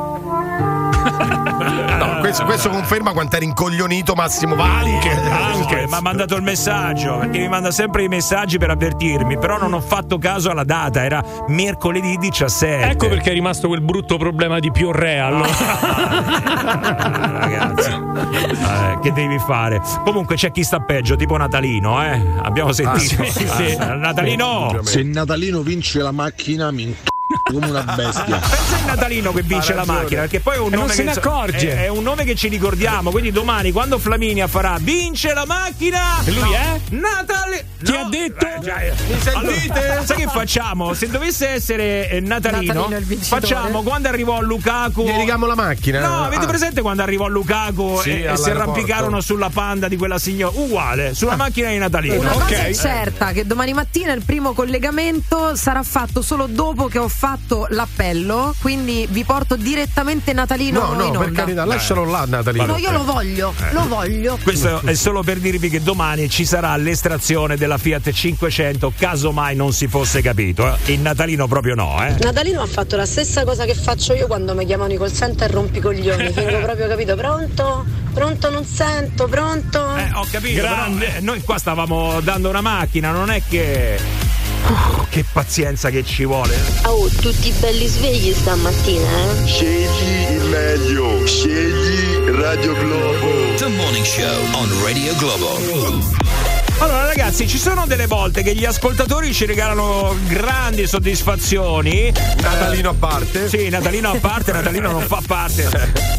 Speaker 5: No, questo, questo conferma quanto è rincoglionito Massimo Vali.
Speaker 1: Anche, anche, mi ha mandato il messaggio perché mi manda sempre i messaggi per avvertirmi. Però non ho fatto caso alla data, era mercoledì 17.
Speaker 3: Ecco perché è rimasto quel brutto problema di Piorrea. Allora.
Speaker 1: ragazzi, Eh, che devi fare? Comunque c'è chi sta peggio, tipo Natalino, eh? Abbiamo sentito.
Speaker 5: Ah, sì, sì,
Speaker 1: Eh, Natalino!
Speaker 48: Se Natalino vince la macchina mi inc- come una bestia.
Speaker 1: Pensa il Natalino che vince la macchina, perché poi è un
Speaker 3: E
Speaker 1: nome
Speaker 3: non se
Speaker 1: che
Speaker 3: ne accorge.
Speaker 1: È, è un nome che ci ricordiamo. Quindi domani, quando Flaminia farà vince la macchina,
Speaker 3: E lui è?
Speaker 1: Natale.
Speaker 3: Chi
Speaker 1: no.
Speaker 3: ha detto?
Speaker 1: Eh, già, eh. Allora, sai che facciamo? Se dovesse essere eh, Natalino,
Speaker 4: Natalino
Speaker 1: facciamo quando arrivò Lukaku.
Speaker 5: Gli dedichiamo la macchina.
Speaker 1: No, avete
Speaker 5: Ah.
Speaker 1: presente quando arrivò Lukaku
Speaker 5: Sì,
Speaker 1: e, e si arrampicarono sulla panda di quella signora? Uguale, sulla macchina di Natalino.
Speaker 4: Una cosa è certa che domani mattina il primo collegamento sarà fatto solo dopo che ho fatto l'appello, quindi vi porto direttamente Natalino
Speaker 5: No,
Speaker 4: in
Speaker 5: no, per
Speaker 4: onda.
Speaker 5: carità, lascialo là, Natalino.
Speaker 4: No, io lo voglio,
Speaker 1: Eh.
Speaker 4: lo voglio.
Speaker 1: Questo è solo per dirvi che domani ci sarà l'estrazione della Fiat 500, caso mai non si fosse capito. eh. Il Natalino proprio no, eh.
Speaker 49: Natalino ha fatto la stessa cosa che faccio io quando mi chiamano i call center rompicoglioni. Fingo proprio capito, pronto? Pronto non sento, pronto?
Speaker 1: Eh, ho capito, però eh, noi qua stavamo dando una macchina, non è che. Che pazienza che ci vuole.
Speaker 49: Oh, tutti belli svegli stamattina, eh?
Speaker 40: Scegli il meglio, scegli Radio Globo.
Speaker 41: The Morning Show on Radio Globo.
Speaker 1: Allora, ragazzi, ci sono delle volte che gli ascoltatori ci regalano grandi soddisfazioni.
Speaker 5: Natalino a parte.
Speaker 1: Sì, Natalino a parte, Natalino non fa parte.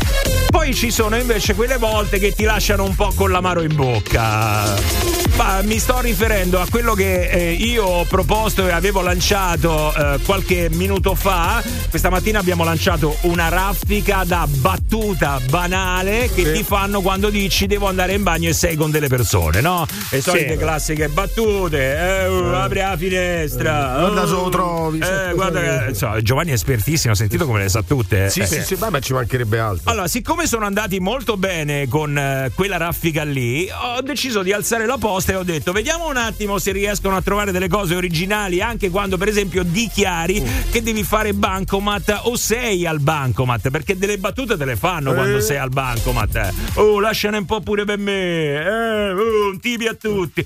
Speaker 1: Poi ci sono invece quelle volte che ti lasciano un po' con l'amaro in bocca. Ma mi sto riferendo a quello che eh, io ho proposto e avevo lanciato eh, qualche minuto fa. Questa mattina abbiamo lanciato una raffica da battuta banale che ti fanno quando dici devo andare in bagno e sei con delle persone, no? Le solite classiche battute, eh, uh, apri la finestra.
Speaker 5: Guarda
Speaker 1: oh,
Speaker 5: se lo trovi,
Speaker 1: Eh,
Speaker 5: se-
Speaker 1: guarda che, insomma, Giovanni è espertissimo, ho sentito come le sa tutte. eh.
Speaker 5: Sì, sì, sì, beh, ma ci mancherebbe altro.
Speaker 1: Allora, siccome sono andati molto bene con eh, quella raffica lì, ho deciso di alzare la posta e ho detto: vediamo un attimo se riescono a trovare delle cose originali anche quando, per esempio, dichiari che devi fare bancomat o sei al bancomat, perché delle battute te le fanno quando sei al bancomat. eh. Oh, lasciane un po' pure per me. Eh, oh, un tibi a tutti.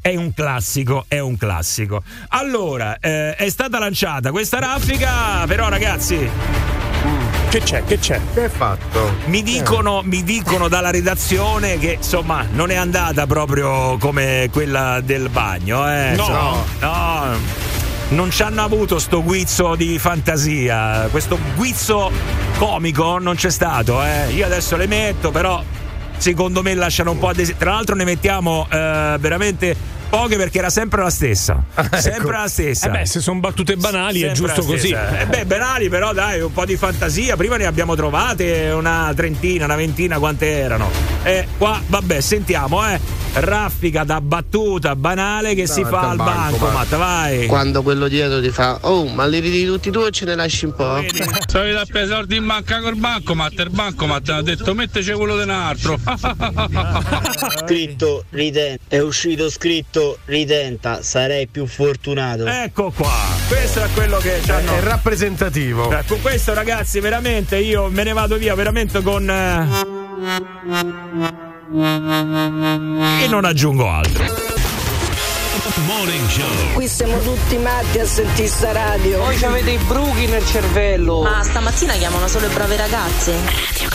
Speaker 1: È un classico, è un classico. Allora, eh, è stata lanciata questa raffica, però ragazzi,
Speaker 3: Che c'è? Che c'è?
Speaker 5: Che hai fatto?
Speaker 1: mi dicono, mi dicono dalla redazione che insomma non è andata proprio come quella del bagno, eh.
Speaker 3: No.
Speaker 1: Insomma, no. Non ci hanno avuto sto guizzo di fantasia, questo guizzo comico non c'è stato, eh. Io adesso le metto, però secondo me lasciano un po' adesi- Tra l'altro ne mettiamo eh, veramente poche perché era sempre la stessa. Sempre la stessa.
Speaker 3: Eh beh, se sono battute banali è
Speaker 1: Sempre
Speaker 3: giusto così.
Speaker 1: Eh beh, banali, però dai, un po' di fantasia. Prima ne abbiamo trovate una trentina, una ventina, quante erano. E qua, vabbè, sentiamo, eh. Raffica da battuta banale che si
Speaker 5: Davanti
Speaker 1: fa
Speaker 5: al banco,
Speaker 1: bancomat, vai.
Speaker 6: Quando quello dietro ti fa, oh, ma li ridi tutti tu e ce ne lasci un po'?
Speaker 43: Sono da prendere soldi in banca col bancomat, il bancomat ha detto metteci quello di un altro.
Speaker 6: Scritto ridenta, è uscito scritto ridenta, sarei più fortunato.
Speaker 1: Ecco qua, questo è quello che ci hanno.
Speaker 5: È rappresentativo.
Speaker 1: Con questo, ragazzi, veramente io me ne vado via veramente con. eh, E non aggiungo altro.
Speaker 50: Morning Show.
Speaker 49: Qui siamo tutti matti a sentire sta radio.
Speaker 45: Voi avete i bruchi nel cervello.
Speaker 51: Ma stamattina chiamano solo le brave ragazze.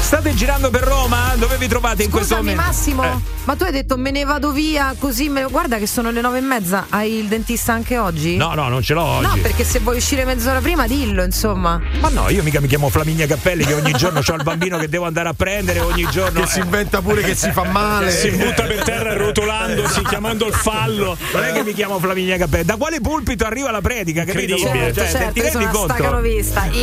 Speaker 1: State girando per Roma? Dove vi trovate in questo
Speaker 4: Scusami
Speaker 1: momento?
Speaker 4: Massimo,
Speaker 1: Eh.
Speaker 4: ma tu hai detto me ne vado via così me... guarda che sono le nove e mezza, hai il dentista anche oggi?
Speaker 1: No, no, non ce l'ho oggi.
Speaker 4: No, perché se vuoi uscire mezz'ora prima dillo, insomma.
Speaker 1: Ma no, io mica mi chiamo Flaminia Cappelli che ogni giorno ho il bambino che devo andare a prendere ogni giorno.
Speaker 5: Che si inventa pure che si fa male.
Speaker 3: Si butta per terra rotolandosi, chiamando il fallo.
Speaker 1: Non è che mi chiamo Flaminia Cappelli. Da quale pulpito arriva la predica? Capito?
Speaker 3: Incredibile.
Speaker 1: Cioè,
Speaker 4: Certo,
Speaker 1: ti
Speaker 4: io
Speaker 1: rendi conto?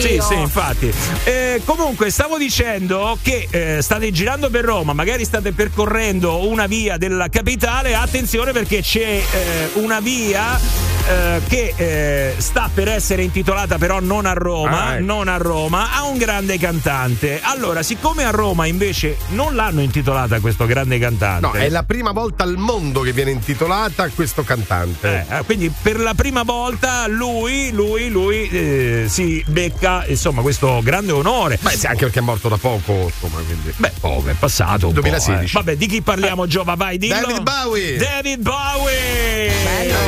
Speaker 1: Sì,
Speaker 4: io.
Speaker 1: sì, infatti. Eh, comunque, stavo dicendo che eh, state girando per Roma, magari state percorrendo una via della capitale. Attenzione perché c'è eh, una via eh, che eh, sta per essere intitolata, però non a Roma,
Speaker 5: Ah, ecco.
Speaker 1: non a Roma, a un grande cantante. Allora, siccome a Roma invece non l'hanno intitolata a questo grande cantante.
Speaker 5: No, è la prima volta al mondo che viene intitolata a questo cantante.
Speaker 1: Eh, quindi per la prima volta lui, lui, lui eh, si becca insomma questo grande onore.
Speaker 5: Beh, sì, anche perché è morto da poco, insomma, quindi.
Speaker 1: Beh, poco, è passato un
Speaker 5: 2016.
Speaker 1: po', eh. Vabbè, di chi parliamo, Giova? Vai, dillo.
Speaker 5: David Bowie.
Speaker 1: David Bowie.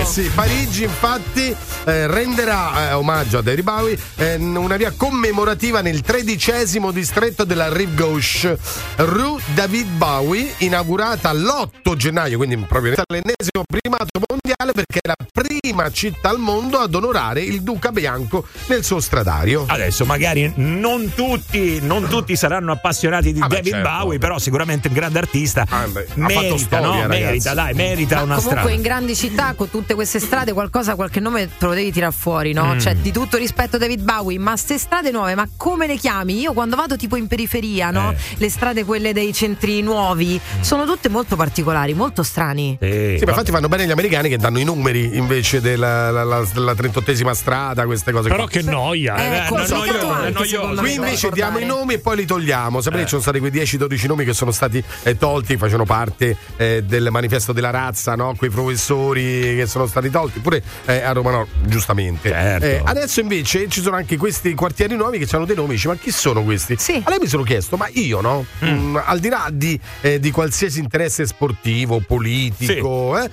Speaker 5: Eh sì, Parigi infatti eh, renderà eh, omaggio a David Bowie eh, una via commemorativa nel tredicesimo distretto della Rive Gauche Rue David Bowie inaugurata l'8 gennaio quindi proprio l'ennesimo primato mondiale perché è la prima città al mondo ad onorare il Duca Bianco nel suo stradario
Speaker 1: Adesso magari non tutti, non tutti saranno appassionati di
Speaker 5: Ah, beh,
Speaker 1: David
Speaker 5: certo.
Speaker 1: Bowie, però sicuramente un grande artista.
Speaker 5: Ah, beh, ha
Speaker 1: merita,
Speaker 5: fatto storia,
Speaker 1: no? merita, dai, merita
Speaker 4: Ma
Speaker 1: una
Speaker 4: comunque
Speaker 1: strada.
Speaker 4: in grandi città con tutte queste strade qualcosa, qualche nome te lo devi tirare fuori, no?
Speaker 1: Mm.
Speaker 4: Cioè, di tutto rispetto a David Bowie, ma ste strade nuove, ma come le chiami? Io quando vado tipo in periferia, no?
Speaker 1: Eh.
Speaker 4: Le strade quelle dei centri nuovi, sono tutte molto particolari, molto strani.
Speaker 1: Sì,
Speaker 5: Sì, ma infatti vanno bene gli americani che danno i numeri invece della, la, la, della 38esima strada, queste cose
Speaker 3: Però
Speaker 5: qua.
Speaker 3: che noia.
Speaker 4: Eh,
Speaker 1: Eh,
Speaker 4: complicato
Speaker 1: noioso,
Speaker 4: anche,
Speaker 1: noioso.
Speaker 5: Qui invece diamo i nomi e poi li togliamo. Sapete, ci sono stati quei 10-12 nomi che sono stati eh, tolti, facevano parte eh, del manifesto della razza, no? Quei professori che sono stati tolti, pure eh, a Roma Nord, giustamente.
Speaker 1: Certo.
Speaker 5: Eh, adesso invece ci sono anche questi quartieri nuovi che hanno dei nomi. Dici, ma chi sono questi?
Speaker 4: Sì.
Speaker 5: A lei mi sono chiesto, ma io no? Mm, al di là di, eh, di qualsiasi interesse sportivo, politico, eh,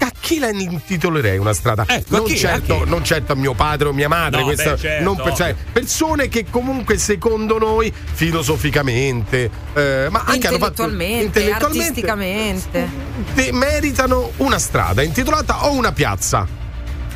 Speaker 5: a chi la intitolerei una strada?
Speaker 1: Ecco,
Speaker 5: non,
Speaker 1: chi?
Speaker 5: Certo, non certo a mio padre o mia madre,
Speaker 1: No,
Speaker 5: questa-
Speaker 1: beh, certo,
Speaker 5: non per- cioè, persone che comunque secondo noi filosoficamente, eh, ma anche hanno fatto
Speaker 4: Intellettualmente, artisticamente.
Speaker 5: te- meritano una strada intitolata o una piazza.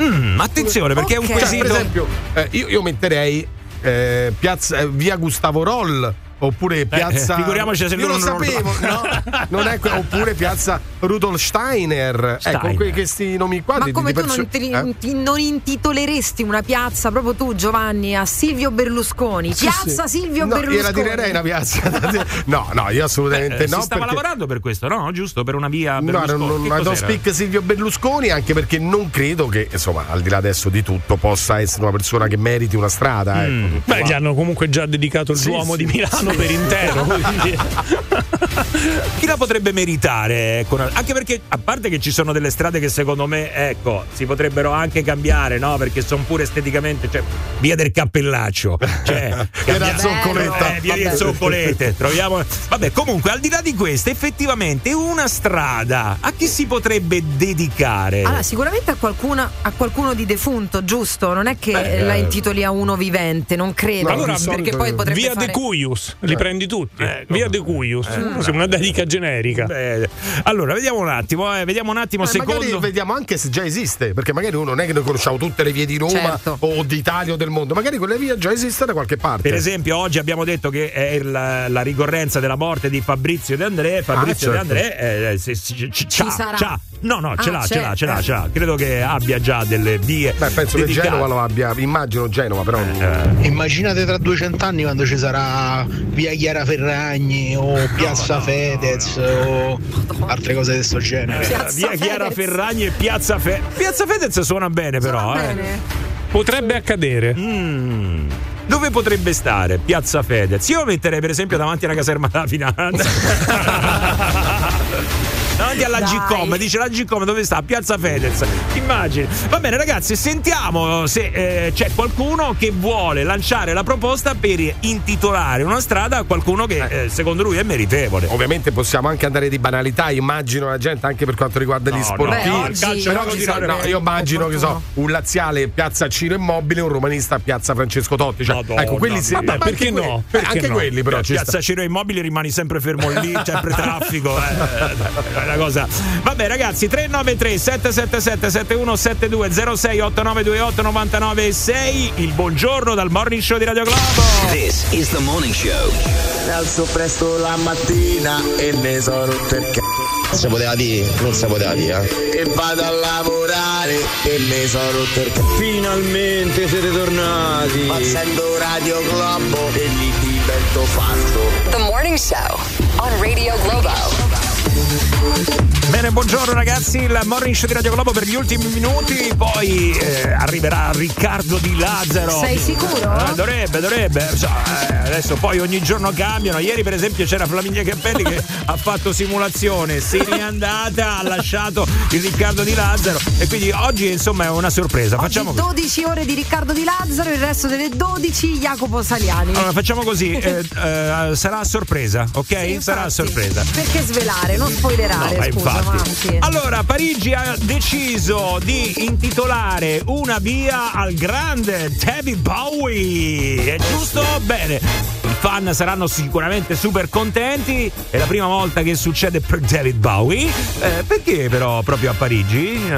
Speaker 1: Mm, attenzione perché è un
Speaker 4: Ok.
Speaker 5: Cioè,
Speaker 1: quesito.
Speaker 5: per esempio, eh, io, io metterei eh, piazza, eh, via Gustavo Roll. Oppure piazza.
Speaker 1: figuriamoci se
Speaker 5: Io
Speaker 1: non-
Speaker 5: lo
Speaker 1: non
Speaker 5: sapevo, no? Non è que- oppure piazza Rudolf Steiner. Ecco,
Speaker 1: Steiner.
Speaker 5: que- questi nomi qua.
Speaker 4: Ma
Speaker 5: di-
Speaker 4: come
Speaker 5: di
Speaker 4: tu non, ti-
Speaker 5: eh?
Speaker 4: ti- non intitoleresti una piazza proprio tu, Giovanni, a Silvio Berlusconi?
Speaker 5: Sì,
Speaker 4: piazza
Speaker 5: sì.
Speaker 4: Silvio
Speaker 5: no,
Speaker 4: Berlusconi.
Speaker 5: Gliela tirerei una piazza. no, no, io assolutamente
Speaker 1: Eh,
Speaker 5: no.
Speaker 1: si stava
Speaker 5: perché-
Speaker 1: lavorando per questo, no? Giusto? Per una via
Speaker 5: No,
Speaker 1: Berlusconi.
Speaker 5: non, non, don't
Speaker 1: cos'era?
Speaker 5: speak Silvio Berlusconi anche perché non credo che, insomma, al di là adesso di tutto, possa essere una persona che meriti una strada.
Speaker 1: Mm.
Speaker 5: Ecco,
Speaker 3: Beh,
Speaker 5: qua.
Speaker 3: gli hanno comunque già dedicato il
Speaker 5: Sì,
Speaker 3: Duomo
Speaker 5: sì,
Speaker 3: di Milano
Speaker 5: sì.
Speaker 3: per intero.
Speaker 1: Chi la potrebbe meritare? Ecco, anche perché, a parte che ci sono delle strade che secondo me, ecco, si potrebbero anche cambiare, no? Perché sono pure esteticamente, cioè, via del cappellaccio, cioè, cambia-
Speaker 5: Zoccoletta.
Speaker 1: eh, via del
Speaker 4: Vabbè.
Speaker 1: Zoccolette, troviamo. Vabbè, comunque, al di là di questo, effettivamente una strada a chi si potrebbe dedicare?
Speaker 4: Allora, sicuramente a, qualcuna- a qualcuno di defunto, giusto? Non è che
Speaker 1: Beh,
Speaker 4: la
Speaker 1: eh.
Speaker 4: intitoli a uno vivente, non credo.
Speaker 3: Allora,
Speaker 4: perché poi potrebbe
Speaker 3: Via
Speaker 4: fare...
Speaker 3: De Cuius, li prendi tutti.
Speaker 1: Eh,
Speaker 3: Via
Speaker 1: come-
Speaker 3: De Cuius, Sì, una dedica generica.
Speaker 1: Beh, allora, vediamo un attimo, eh, vediamo un attimo,
Speaker 5: Eh,
Speaker 1: secondo.
Speaker 5: Magari vediamo anche se già esiste, perché magari uno non è che noi conosciamo tutte le vie di Roma
Speaker 4: Certo.
Speaker 5: o d'Italia o del mondo, magari quelle vie già esistono da qualche parte.
Speaker 1: Per esempio, oggi abbiamo detto che è il- la ricorrenza della morte di Fabrizio De André. Fabrizio
Speaker 5: Ah,
Speaker 1: De
Speaker 5: certo.
Speaker 1: André eh, se- se- ci- c'ha-
Speaker 4: sarà.
Speaker 1: c'ha- No, no, ce
Speaker 4: Ah,
Speaker 1: l'ha, ce l'ha, ce l'ha,
Speaker 4: eh.
Speaker 1: ce l'ha. Credo che abbia già delle vie.
Speaker 5: Beh, penso che
Speaker 1: dedicate.
Speaker 5: Genova lo abbia, immagino Genova, però.
Speaker 1: Eh,
Speaker 45: Immaginate tra 200 anni quando ci sarà via Chiara Ferragni o Piazza Fedez o altre cose di questo genere.
Speaker 4: Piazza
Speaker 1: via Chiara
Speaker 4: Fedez.
Speaker 1: Ferragni e Piazza Fedez. Piazza Fedez suona bene, però. eh.
Speaker 4: Bene.
Speaker 3: Potrebbe accadere.
Speaker 1: Mm. Dove potrebbe stare Piazza Fedez? Io lo metterei per esempio davanti alla caserma della finanza. davanti alla. Gcom, dice la Gcom dove sta? Piazza Fedez. Immagini. Va bene, ragazzi, sentiamo se eh, c'è qualcuno che vuole lanciare la proposta per intitolare una strada a qualcuno che eh, secondo lui è meritevole.
Speaker 5: Ovviamente possiamo anche andare di banalità, immagino la gente anche per quanto riguarda gli
Speaker 1: No,
Speaker 5: sportivi.
Speaker 1: no, calcio
Speaker 5: Però sa-
Speaker 1: tirare
Speaker 5: no, io immagino che so, un laziale piazza Ciro Immobile un romanista piazza Francesco Totti. Cioè,
Speaker 1: Madonna
Speaker 5: ecco, quelli sì, ma
Speaker 3: perché
Speaker 5: anche
Speaker 3: no?
Speaker 5: quelli-
Speaker 3: Perché
Speaker 5: anche
Speaker 3: no?
Speaker 5: quelli però ci
Speaker 1: Piazza
Speaker 5: sta.
Speaker 1: Ciro Immobili rimani sempre fermo lì, sempre traffico. eh, una cosa. Vabbè, ragazzi, 393 777 7172 06 8928 99 6. Il buongiorno dal morning show di Radio Globo.
Speaker 41: This is the morning show.
Speaker 6: Mi alzo presto la mattina e ne sono rotto il c***o.
Speaker 44: Si poteva dire, non si poteva dire. eh.
Speaker 6: E vado a lavorare e ne sono rotto il c***o.
Speaker 44: Finalmente siete tornati.
Speaker 6: Facendo Radio Globo e lì divento pazzo.
Speaker 42: The Morning Show on Radio Globo.
Speaker 1: Bene, buongiorno ragazzi, il morning show di Radio Globo per gli ultimi minuti, poi eh, arriverà Riccardo Di Lazzaro.
Speaker 4: Sei sicuro?
Speaker 1: Eh, dovrebbe, dovrebbe. So, eh, adesso poi ogni giorno cambiano. Ieri per esempio c'era Flaminia Cappelli che ha fatto simulazione, se n'è andata, ha lasciato il Riccardo Di Lazzaro e quindi oggi insomma è una sorpresa. Facciamo
Speaker 4: Oggi
Speaker 1: così.
Speaker 4: 12 ore di Riccardo Di Lazzaro, il resto delle 12 Jacopo Saliani.
Speaker 1: Allora, facciamo così, eh, eh, sarà a sorpresa, ok? sarà a sorpresa.
Speaker 4: Perché svelare, non spoilerare,
Speaker 1: No,
Speaker 4: scusa,
Speaker 1: infatti. Allora, Parigi ha deciso di intitolare una via al grande David Bowie. È giusto? Bene. I fan saranno sicuramente super contenti. È la prima volta che succede per David Bowie. Eh, perché però proprio a Parigi? Eh,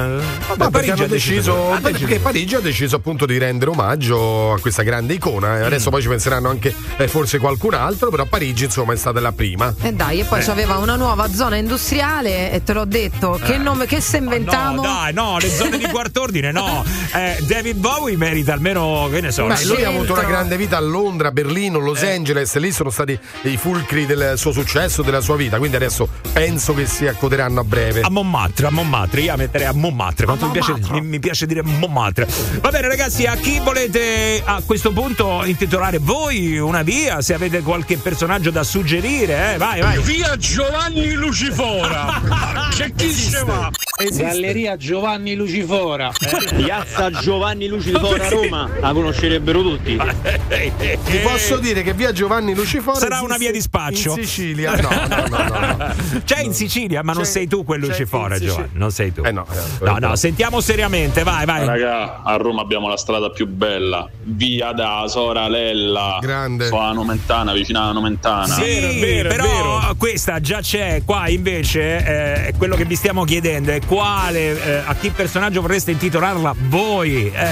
Speaker 1: vabbè,
Speaker 5: Ma hanno
Speaker 1: ha
Speaker 5: deciso,
Speaker 1: ha
Speaker 5: perché Parigi ha deciso appunto di rendere omaggio a questa grande icona. E
Speaker 1: Mm.
Speaker 5: adesso poi ci penseranno anche eh, forse qualcun altro, però Parigi insomma è stata la prima.
Speaker 4: E dai, e poi
Speaker 5: Eh.
Speaker 4: c'aveva una nuova zona industriale e te l'ho detto, che
Speaker 1: Eh.
Speaker 4: nome, che se inventiamo?
Speaker 1: No, dai, no, le zone di quarto ordine, no. Eh, David Bowie merita almeno, che ne so,
Speaker 5: Beh, lui ha avuto una grande vita a Londra, Berlino, Los
Speaker 1: Eh.
Speaker 5: Angeles, lì sono stati i fulcri del suo successo, della sua vita, quindi adesso penso che si accoderanno a breve.
Speaker 1: A Montmartre, a Montmartre, io la metterei a Montmartre. Quanto mi piace, mi, mi piace dire Montmartre. Va bene, ragazzi, a chi volete a questo punto intitolare voi una via? Se avete qualche personaggio da suggerire, eh? vai, vai.
Speaker 43: Via Giovanni Lucifora! che chi ce va?
Speaker 45: Galleria Giovanni Lucifora.
Speaker 44: Piazza Giovanni Lucifora a Roma. La conoscerebbero tutti.
Speaker 5: Ti posso dire che via Giovanni Lucifora
Speaker 1: Sarà una via di spaccio.
Speaker 5: In Sicilia. No, no, no, no. no.
Speaker 1: C'è in Sicilia, ma non
Speaker 5: C'è-
Speaker 1: sei tu quel Lucifora. Giovanni. Non sei tu.
Speaker 5: Eh no, eh,
Speaker 1: No, no, sentiamo seriamente, vai, vai.
Speaker 43: Raga, a Roma abbiamo la strada più bella, via da Soralella.
Speaker 5: Grande.
Speaker 43: Qua a Nomentana, vicino a Nomentana.
Speaker 1: Sì,
Speaker 3: Vero, vero,
Speaker 1: però
Speaker 3: vero.
Speaker 1: questa già c'è qua invece eh, quello che vi stiamo chiedendo è quale eh, a chi personaggio vorreste intitolarla voi eh,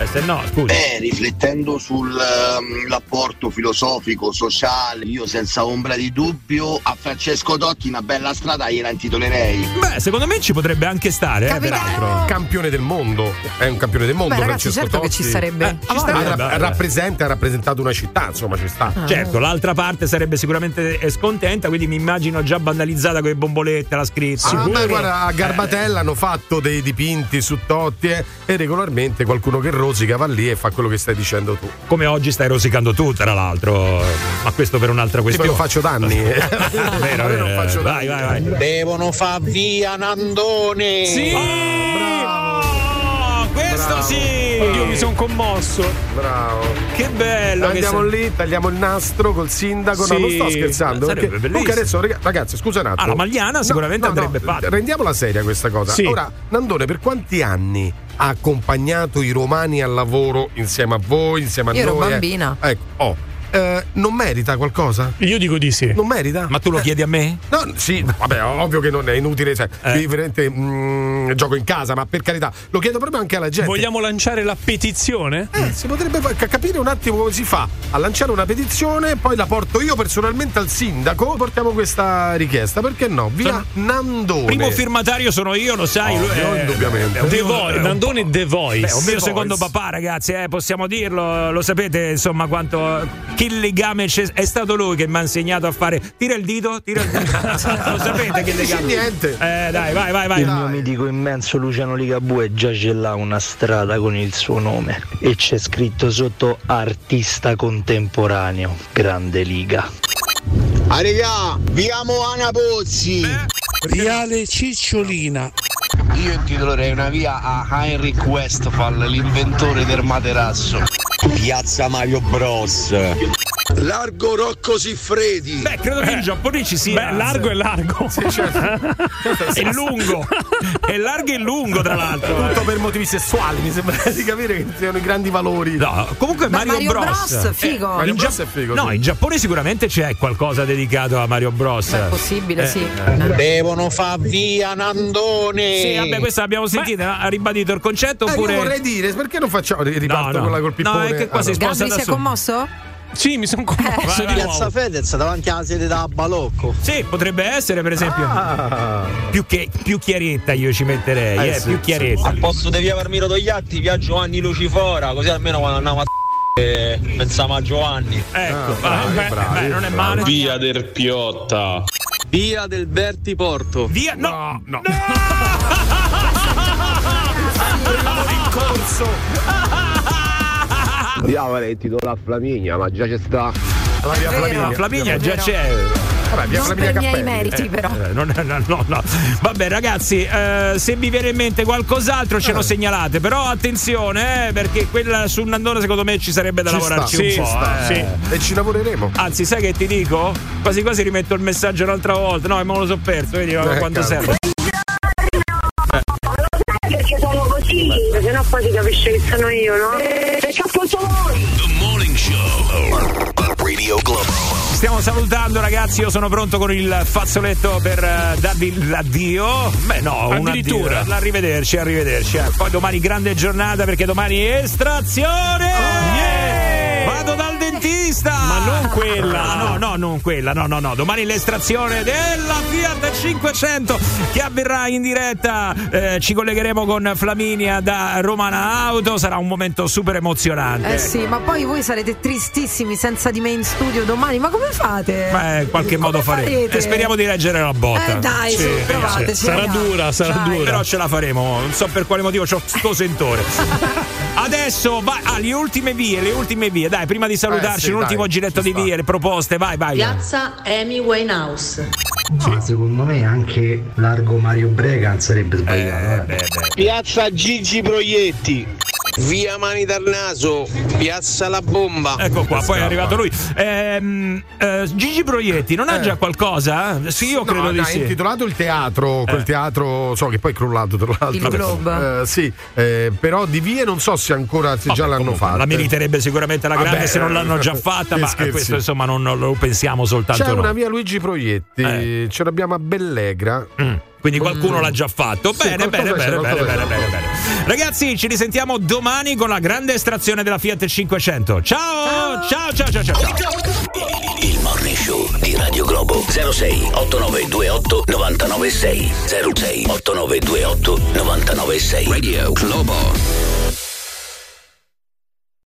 Speaker 1: eh, se no scusa
Speaker 40: Beh, riflettendo sull'apporto filosofico, sociale, io senza ombra di dubbio a Francesco Totti una bella strada gliela intitolerei.
Speaker 1: beh secondo me ci potrebbe anche stare eh, peraltro
Speaker 5: Campione del mondo, è un campione del mondo.
Speaker 4: Beh, ragazzi,
Speaker 5: Francesco
Speaker 4: certo che
Speaker 5: Totti.
Speaker 4: ci sarebbe.
Speaker 1: Eh,
Speaker 4: Ah,
Speaker 1: ci sta,
Speaker 5: Ah, ra- rappresenta, ha rappresentato una città, insomma, ci sta.
Speaker 1: certo l'altra parte sarebbe sicuramente eh, scontenta quindi mi immagino già vandalizzata con le bombolette la scritta
Speaker 5: Ah, beh, guarda, a
Speaker 1: Eh.
Speaker 5: Garbatella hanno fatto dei dipinti su Totti eh, e regolarmente qualcuno che rosica va lì e fa quello che stai dicendo tu.
Speaker 1: come oggi stai rosicando tu tra l'altro ma questo per un'altra
Speaker 5: Sì,
Speaker 1: questione
Speaker 5: me lo faccio da anni.
Speaker 1: vero,
Speaker 5: Io non
Speaker 1: vero,
Speaker 5: faccio
Speaker 1: vai
Speaker 5: danni.
Speaker 1: vai vai
Speaker 45: Devono far via Nandone.
Speaker 1: sì Oh, questo
Speaker 5: Bravo.
Speaker 1: sì
Speaker 3: Io mi sono commosso.
Speaker 5: Bravo.
Speaker 1: che bello che
Speaker 5: Andiamo
Speaker 1: sei.
Speaker 5: lì, tagliamo il nastro col sindaco. No,
Speaker 1: Sì,
Speaker 5: non sto scherzando.
Speaker 1: sarebbe
Speaker 5: Perché, comunque adesso, ragazzi, scusa un attimo.
Speaker 1: Ah, la Magliana sicuramente andrebbe fatta.
Speaker 5: Rendiamola seria questa cosa.
Speaker 3: Sì.
Speaker 5: Ora, Nandone, per quanti anni ha accompagnato i romani al lavoro insieme a voi, insieme a
Speaker 4: Io ero
Speaker 5: noi? eh?
Speaker 4: bambina.
Speaker 5: Ecco, oh. Eh, non merita qualcosa?
Speaker 3: Io dico di sì.
Speaker 5: Non merita?
Speaker 1: ma tu lo chiedi a me?
Speaker 5: No, sì, vabbè, ovvio che non è inutile, cioè,
Speaker 1: Eh.
Speaker 5: differente, mm, gioco in casa, ma per carità, lo chiedo proprio anche alla gente.
Speaker 3: Vogliamo lanciare la petizione?
Speaker 5: Eh, si potrebbe capire un attimo come si fa a lanciare una petizione, poi la porto io personalmente al sindaco, portiamo questa richiesta, perché no? Via
Speaker 1: Sono-
Speaker 5: Nandone.
Speaker 1: Primo firmatario sono io, lo sai. Lui è-
Speaker 5: indubbiamente.
Speaker 3: The Voice,
Speaker 1: un-
Speaker 3: Nandone The
Speaker 1: Beh,
Speaker 3: Voice.
Speaker 1: un mio secondo
Speaker 5: Voice.
Speaker 1: papà, ragazzi, eh, possiamo dirlo, lo sapete, insomma, quanto che legame c'è. È stato lui che mi ha insegnato a fare. Tira il dito, tira il dito. lo sapete che legame.
Speaker 5: niente.
Speaker 1: Eh, dai, vai, vai, vai.
Speaker 50: Il mio mitico immenso Luciano Ligabue già ce l'ha una strada con il suo nome e c'è scritto sotto artista contemporaneo, grande liga.
Speaker 6: Ah regà, via Moana Pozzi!
Speaker 48: Viale Cicciolina.
Speaker 6: Io intitolerei una via a Heinrich Westphal, l'inventore del materasso. Piazza Mario Bros.
Speaker 1: Largo Rocco Siffredi. Beh, credo che in Giappone ci sia.
Speaker 3: Beh, largo è largo.
Speaker 1: è lungo. È largo e lungo, tra l'altro.
Speaker 5: Tutto per motivi sessuali, mi sembra di capire che siano i grandi valori.
Speaker 1: No, comunque
Speaker 4: Beh,
Speaker 1: Mario,
Speaker 4: Mario
Speaker 1: Bros.
Speaker 4: Bros, figo.
Speaker 1: Eh,
Speaker 5: Mario
Speaker 1: in
Speaker 5: Bros
Speaker 1: Gia-
Speaker 5: è figo,
Speaker 1: No,
Speaker 5: sì.
Speaker 1: in Giappone sicuramente c'è qualcosa dedicato a Mario Bros.
Speaker 4: Beh, è possibile,
Speaker 1: Eh,
Speaker 4: sì.
Speaker 45: Devono far via Nandone.
Speaker 1: Sì, vabbè, questa l'abbiamo sentita, ha ribadito il concetto
Speaker 5: Eh, io
Speaker 1: oppure.
Speaker 5: vorrei dire, perché non facciamo riparto
Speaker 1: No, no.
Speaker 5: quella col pippone?
Speaker 1: No, è che qua si sposta
Speaker 4: Gabri si è commosso?
Speaker 3: Sì, mi sono commosso di
Speaker 50: Piazza
Speaker 3: nuovo.
Speaker 50: Fedez davanti alla sede da Balocco.
Speaker 1: Sì, potrebbe essere, per esempio.
Speaker 5: Ah.
Speaker 1: Più, che, più chiaretta io ci metterei,
Speaker 5: Eh,
Speaker 1: eh,
Speaker 5: sì,
Speaker 1: più chiaretta.
Speaker 50: Al posto di via Parmiro Togliatti, via Giovanni Lucifora, così almeno quando andiamo a eh, pensiamo a Giovanni.
Speaker 1: Ecco,
Speaker 5: Ah,
Speaker 1: vai,
Speaker 5: bravi,
Speaker 1: beh,
Speaker 5: bravi,
Speaker 1: beh, non è male.
Speaker 43: Via del Piotta.
Speaker 50: Via del Berti Porto.
Speaker 1: Via, no, no.
Speaker 5: in corso.
Speaker 44: Io avrei titolo a Flaminia, ma già c'è sta.
Speaker 5: La via. Flaminia.
Speaker 1: La Flaminia
Speaker 4: È
Speaker 1: già c'è.
Speaker 5: Vabbè, via
Speaker 4: Non
Speaker 5: Flaminia
Speaker 4: per i miei meriti, però.
Speaker 1: Eh, non- no, no, no. Vabbè, ragazzi, eh, se vi viene in mente qualcos'altro ce lo segnalate. Però attenzione, eh, perché quella su Nandone, secondo me, ci sarebbe da
Speaker 5: Ci
Speaker 1: lavorarci
Speaker 5: sta,
Speaker 1: un
Speaker 5: ci
Speaker 1: po'.
Speaker 5: sta.
Speaker 1: eh.
Speaker 5: E ci lavoreremo.
Speaker 1: Anzi, sai che ti dico? Quasi quasi rimetto il messaggio un'altra volta. No, ma me lo so perso, vedi
Speaker 5: Eh,
Speaker 1: quanto
Speaker 5: cazzo.
Speaker 1: serve.
Speaker 49: Così, se no poi si capisce che sono io, no? E caposo voi!
Speaker 41: The Morning Show. Radio Globo.
Speaker 1: Stiamo salutando, ragazzi. Io sono pronto con il fazzoletto per eh, darvi l'addio. Beh, no,
Speaker 3: Addirittura.
Speaker 1: addio. Arrivederci, arrivederci. eh. Poi domani grande giornata perché domani estrazione. Vado dal dentista.
Speaker 3: Ma non quella.
Speaker 1: Ah, no, no, non quella. No, no, no. Domani l'estrazione della Fiat 500 che avverrà in diretta. Eh, ci collegheremo con Flaminia da Romana Auto. Sarà un momento super emozionante.
Speaker 4: Eh sì, ma poi voi sarete tristissimi senza di me in studio domani. Ma come fate?
Speaker 1: Beh, in qualche modo faremo.
Speaker 4: farete?
Speaker 1: E speriamo di reggere la botta.
Speaker 4: Eh, dai, su, provate, ci
Speaker 3: Sarà dura, sarà
Speaker 4: Dai.
Speaker 3: dura.
Speaker 1: Però ce la faremo. Non so per quale motivo ho sto sentore. Adesso vai. Ah, le ultime vie, le ultime vie. Dai, prima di salutarci,
Speaker 5: Eh, sì,
Speaker 1: un ultimo giretto di le proposte. Vai, vai.
Speaker 51: Piazza Amy Winehouse.
Speaker 50: Ma secondo me anche largo Mario Bregan sarebbe sbagliato. eh.
Speaker 45: Piazza Gigi Proietti.
Speaker 6: Via Mani dal Naso, Piazza La Bomba.
Speaker 1: Ecco qua, poi è arrivato lui. Ehm, eh, Gigi Proietti, non ha
Speaker 5: Eh.
Speaker 1: già qualcosa? Sì, io credo
Speaker 5: no,
Speaker 1: di
Speaker 5: ha
Speaker 1: sì.
Speaker 5: intitolato il teatro, quel
Speaker 1: Eh.
Speaker 5: teatro, so che poi è crollato tra l'altro.
Speaker 4: Il Globe.
Speaker 5: Eh, sì, eh, però di vie non so se ancora se già
Speaker 1: Vabbè,
Speaker 5: l'hanno
Speaker 1: comunque,
Speaker 5: fatta.
Speaker 1: La meriterebbe sicuramente la grande
Speaker 5: Vabbè,
Speaker 1: se non l'hanno già fatta, ma
Speaker 5: scherzi.
Speaker 1: questo insomma non, non lo pensiamo soltanto
Speaker 5: C'è
Speaker 1: noi.
Speaker 5: una via Luigi Proietti,
Speaker 1: Eh.
Speaker 5: ce l'abbiamo a Bellegra.
Speaker 1: Mm, Quindi qualcuno l'ha già fatto.
Speaker 5: Sì,
Speaker 1: Bene, bene, bene,
Speaker 5: c'è,
Speaker 1: bene, bene,
Speaker 5: c'è.
Speaker 1: bene, bene. Ragazzi, ci risentiamo domani con la grande estrazione della Fiat 500. Ciao! Ciao, ciao, ciao, ciao. ciao.
Speaker 41: Il Morning Show di Radio Globo 06 8928 996 06 8928 996 Radio Globo